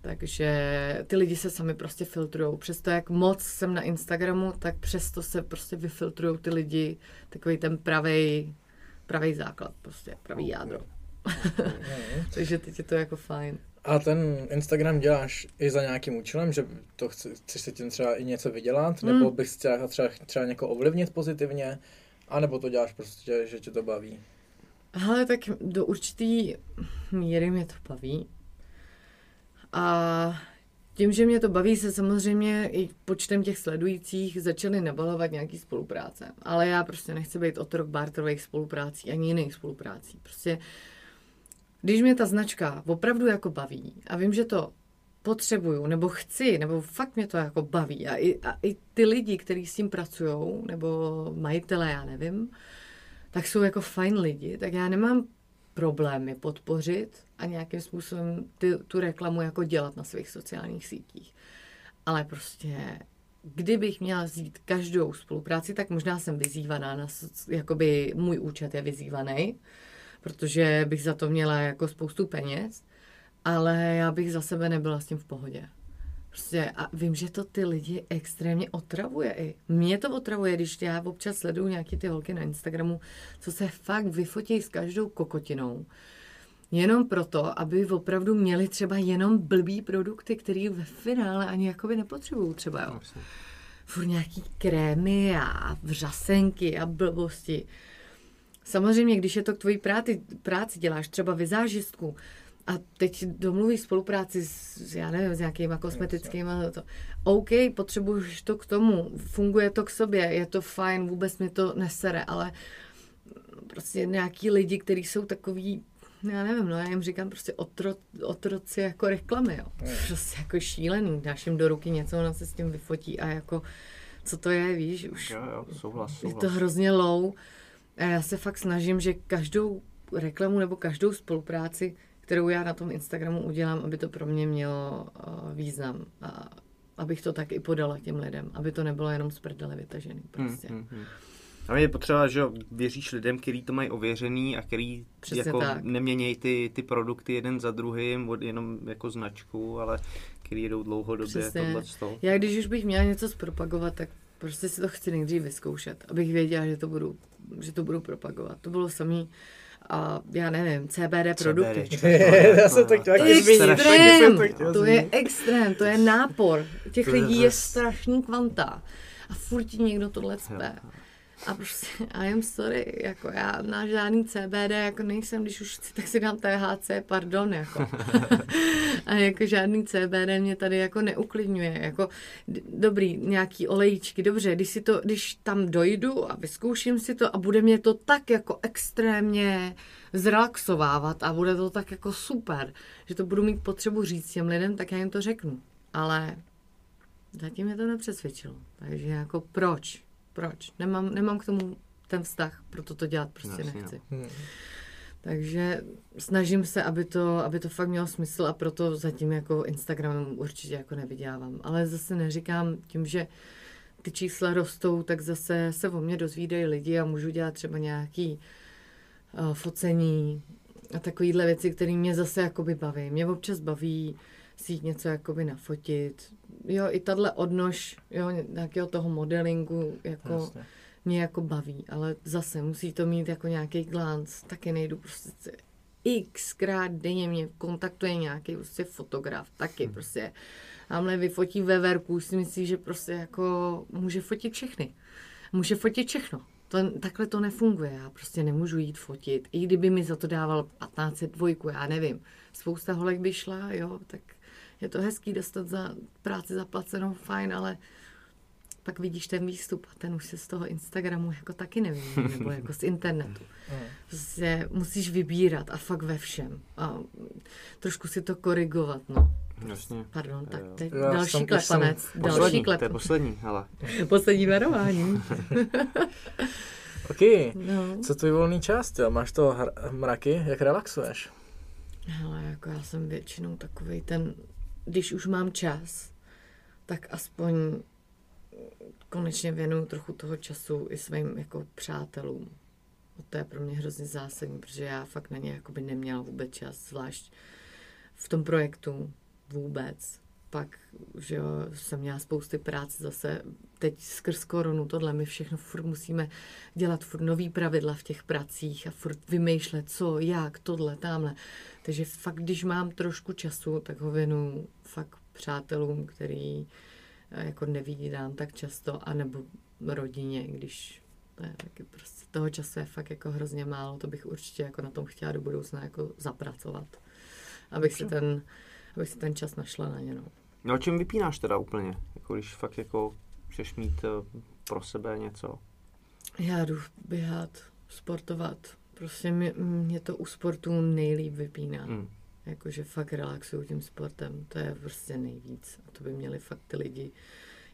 Takže ty lidi se sami prostě filtrují. Přesto, jak moc jsem na Instagramu, tak přesto se prostě vyfiltrují ty lidi, takový ten pravý pravý základ, prostě pravý jádro. (laughs) Takže teď je to jako fajn. A ten Instagram děláš i za nějakým účelem, že to chci, chceš si tím třeba i něco vydělat, mm. nebo bych chtěla třeba, třeba někoho ovlivnit pozitivně, anebo to děláš prostě, že tě to baví? Ale tak do určitý míry mě to baví. A tím, že mě to baví, se samozřejmě i počtem těch sledujících začaly nabalovat nějaký spolupráce. Ale já prostě nechci být otrok barterových spoluprácí ani jiných spoluprácí. Prostě když mě ta značka opravdu jako baví a vím, že to potřebuju, nebo chci, nebo fakt mě to jako baví a i, a i ty lidi, kteří s tím pracují, nebo majitele, já nevím, tak jsou jako fajn lidi, tak já nemám problémy podpořit a nějakým způsobem ty, tu reklamu jako dělat na svých sociálních sítích. Ale prostě kdybych měla vzít každou spolupráci, tak možná jsem vyzývaná, na, jakoby můj účet je vyzývaný, protože bych za to měla jako spoustu peněz, ale já bych za sebe nebyla s tím v pohodě. Prostě a vím, že to ty lidi extrémně otravuje i. Mě to otravuje, když já občas sleduju nějaký ty holky na Instagramu, co se fakt vyfotí s každou kokotinou. Jenom proto, aby opravdu měli třeba jenom blbý produkty, který ve finále ani jakoby nepotřebují třeba, jo. Furt nějaký krémy a vřasenky a blbosti. Samozřejmě, když je to k tvojí práci, práci děláš třeba vizážistku, a teď domluví spolupráci s, já nevím, s nějakýma kosmetickými, to. OK, potřebuješ to k tomu, funguje to k sobě, je to fajn, vůbec mi to nesere, ale prostě nějaký lidi, kteří jsou takový, já nevím, no já jim říkám prostě otro, otroci jako reklamy, jo. Prostě jako šílený, dáš jim do ruky něco, ona se s tím vyfotí a jako, co to je, víš, už jo, jo, souhlas, souhlas. je to hrozně low. A já se fakt snažím, že každou reklamu nebo každou spolupráci kterou já na tom Instagramu udělám, aby to pro mě mělo uh, význam. A abych to tak i podala těm lidem, aby to nebylo jenom z prdele vytažený prostě. Hmm, hmm, hmm. A je potřeba, že věříš lidem, kteří to mají ověřený a který Přesně jako neměnějí ty, ty produkty jeden za druhým, jenom jako značku, ale který jedou dlouhodobě tohle Já když už bych měla něco zpropagovat, tak prostě si to chci nejdřív vyzkoušet, abych věděla, že to budu, že to budu propagovat. To bylo samý, a já nevím, CBD produkty. (laughs) já jsem to extrém, to je extrém, to je nápor. Těch lidí je strašný kvanta. A furt ti někdo tohle cpe. A prostě, I am sorry, jako já na žádný CBD jako nejsem, když už chci, tak si dám THC, pardon, jako. (laughs) a jako žádný CBD mě tady jako neuklidňuje, jako dobrý, nějaký olejčky, dobře, když si to, když tam dojdu a vyzkouším si to a bude mě to tak jako extrémně zrelaxovávat a bude to tak jako super, že to budu mít potřebu říct těm lidem, tak já jim to řeknu. Ale zatím mě to nepřesvědčilo. Takže jako proč? Proč? Nemám, nemám k tomu ten vztah, proto to dělat prostě Jasně, nechci. No. Hmm. Takže snažím se, aby to, aby to fakt mělo smysl a proto zatím jako Instagram určitě jako nevydělávám. Ale zase neříkám tím, že ty čísla rostou, tak zase se o mě dozvídají lidi a můžu dělat třeba nějaký uh, focení a takovýhle věci, které mě zase jakoby baví. Mě občas baví si jít něco jakoby nafotit, jo, i tahle odnož, jo, nějakého toho modelingu, jako Jasně. mě jako baví, ale zase musí to mít jako nějaký glánc, taky nejdu prostě xkrát denně mě kontaktuje nějaký prostě fotograf, taky hmm. prostě tamhle vyfotí veverku, si myslí, že prostě jako může fotit všechny. Může fotit všechno. To, takhle to nefunguje, já prostě nemůžu jít fotit. I kdyby mi za to dával 15 dvojku, já nevím. Spousta holek by šla, jo, tak je to hezký dostat za práci zaplacenou, fajn, ale pak vidíš ten výstup a ten už se z toho Instagramu jako taky nevidí, nebo jako z internetu. Prostě musíš vybírat a fakt ve všem. A trošku si to korigovat, no. Jasně. Pardon, tak teď Já další klepanec. Jsem... Další poslední, klep... to je poslední, hele. (laughs) poslední varování. OK, no. co tvůj volný čas, jo? Máš to mraky, jak relaxuješ? Hele, jako já jsem většinou takový ten když už mám čas, tak aspoň konečně věnuju trochu toho času i svým jako přátelům. To je pro mě hrozně zásadní, protože já fakt na ně jakoby neměla vůbec čas, zvlášť v tom projektu vůbec. Pak, že jo, jsem měla spousty práce zase, teď skrz koronu, tohle my všechno furt musíme dělat furt nový pravidla v těch pracích a furt vymýšlet, co, jak, tohle, tamhle. Takže fakt, když mám trošku času, tak ho věnu fakt přátelům, který eh, jako nevidím tak často, anebo rodině, když to je taky prostě toho času je fakt jako hrozně málo, to bych určitě jako na tom chtěla do budoucna jako zapracovat, abych si ten, abych si ten čas našla na ně, no. No a čím vypínáš teda úplně? Jako když fakt jako chceš mít eh, pro sebe něco? Já jdu běhat, sportovat. Prostě mě, mě to u sportu nejlíp vypíná. Hmm. Jakože fakt relaxuju tím sportem. To je prostě nejvíc. A to by měli fakt ty lidi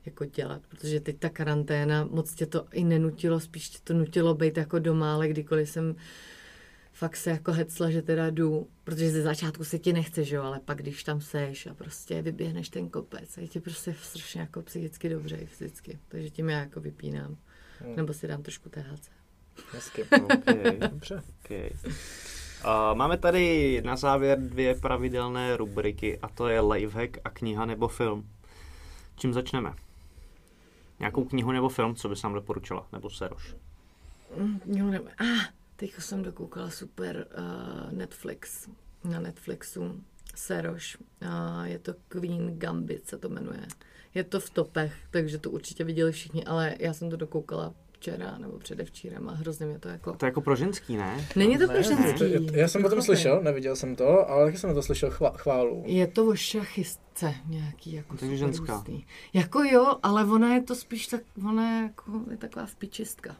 jako dělat, protože teď ta karanténa, moc tě to i nenutilo, spíš tě to nutilo být jako doma, ale kdykoliv jsem fakt se jako hecla, že teda jdu, protože ze začátku se ti nechce, že jo, ale pak když tam seš a prostě vyběhneš ten kopec a je ti prostě strašně jako psychicky dobře i fyzicky, takže tím já jako vypínám. Hmm. Nebo si dám trošku THC. Hezky. Okay. Dobře. Okay. Uh, máme tady na závěr dvě pravidelné rubriky a to je lifehack a kniha nebo film. Čím začneme? Nějakou knihu nebo film, co bys nám doporučila? Nebo Seroš? Jo, nebo... Ah, teď jsem dokoukala super uh, Netflix. Na Netflixu Seroš. Uh, je to Queen Gambit, se to jmenuje. Je to v topech, takže to určitě viděli všichni, ale já jsem to dokoukala včera nebo předevčírem a hrozně mě to jako... To je jako pro ženský, ne? Není to pro Ne, ženský. to, já jsem o tom Chápeš? slyšel, neviděl jsem to, ale taky jsem na to slyšel chva, chválu. Je to o šachistce nějaký, jako Takže ženská. hustý. Jako jo, ale ona je to spíš tak, ona je, jako, je taková vpičistka.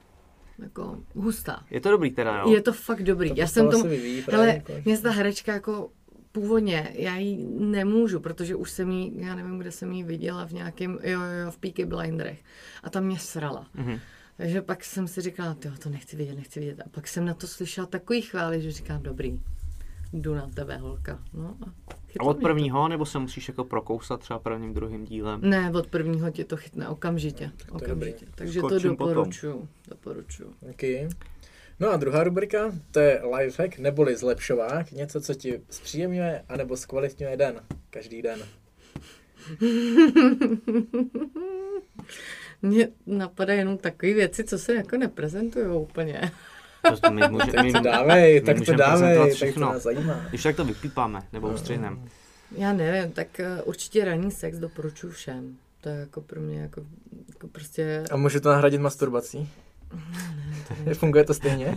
Jako hustá. Je to dobrý teda, jo? Je to fakt dobrý. Ta já jsem tomu, vyvíjí hele, jako- mě ta herečka jako původně, já ji nemůžu, protože už jsem jí, já nevím, kde jsem ji viděla v nějakém, jo, jo, jo, v Peaky Blindrech. A tam mě srala. Mhm. Takže pak jsem si říkala, jo, to nechci vidět, nechci vidět. A pak jsem na to slyšela takový chvály, že říkám, dobrý, jdu na tebe, holka. No, a A od mě to. prvního, nebo se musíš jako prokousat třeba prvním, druhým dílem? Ne, od prvního tě to chytne okamžitě. je okamžitě. dobrý. Takže to Skočím potom. doporučuju. Doporučuju. Okay. No a druhá rubrika, to je lifehack neboli zlepšovák, něco, co ti zpříjemňuje anebo zkvalitňuje den, každý den. (laughs) Mně napadají jenom takové věci, co se jako neprezentují úplně. To, my může, Tak (laughs) to dávej, my tak to můžeme dávej, tak to všechno. nás zajímá. Když tak to vypípáme, nebo ustřihneme. Já nevím, tak eh, určitě ranní sex doporučuji všem. To je jako pro mě jako, jako prostě... A můžu to nahradit masturbací? (laughs) Funguje to stejně?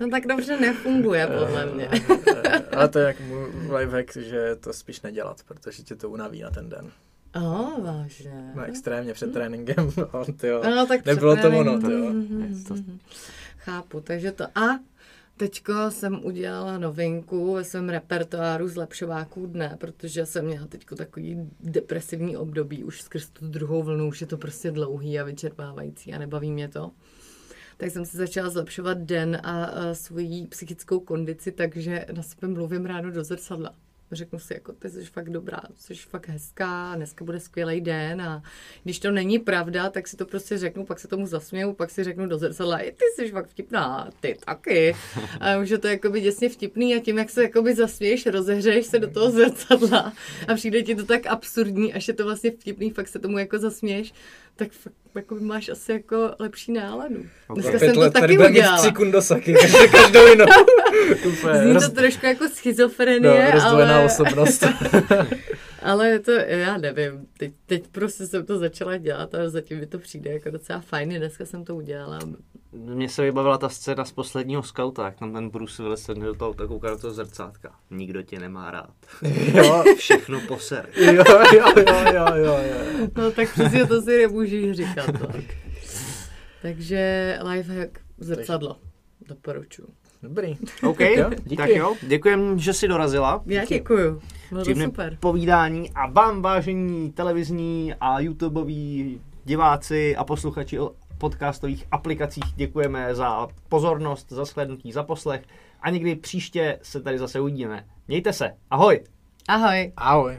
No tak dobře nefunguje podle mě. (laughs) Ale to je jak můj lifehack, že to spíš nedělat, protože tě to unaví na ten den. Oh, vážně. No extrémně před tréninkem, (laughs) no, tyjo. No, tak Nebylo to ono, tyjo. Mhm. Chápu, takže to a teďko jsem udělala novinku ve svém repertoáru zlepšováků dne, protože jsem měla teďko takový depresivní období, už skrz tu druhou vlnu, už je to prostě dlouhý a vyčerpávající a nebaví mě to. Tak jsem si začala zlepšovat den a, a svoji psychickou kondici, takže na sebe mluvím ráno do zrcadla. Řeknu si, jako ty jsi fakt dobrá, jsi fakt hezká, dneska bude skvělý den a když to není pravda, tak si to prostě řeknu, pak se tomu zasměju, pak si řeknu do zrcadla, i ty jsi fakt vtipná, ty taky. A už je to jakoby děsně vtipný a tím, jak se jakoby zasměješ, rozehřeješ se do toho zrcadla a přijde ti to tak absurdní, až je to vlastně vtipný, fakt se tomu jako zasměješ, tak fakt jako máš asi jako lepší náladu. Dneska jsem to taky udělala. tři kundosaky, každou- každou jinou. (laughs) Zní to trošku jako no, schizofrenie, rozdvojená ale, osobnost. (laughs) ale je to, já nevím, teď, teď prostě jsem to začala dělat a zatím mi to přijde jako docela fajn. Dneska jsem to udělala. Mně se vybavila ta scéna z posledního skauta, jak tam ten Bruce Willis sedne do toho, tak kouká do toho zrcátka. Nikdo tě nemá rád. (laughs) jo, Všechno poser. jo, jo, jo, jo, jo, jo. No tak přesně to si nemůžeš říkat. No. Takže lifehack zrcadlo. Doporučuji. Dobrý. OK, Jo, díky. tak jo, děkujem, že jsi dorazila. Já děkuju. Bylo to Příjemné super. povídání a vám, vážení televizní a YouTubeoví diváci a posluchači podcastových aplikacích děkujeme za pozornost, za shlédnutí, za poslech a někdy příště se tady zase uvidíme. Mějte se, ahoj! Ahoj. Ahoj.